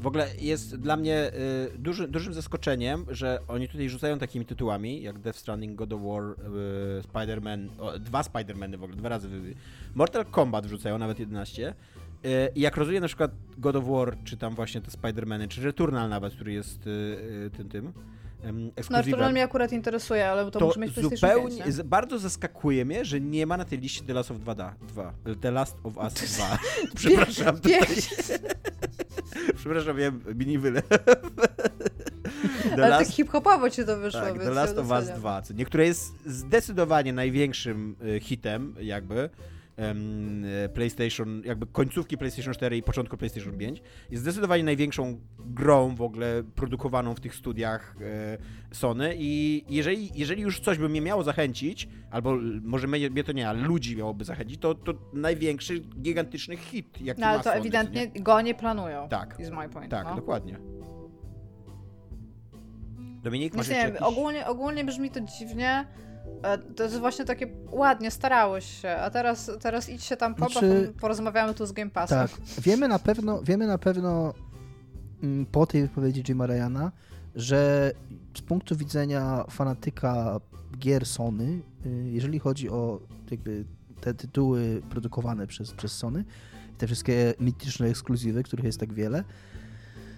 W ogóle jest dla mnie y, duży, dużym zaskoczeniem, że oni tutaj rzucają takimi tytułami, jak Death Stranding, God of War, y, Spider-Man, o, dwa Spider-Many w ogóle, dwa razy. Mortal Kombat wrzucają, nawet 11. Y, I jak rozumiem na przykład God of War, czy tam właśnie te Spider-Many, czy Returnal nawet, który jest y, y, tym, tym, No, ekskluzywem. to mnie akurat interesuje, ale to, to muszę mieć zupełnie, 5, nie? z- bardzo zaskakuje mnie, że nie ma na tej liście The Last of 2, 2 The Last of Us 2. Przepraszam. Tutaj, Pięć. przepraszam, miałem mini wylew. The Ale Last tak hip-hopowo ci to wyszło, Tak, The Last ja of Us doceniam. 2, co niektóre jest zdecydowanie największym y, hitem, jakby e, PlayStation, jakby końcówki PlayStation 4 i początku PlayStation 5. Jest zdecydowanie największą grą w ogóle produkowaną w tych studiach e, Sony i jeżeli, jeżeli już coś by mnie miało zachęcić, albo może mnie, mnie to nie, ale ludzi miałoby zachęcić, to, to największy, gigantyczny hit, jaki No ale to Sony, ewidentnie nie? go nie planują. Tak. Is my point. Tak, no. dokładnie. Dominik, masz nie jakiś... ogólnie, ogólnie brzmi to dziwnie. E, To jest właśnie takie ładnie, starałeś się, a teraz, teraz idź się tam pobaw, Znaczy- porozmawiamy tu z Game Passem. Tak, wiemy na pewno, wiemy na pewno mm, po tej wypowiedzi Jima Ryana, że z punktu widzenia fanatyka gier Sony, y, jeżeli chodzi o jakby te tytuły produkowane przez, przez Sony, te wszystkie mityczne ekskluzywy, których jest tak wiele,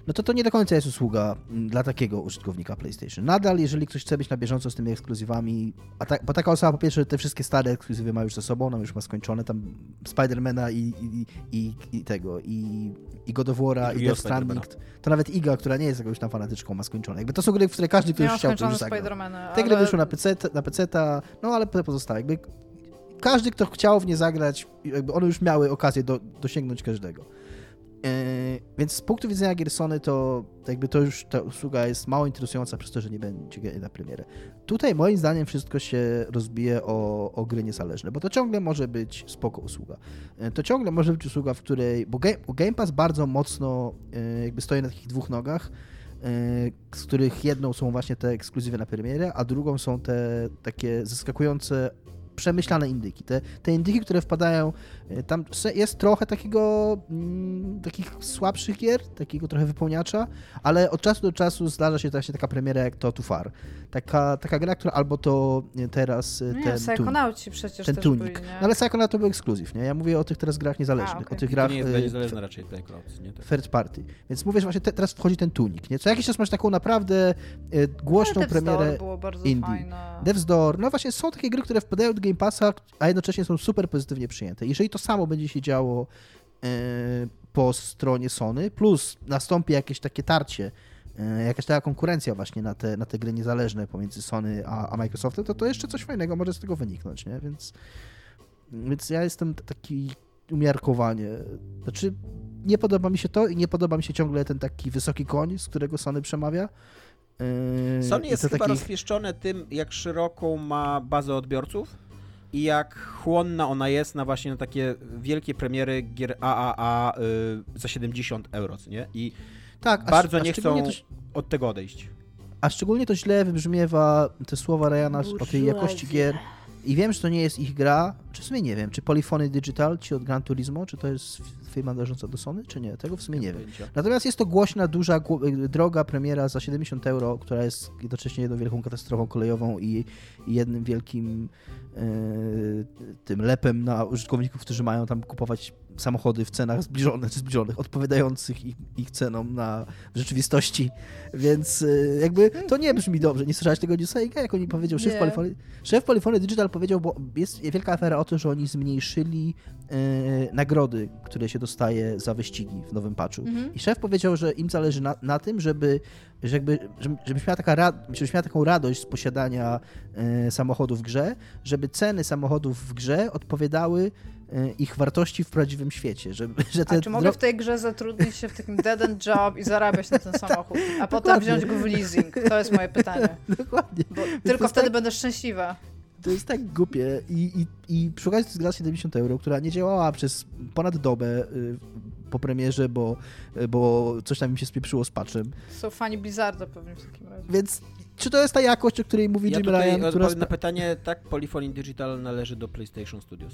no to to nie do końca jest usługa mm, dla takiego użytkownika PlayStation. Nadal, jeżeli ktoś chce być na bieżąco z tymi ekskluzywami, a ta, bo taka osoba po pierwsze te wszystkie stare ekskluzywy ma już ze sobą, ona już ma skończone, tam Spidermana i, i, i, i tego, i, i God of War'a, I i, Death Stranding. To nawet Iga, która nie jest jakąś tam fanatyczką, ma skończone. Jakby to są gry, w które każdy, kto już chciał, to już zagrał. Te gry ale- wyszły na PC, na PC-ta, no ale pozostałe. Jakby każdy, kto chciał w nie zagrać, jakby one już miały okazję do, dosięgnąć każdego. Yy, więc z punktu widzenia gier Sony to jakby to już ta usługa jest mało interesująca przez to, że nie będzie na premierę. Tutaj moim zdaniem wszystko się rozbije o, o gry niezależne, bo to ciągle może być spoko usługa. Yy, To ciągle może być usługa, w której, bo Game, Game Pass bardzo mocno yy, jakby stoi na takich dwóch nogach, z których jedną są właśnie te ekskluzywy na premierę, a drugą są te takie zaskakujące przemyślane indyki. Te, te indyki, które wpadają, y, tam jest trochę takiego, mm, takich słabszych gier, takiego trochę wypełniacza, ale od czasu do czasu zdarza się właśnie taka premiera jak to Too Far. Taka, taka gra, która albo to y, teraz No nie, ten Psychonauci przecież ten nie? No ale Psychonaut to był ekskluzyw, nie? Ja mówię o tych teraz grach niezależnych, A, okej. o tych To grach nie jest niezależna raczej Playcraft, nie? Tak. third party. Więc mówię, że właśnie te, teraz wchodzi ten Tunic, nie? Co jakiś czas masz taką naprawdę głośną Door premierę było bardzo indie. fajne. Death's Door, no właśnie są takie gry, które wpadają do Game Passa, a jednocześnie są super pozytywnie przyjęte. Jeżeli to samo będzie się działo e, po stronie Sony, plus nastąpi jakieś takie tarcie, e, jakaś taka konkurencja właśnie na te, na te gry niezależne pomiędzy Sony a, a Microsoftem, to to jeszcze coś fajnego może z tego wyniknąć, nie? Więc, więc ja jestem taki umiarkowanie, znaczy nie podoba mi się to i nie podoba mi się ciągle ten taki wysoki koń, z którego Sony przemawia. E, Sony jest chyba taki- rozpieszczone tym, jak szeroką ma bazę odbiorców i jak chłonna ona jest na właśnie na takie wielkie premiery gier AAA y, za 70 euro, nie? I tak, a bardzo a nie szczególnie chcą to- od tego odejść. A szczególnie to źle wybrzmiewa te słowa Ryana o tej jakości gier. I wiem, że to nie jest ich gra, czy w sumie nie wiem, czy Polyphony Digital, ci od Gran Turismo, czy to jest firma należąca do Sony, czy nie, tego w sumie nie wiem. Natomiast jest to głośna, duża, droga premiera za 70 euro, która jest jednocześnie jedną wielką katastrofą kolejową i, i jednym wielkim e, tym lepem na użytkowników, którzy mają tam kupować samochody w cenach zbliżonych, czy zbliżonych, odpowiadających ich, ich cenom na w rzeczywistości. Więc e, jakby to nie brzmi dobrze. Nie słyszałeś tego newsa? Jak oni powiedział, szef. Polyphony, szef Polyphony Digital powiedział, bo jest wielka afera o to, że oni zmniejszyli e, nagrody, które się dostaje za wyścigi w nowym patchu. Mhm. I szef powiedział, że im zależy na, na tym, żeby, że jakby, żeby- żebyś, miała taka rad, żebyś miała taką radość z posiadania e, samochodu w grze, żeby ceny samochodów w grze odpowiadały ich wartości w prawdziwym świecie. Żeby, że te A czy mogę dro- w tej grze zatrudnić się w takim dead end job i zarabiać na ten samochód, a potem Dokładnie. wziąć go w leasing? To jest moje pytanie. Dokładnie. Bo tylko jest wtedy tak- będę szczęśliwa. To jest tak głupie i, i, i to jest gra za 70 euro, która nie działała przez ponad dobę y, po premierze, bo, bo coś tam im się spieprzyło z patchem. Są fani Blizzarda pewnie w takim razie. Więc czy to jest ta jakość, o której mówi Ja Jim tutaj Ryan, która... na pytanie, tak, Polyphony Digital należy do PlayStation Studios.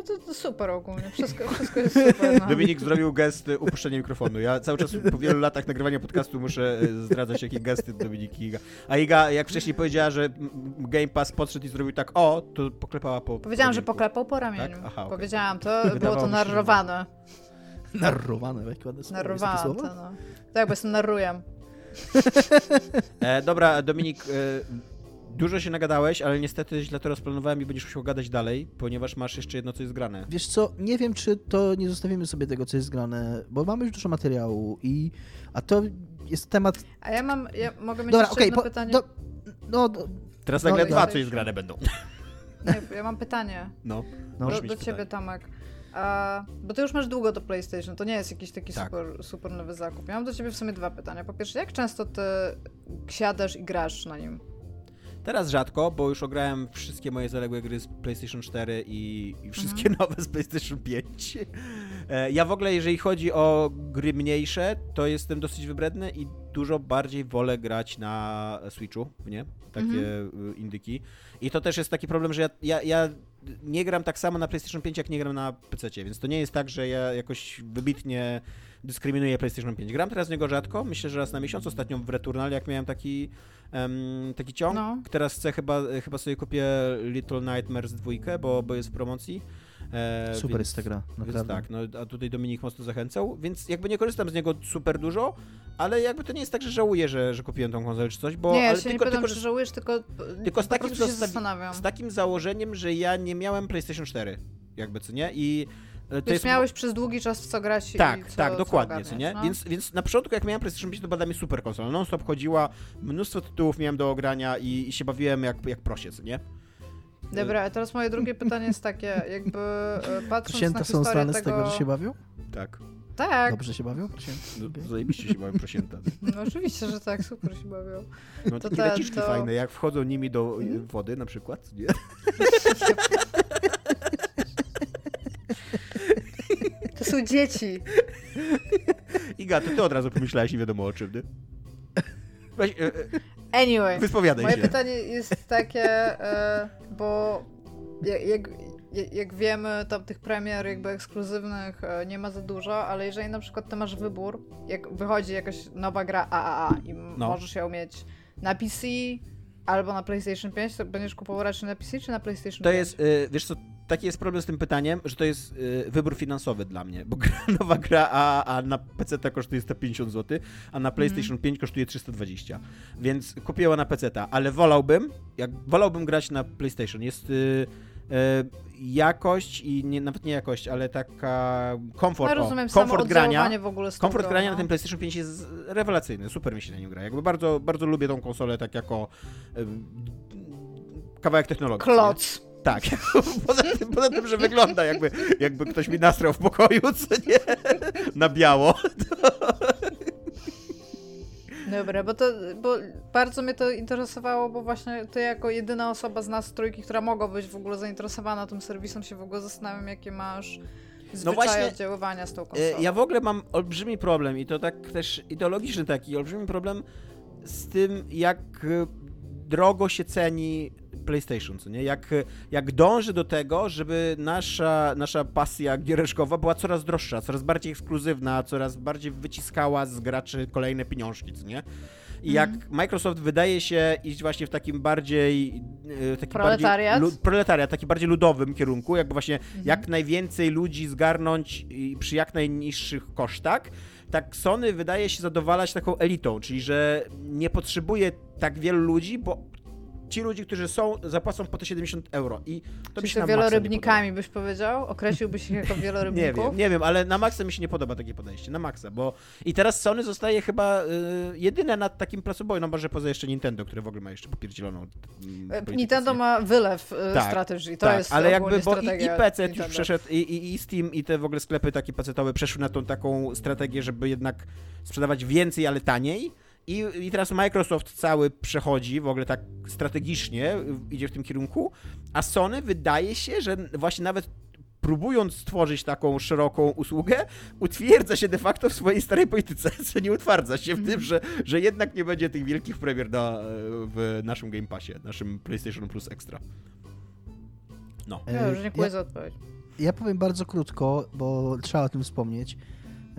No to, to super ogólnie. Wszystko, wszystko jest super. No. Dominik zrobił gest y, upuszczenia mikrofonu. Ja cały czas po wielu latach nagrywania podcastu muszę y, zdradzać, jakie gesty Dominiki Iga. A Iga, jak wcześniej powiedziała, że Game Pass podszedł i zrobił tak o, to poklepała po Powiedziałam, że poklepał po ramieniu. Tak? Aha, okej. Powiedziałam to, było Wydawało to się, że- narrowane. Narrowane, jakie ładne słowo. Narrowałam słowo? to, no. Tak, bo jestem narrujem. E, dobra, Dominik, e, dużo się nagadałeś, ale niestety źle to rozplanowałem i będziesz musiał gadać dalej, ponieważ masz jeszcze jedno, co jest grane. Wiesz co, nie wiem, czy to nie zostawimy sobie tego, co jest grane, bo mamy już dużo materiału i... A to jest temat... A ja mam, ja mogę mieć Dobra, jeszcze okej, jedno po- pytanie? do- no, do, Teraz No, nagle no, dwa, co jest grane będą. Nie, ja mam pytanie No, No. do, do ciebie, pytanie. Tomek. A, bo ty już masz długo do PlayStation, to nie jest jakiś taki Tak. super, super nowy zakup. Ja mam do ciebie w sumie dwa pytania. Po pierwsze, jak często ty siadasz i grasz na nim? Teraz rzadko, bo już ograłem wszystkie moje zaległe gry z PlayStation 4 i, i wszystkie Mhm. nowe z PlayStation 5. E, Ja w ogóle, jeżeli chodzi o gry mniejsze, to jestem dosyć wybredny i dużo bardziej wolę grać na Switchu, nie? Takie Mhm. y, indyki. I to też jest taki problem, że ja, ja, ja nie gram tak samo na PlayStation 5, jak nie gram na PC, więc to nie jest tak, że ja jakoś wybitnie dyskryminuję PlayStation 5. Gram teraz z niego rzadko, myślę, że raz na miesiąc. Ostatnio w Returnal, jak miałem taki, em, taki ciąg. No. Teraz chcę chyba, chyba sobie kupię Little Nightmares 2, bo, bo jest w promocji. E, super więc, jest ta gra, Więc naprawdę. tak, no a tutaj Dominik mocno zachęcał, więc jakby nie korzystam z niego super dużo, ale jakby to nie jest tak, że żałuję, że, że kupiłem tą konsolę czy coś, bo nie, ale się tylko, nie pytam, tylko, czy że żałujesz, tylko, tylko z takim się zastanawiam. z takim założeniem, że ja nie miałem PlayStation 4, jakby co nie? I e, to Więc jest miałeś przez długi czas w co grać i tak, co, tak, dokładnie, co ogarniać, nie? no. Więc, więc na początku, jak miałem PlayStation 5, to mnie super konsola. Non-stop chodziła, mnóstwo tytułów miałem do ogrania i, i się bawiłem jak, jak prosie, co nie? Dobra, a teraz moje drugie pytanie jest takie, jakby e, patrząc na Prosięta są historię znane tego... z tego, że się bawią? Tak. Tak, Dobrze się bawią? Prosięta? No, zajebiście się bawiłem prosięta. no oczywiście, że tak, super się bawią. No, To takie te- leciczki to- fajne, jak wchodzą nimi do y, wody na przykład, nie? To są dzieci. Iga, to ty od razu pomyślałeś nie wiadomo o czym, nie? Weź, e, e, Anyway, wyspowiadaj moje się. pytanie jest takie, e, bo jak, jak, wiemy, tam tych premier jakby ekskluzywnych e, nie ma za dużo, ale jeżeli na przykład ty masz wybór, jak wychodzi jakaś nowa gra AAA i No. możesz ją mieć na PC albo na PlayStation 5, to będziesz kupował raczej na PC czy na PlayStation To 5? jest, y, wiesz co, taki jest problem z tym pytaniem, że to jest y, wybór finansowy dla mnie, bo gra, nowa gra a, a na PC kosztuje 150 zł, a na PlayStation 5 kosztuje 320. Więc kupię ją na PC, ale wolałbym, jak wolałbym grać na PlayStation. Jest y, y, jakość i nie, nawet nie jakość, ale taka komfort, no, rozumiem, o, komfort grania. w ogóle Komfort grania no. na tym PlayStation 5 jest rewelacyjny, super mi się na nim gra. Jakby bardzo, bardzo lubię tą konsolę tak jako ym, kawałek technologii. nie? Tak. Poza tym, poza tym, że wygląda jakby, jakby ktoś mi nastrał w pokoju, co nie? Na biało. Dobra, bo to, bo bardzo mnie to interesowało, bo właśnie ty jako jedyna osoba z nas trójki, która mogła być w ogóle zainteresowana tym serwisem, się w ogóle zastanawiam, jakie masz zwyczaje właśnie, oddziaływania z tą E, konsolą. Ja w ogóle mam olbrzymi problem i to tak też ideologiczny taki, olbrzymi problem z tym, jak drogo się ceni PlayStation, co nie? Jak, jak dąży do tego, żeby nasza, nasza pasja giereczkowa była coraz droższa, coraz bardziej ekskluzywna, coraz bardziej wyciskała z graczy kolejne pieniążki, co nie? I jak Mhm. Microsoft wydaje się iść właśnie w takim bardziej e, taki Proletariat? bardziej, lu, proletariat, taki bardziej ludowym kierunku, jakby właśnie Mhm. jak najwięcej ludzi zgarnąć przy jak najniższych kosztach, tak Sony wydaje się zadowalać taką elitą, czyli że nie potrzebuje tak wielu ludzi, bo ci ludzie, którzy są, zapłacą po te 70 euro i to Czy mi się się nie wielorybnikami byś powiedział? Określiłbyś ich jako podoba. Nie wielorybników? wiem, nie wiem, ale na maksa mi się nie podoba takie podejście, na maksa, bo i teraz Sony zostaje chyba y, jedyne nad takim pracobojem, no może poza jeszcze Nintendo, które w ogóle ma jeszcze popierdzieloną politykę, Nintendo ma wylew e, Tak, strategii. To tak, jest ale jakby, bo i, i PC już przeszedł, i, i, i Steam, i te w ogóle sklepy takie pecetowe przeszły na tą taką strategię, żeby jednak sprzedawać więcej, ale taniej. I, I teraz Microsoft cały przechodzi w ogóle tak strategicznie, idzie w tym kierunku, a Sony wydaje się, że właśnie nawet próbując stworzyć taką szeroką usługę, utwierdza się de facto w swojej starej polityce, co nie utwardza się w tym, że, że jednak nie będzie tych wielkich premier na, w naszym Game Passie, naszym PlayStation Plus Extra. No. No, już E, dziękuję ja, za odpowiedź. ja powiem bardzo krótko, bo trzeba o tym wspomnieć.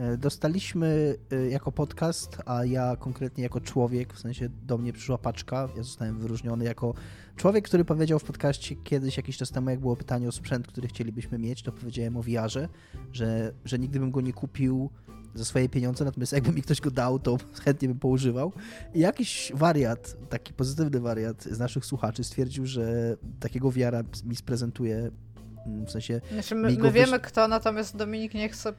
E, Dostaliśmy e, jako podcast, a ja konkretnie jako człowiek, w sensie do mnie przyszła paczka, ja zostałem wyróżniony jako człowiek, który powiedział w podcaście kiedyś, jakiś czas temu, jak było pytanie o sprzęt, który chcielibyśmy mieć, to powiedziałem o VR-ze, że, że nigdy bym go nie kupił, za swoje pieniądze, natomiast jakby mi ktoś go dał, to chętnie bym poużywał. I jakiś wariat, taki pozytywny wariat z naszych słuchaczy stwierdził, że takiego wiara mi sprezentuje mm, w sensie. Znaczy my, my wiemy kto, natomiast Dominik nie chce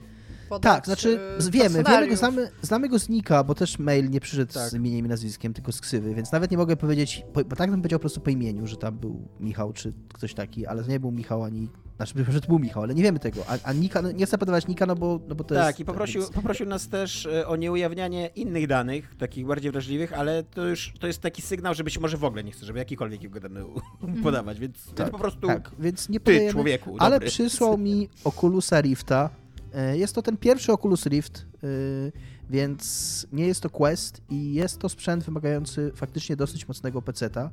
podać Tak, znaczy y, wiemy, wiemy go, znamy, znamy go z Nika, bo też mail nie przyszedł tak. z imieniem i nazwiskiem, tylko z ksywy, więc nawet nie mogę powiedzieć, bo tak bym powiedział po prostu po imieniu, że tam był Michał czy ktoś taki, ale to nie był Michał ani znaczy, że to był Michał, ale nie wiemy tego. A, a Nika, no, nie chcę podawać Nika, no bo, no bo to tak, jest... Tak, i poprosił, więc... poprosił nas też e, o nieujawnianie innych danych, takich bardziej wrażliwych, ale to już to jest taki sygnał, że być może w ogóle nie chce, żeby jakikolwiek jego dane mhm. podawać, więc tak, to po prostu tak, więc nie ty, człowieku. Ale dobry. przysłał mi Oculusa Rifta. E, jest to ten pierwszy Oculus Rift, e, więc nie jest to Quest i jest to sprzęt wymagający faktycznie dosyć mocnego peceta.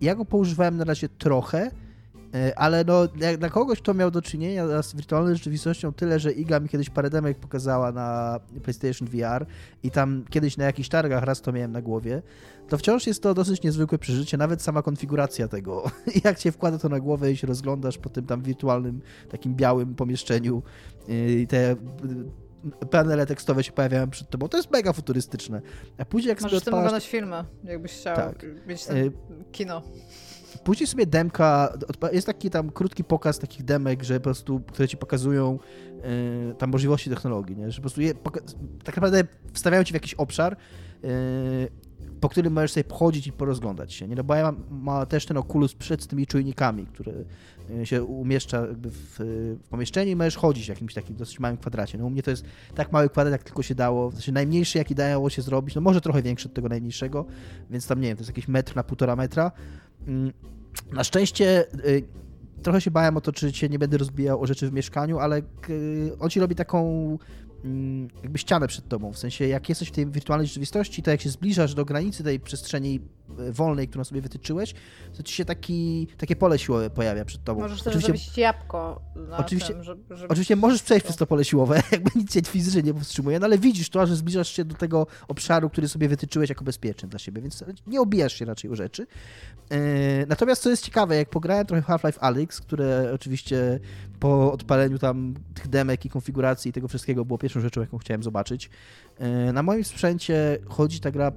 Ja go poużywałem na razie trochę, E, ale no, jak dla kogoś, kto miał do czynienia z wirtualną rzeczywistością tyle, że Iga mi kiedyś parę demek pokazała na PlayStation VR i tam kiedyś na jakichś targach raz to miałem na głowie, to wciąż jest to dosyć niezwykłe przeżycie, nawet sama konfiguracja tego. jak się wkłada to na głowę i się rozglądasz po tym tam wirtualnym, takim białym pomieszczeniu y, i te y, panele tekstowe się pojawiają przed tobą. To jest mega futurystyczne. A później jak Możesz sobie odpalasz... oglądać filmy, jakbyś chciał tak. mieć y, kino. Później sobie demka, jest taki tam krótki pokaz takich demek, że po prostu, które ci pokazują yy, tam możliwości technologii, nie? że po prostu je, tak naprawdę wstawiają ci w jakiś obszar, yy, po którym możesz sobie pochodzić i porozglądać się. Nie? No bo ja mam, ma też ten Oculus przed tymi czujnikami, które y, się umieszcza w, w pomieszczeniu i możesz chodzić w jakimś takim dosyć małym kwadracie. No u mnie to jest tak mały kwadrat, jak tylko się dało. Sensie najmniejszy, jaki dało się zrobić, no może trochę większy od tego najmniejszego, więc tam nie wiem, to jest jakiś metr na półtora metra. Mm, na szczęście y, trochę się bałem o to, czy się nie będę rozbijał o rzeczy w mieszkaniu, ale on ci robi taką mm, jakby ścianę przed tobą. W sensie, jak jesteś w tej wirtualnej rzeczywistości, to jak się zbliżasz do granicy tej przestrzeni wolnej, którą sobie wytyczyłeś, to ci się taki, takie pole siłowe pojawia przed tobą. Możesz też zrobić jabłko oczywiście, tym, żeby, żeby... Oczywiście możesz przejść przez to pole siłowe, jakby nic cię fizycznie nie powstrzymuje, no ale widzisz to, że zbliżasz się do tego obszaru, który sobie wytyczyłeś jako bezpieczny dla siebie, więc nie obijasz się raczej o rzeczy. E, natomiast co jest ciekawe, jak pograłem trochę Half-Life Alyx, które oczywiście po odpaleniu tam tych demek i konfiguracji i tego wszystkiego było pierwszą rzeczą, jaką chciałem zobaczyć. E, na moim sprzęcie chodzi ta gra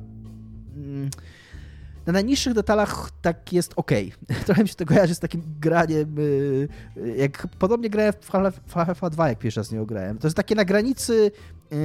mm, na najniższych detalach tak jest ok. Trochę mi się to kojarzy z takim graniem, e, jak podobnie grałem w Half-Life 2, jak pierwszy raz nie grałem. To jest takie na granicy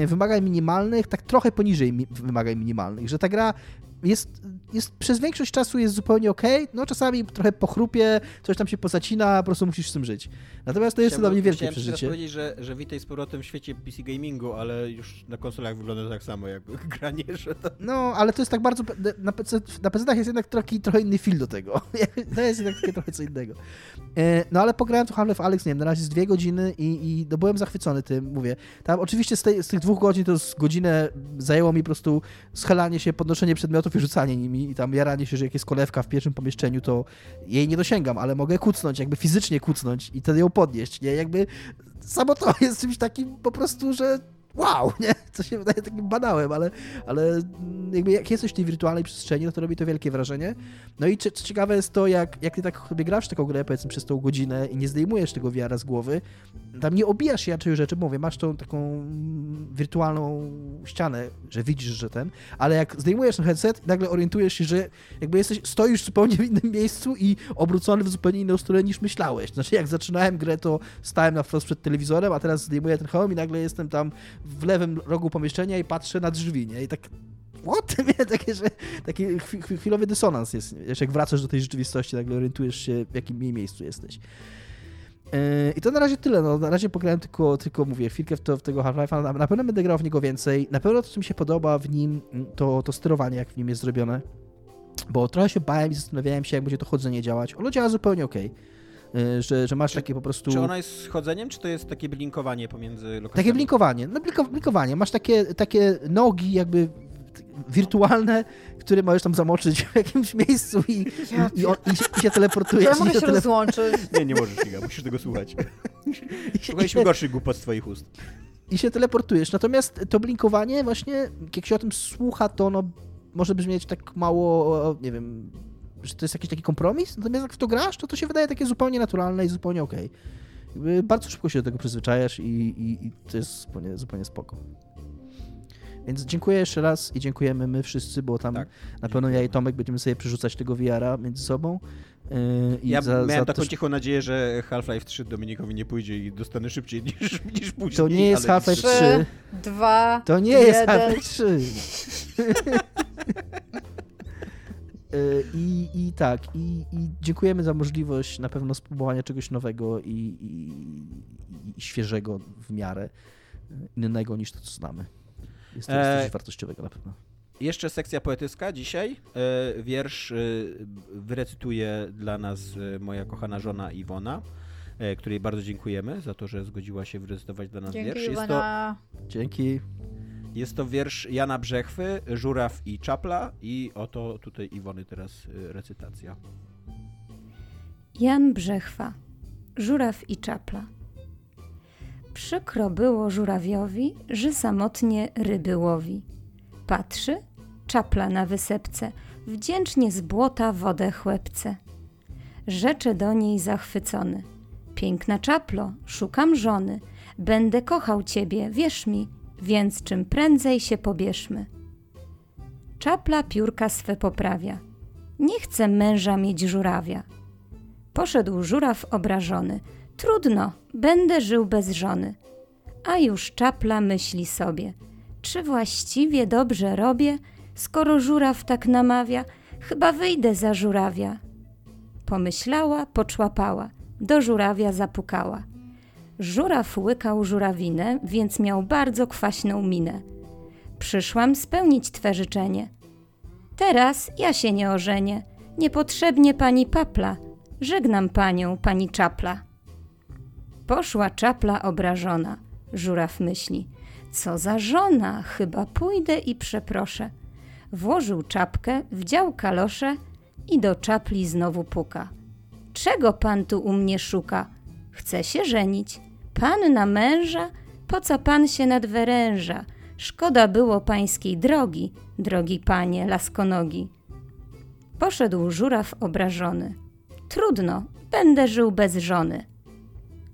wymagań minimalnych, tak trochę poniżej wymagań minimalnych, że ta gra jest, jest przez większość czasu jest zupełnie ok, no czasami trochę pochrupie, coś tam się pozacina, po prostu musisz z tym żyć. Natomiast to jest to dla mnie wielkie przeżycie. Chciałem powiedzieć, że, że witaj z powrotem w świecie PC gamingu, ale już na konsolach wygląda tak samo jak granie, że to... No, ale to jest tak bardzo, na PC, na PC jest jednak trochę, trochę inny feel do tego. to jest jednak takie trochę co innego. E, no ale pograłem tu Half-Life Alex, nie wiem, na razie z dwie godziny i, i no, byłem zachwycony tym, mówię. Tam oczywiście z, tej, z tych dwóch godzin to z godzinę zajęło mi po prostu schelanie się, podnoszenie przedmiotów i rzucanie nimi i tam jaranie się, że jak jest kolewka w pierwszym pomieszczeniu, to jej nie dosięgam, ale mogę kucnąć, jakby fizycznie kucnąć i wtedy ją podnieść, nie? Jakby samo to jest czymś takim po prostu, że wow, nie? Co się wydaje takim banałem, ale, ale jakby jak jesteś w tej wirtualnej przestrzeni, no to robi to wielkie wrażenie. No i co ciekawe jest to, jak, jak ty tak sobie grasz taką grę, powiedzmy, przez tą godzinę i nie zdejmujesz tego wiara z głowy, tam nie obijasz się raczej rzeczy, mówię, masz tą taką wirtualną ścianę, że widzisz, że ten, ale jak zdejmujesz ten headset, nagle orientujesz się, że jakby jesteś, stoisz zupełnie w innym miejscu i obrócony w zupełnie inną stronę niż myślałeś. Znaczy, jak zaczynałem grę, to stałem na wprost przed telewizorem, a teraz zdejmuję ten hełm i nagle jestem tam w lewym rogu pomieszczenia i patrzę na drzwi, nie? I tak what? Takie, że, taki chwilowy dysonans jest, wiesz, jak wracasz do tej rzeczywistości, nagle orientujesz się, w jakim miejscu jesteś. Yy, I to na razie tyle. No, na razie pograłem tylko, tylko mówię, chwilkę w, to, w tego Half-Life'a. Na pewno będę grał w niego więcej. Na pewno to, co mi się podoba w nim, to, to sterowanie, jak w nim jest zrobione. Bo trochę się bałem i zastanawiałem się, jak będzie to chodzenie działać. Ono działa zupełnie ok. Y, że, że masz czy, takie po prostu... Czy ona jest chodzeniem, czy to jest takie blinkowanie pomiędzy lokacjami? Takie blinkowanie, no blinkowanie. Masz takie, takie nogi jakby wirtualne, które możesz tam zamoczyć w jakimś miejscu i, ja, i, on, i, się, i się teleportujesz. Ja mogę się tele... rozłączyć. Nie, nie możesz, Iga, musisz tego słuchać. Słuchaliśmy gorszych głupot z twoich ust. I się teleportujesz. Natomiast to blinkowanie właśnie, jak się o tym słucha, to no może brzmieć tak mało, nie wiem, że to jest jakiś taki kompromis, natomiast jak w to grasz, to to się wydaje takie zupełnie naturalne i zupełnie okej. Okay. bardzo szybko się do tego przyzwyczajasz i, i, i to jest zupełnie, zupełnie spoko. Więc dziękuję jeszcze raz i dziękujemy my wszyscy, bo tam tak, na pewno ja i Tomek będziemy sobie przerzucać tego VR-a między sobą. Yy, ja za, miałem za taką cichą nadzieję, że Half-Life 3 Dominikowi nie pójdzie i dostanę szybciej niż, niż później. To nie jest Half-Life 3. 2, To nie jest Half-Life 3. Yy, I, I tak, i, i dziękujemy za możliwość na pewno spróbowania czegoś nowego i, i, i świeżego w miarę, yy, innego niż to, co znamy. Jest to e... coś wartościowego na pewno. Jeszcze sekcja poetycka dzisiaj. E, wiersz e, wyrecytuje dla nas e, moja kochana żona Iwona, której bardzo dziękujemy za to, że zgodziła się wyrecytować dla nas Dzięki, wiersz. Jest to... Dzięki. Jest to wiersz Jana Brzechwy, Żuraw i Czapla i oto tutaj Iwony teraz recytacja. Jan Brzechwa, Żuraw i Czapla. Przykro było żurawiowi, że samotnie ryby łowi. Patrzy, czapla na wysepce, wdzięcznie z błota wodę chłepce. Rzecze do niej zachwycony. Piękna czaplo, szukam żony, będę kochał ciebie, wierz mi, więc czym prędzej się pobierzmy. Czapla piórka swe poprawia. Nie chce męża mieć żurawia. Poszedł żuraw obrażony. Trudno, będę żył bez żony. A już czapla myśli sobie. Czy właściwie dobrze robię, skoro żuraw tak namawia, chyba wyjdę za żurawia. Pomyślała, poczłapała, do żurawia zapukała. Żuraw łykał żurawinę, więc miał bardzo kwaśną minę. Przyszłam spełnić twe życzenie. Teraz ja się nie ożenię, niepotrzebnie pani papla, żegnam panią, pani czapla. Poszła czapla obrażona, żuraw myśli. Co za żona, chyba pójdę i przeproszę. Włożył czapkę, wdział kalosze i do czapli znowu puka. Czego pan tu u mnie szuka? Chce się żenić. Pan na męża? Po co pan się nadweręża? Szkoda było pańskiej drogi, drogi panie laskonogi. Poszedł żuraw obrażony. Trudno, będę żył bez żony.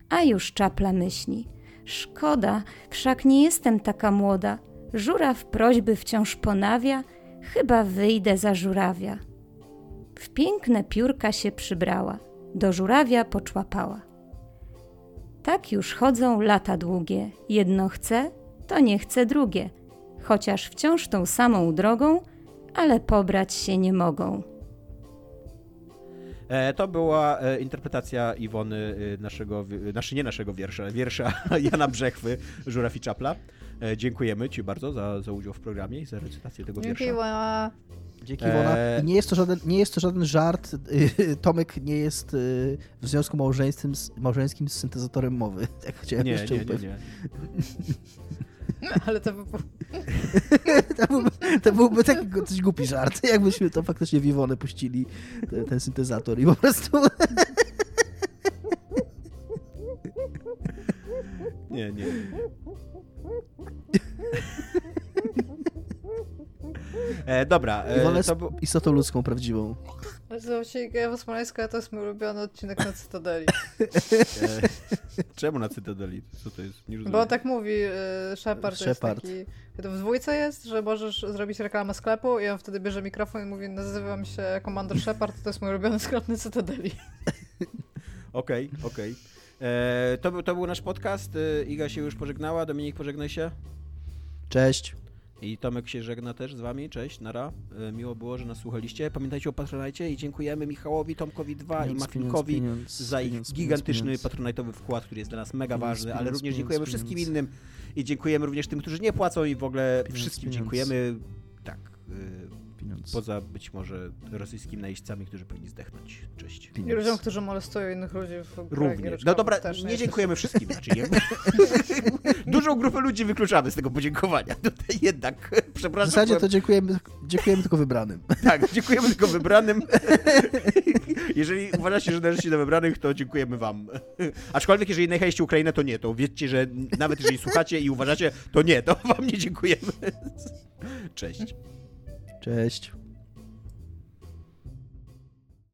A już czapla myśli. Szkoda, wszak nie jestem taka młoda. Żuraw prośby wciąż ponawia, chyba wyjdę za żurawia. W piękne piórka się przybrała, do żurawia poczłapała. Tak już chodzą lata długie, jedno chce, to nie chce drugie, chociaż wciąż tą samą drogą, ale pobrać się nie mogą. E, to była e, interpretacja Iwony e, naszego, znaczy nie naszego wiersza, wiersza Jana Brzechwy, Żuraw i Czapla. Dziękujemy Ci bardzo za, za udział w programie i za recytację tego wiersza. Iwona. Dzięki Iwona. Nie jest, to żaden, nie jest to żaden żart. Tomek nie jest w związku małżeńskim, małżeńskim z syntezatorem mowy. Tak chciałem nie, jeszcze nie, nie, nie. Ale to by było... to, byłby, to byłby taki coś głupi żart, jakbyśmy to faktycznie w Iwonę puścili, ten, ten syntezator i po prostu... Nie, nie. E, dobra. E, Iwona jest to... istotą ludzką, prawdziwą. Nazywam się Iga Smoleńska, to jest mój ulubiony odcinek na Cytadeli. E, czemu na Cytadeli? Co to jest? Nie Bo tak mówi y, Shepard, Shepard. jest taki... To w dwójce jest, że możesz zrobić reklamę sklepu i on wtedy bierze mikrofon i mówi nazywam się Commander Shepard, to jest mój ulubiony sklep na Cytadeli. Okej, okej. Okay, okay. to, to był nasz podcast. E, Iga się już pożegnała. Dominik, pożegnaj się. Cześć. I Tomek się żegna też z wami. Cześć, nara. E, miło było, że nas słuchaliście. Pamiętajcie o Patronajcie i dziękujemy Michałowi, Tomkowi 2 pieniądz, i Mafinkowi pieniądz, za ich pieniądz, gigantyczny patronajtowy wkład, który jest dla nas mega ważny, ale również dziękujemy wszystkim innym i dziękujemy również tym, którzy nie płacą i w ogóle wszystkim dziękujemy. Tak. Pieniądz. Poza być może rosyjskimi najeźdźcami, którzy powinni zdechnąć. Cześć. Pieniądz. I ludziom, którzy molestują innych ludzi w Również. No dobra, nie dziękujemy wszystkim. Znaczy, Dużą grupę ludzi wykluczamy z tego podziękowania. Tutaj jednak, przepraszam. W zasadzie to dziękujemy, dziękujemy tylko wybranym. Tak, dziękujemy tylko wybranym. jeżeli uważacie, że należycie do wybranych, to dziękujemy wam. Aczkolwiek, jeżeli najechaliście Ukrainę, to nie. To wiedzcie, że nawet jeżeli słuchacie i uważacie, to nie, to wam nie dziękujemy. Cześć. Cześć.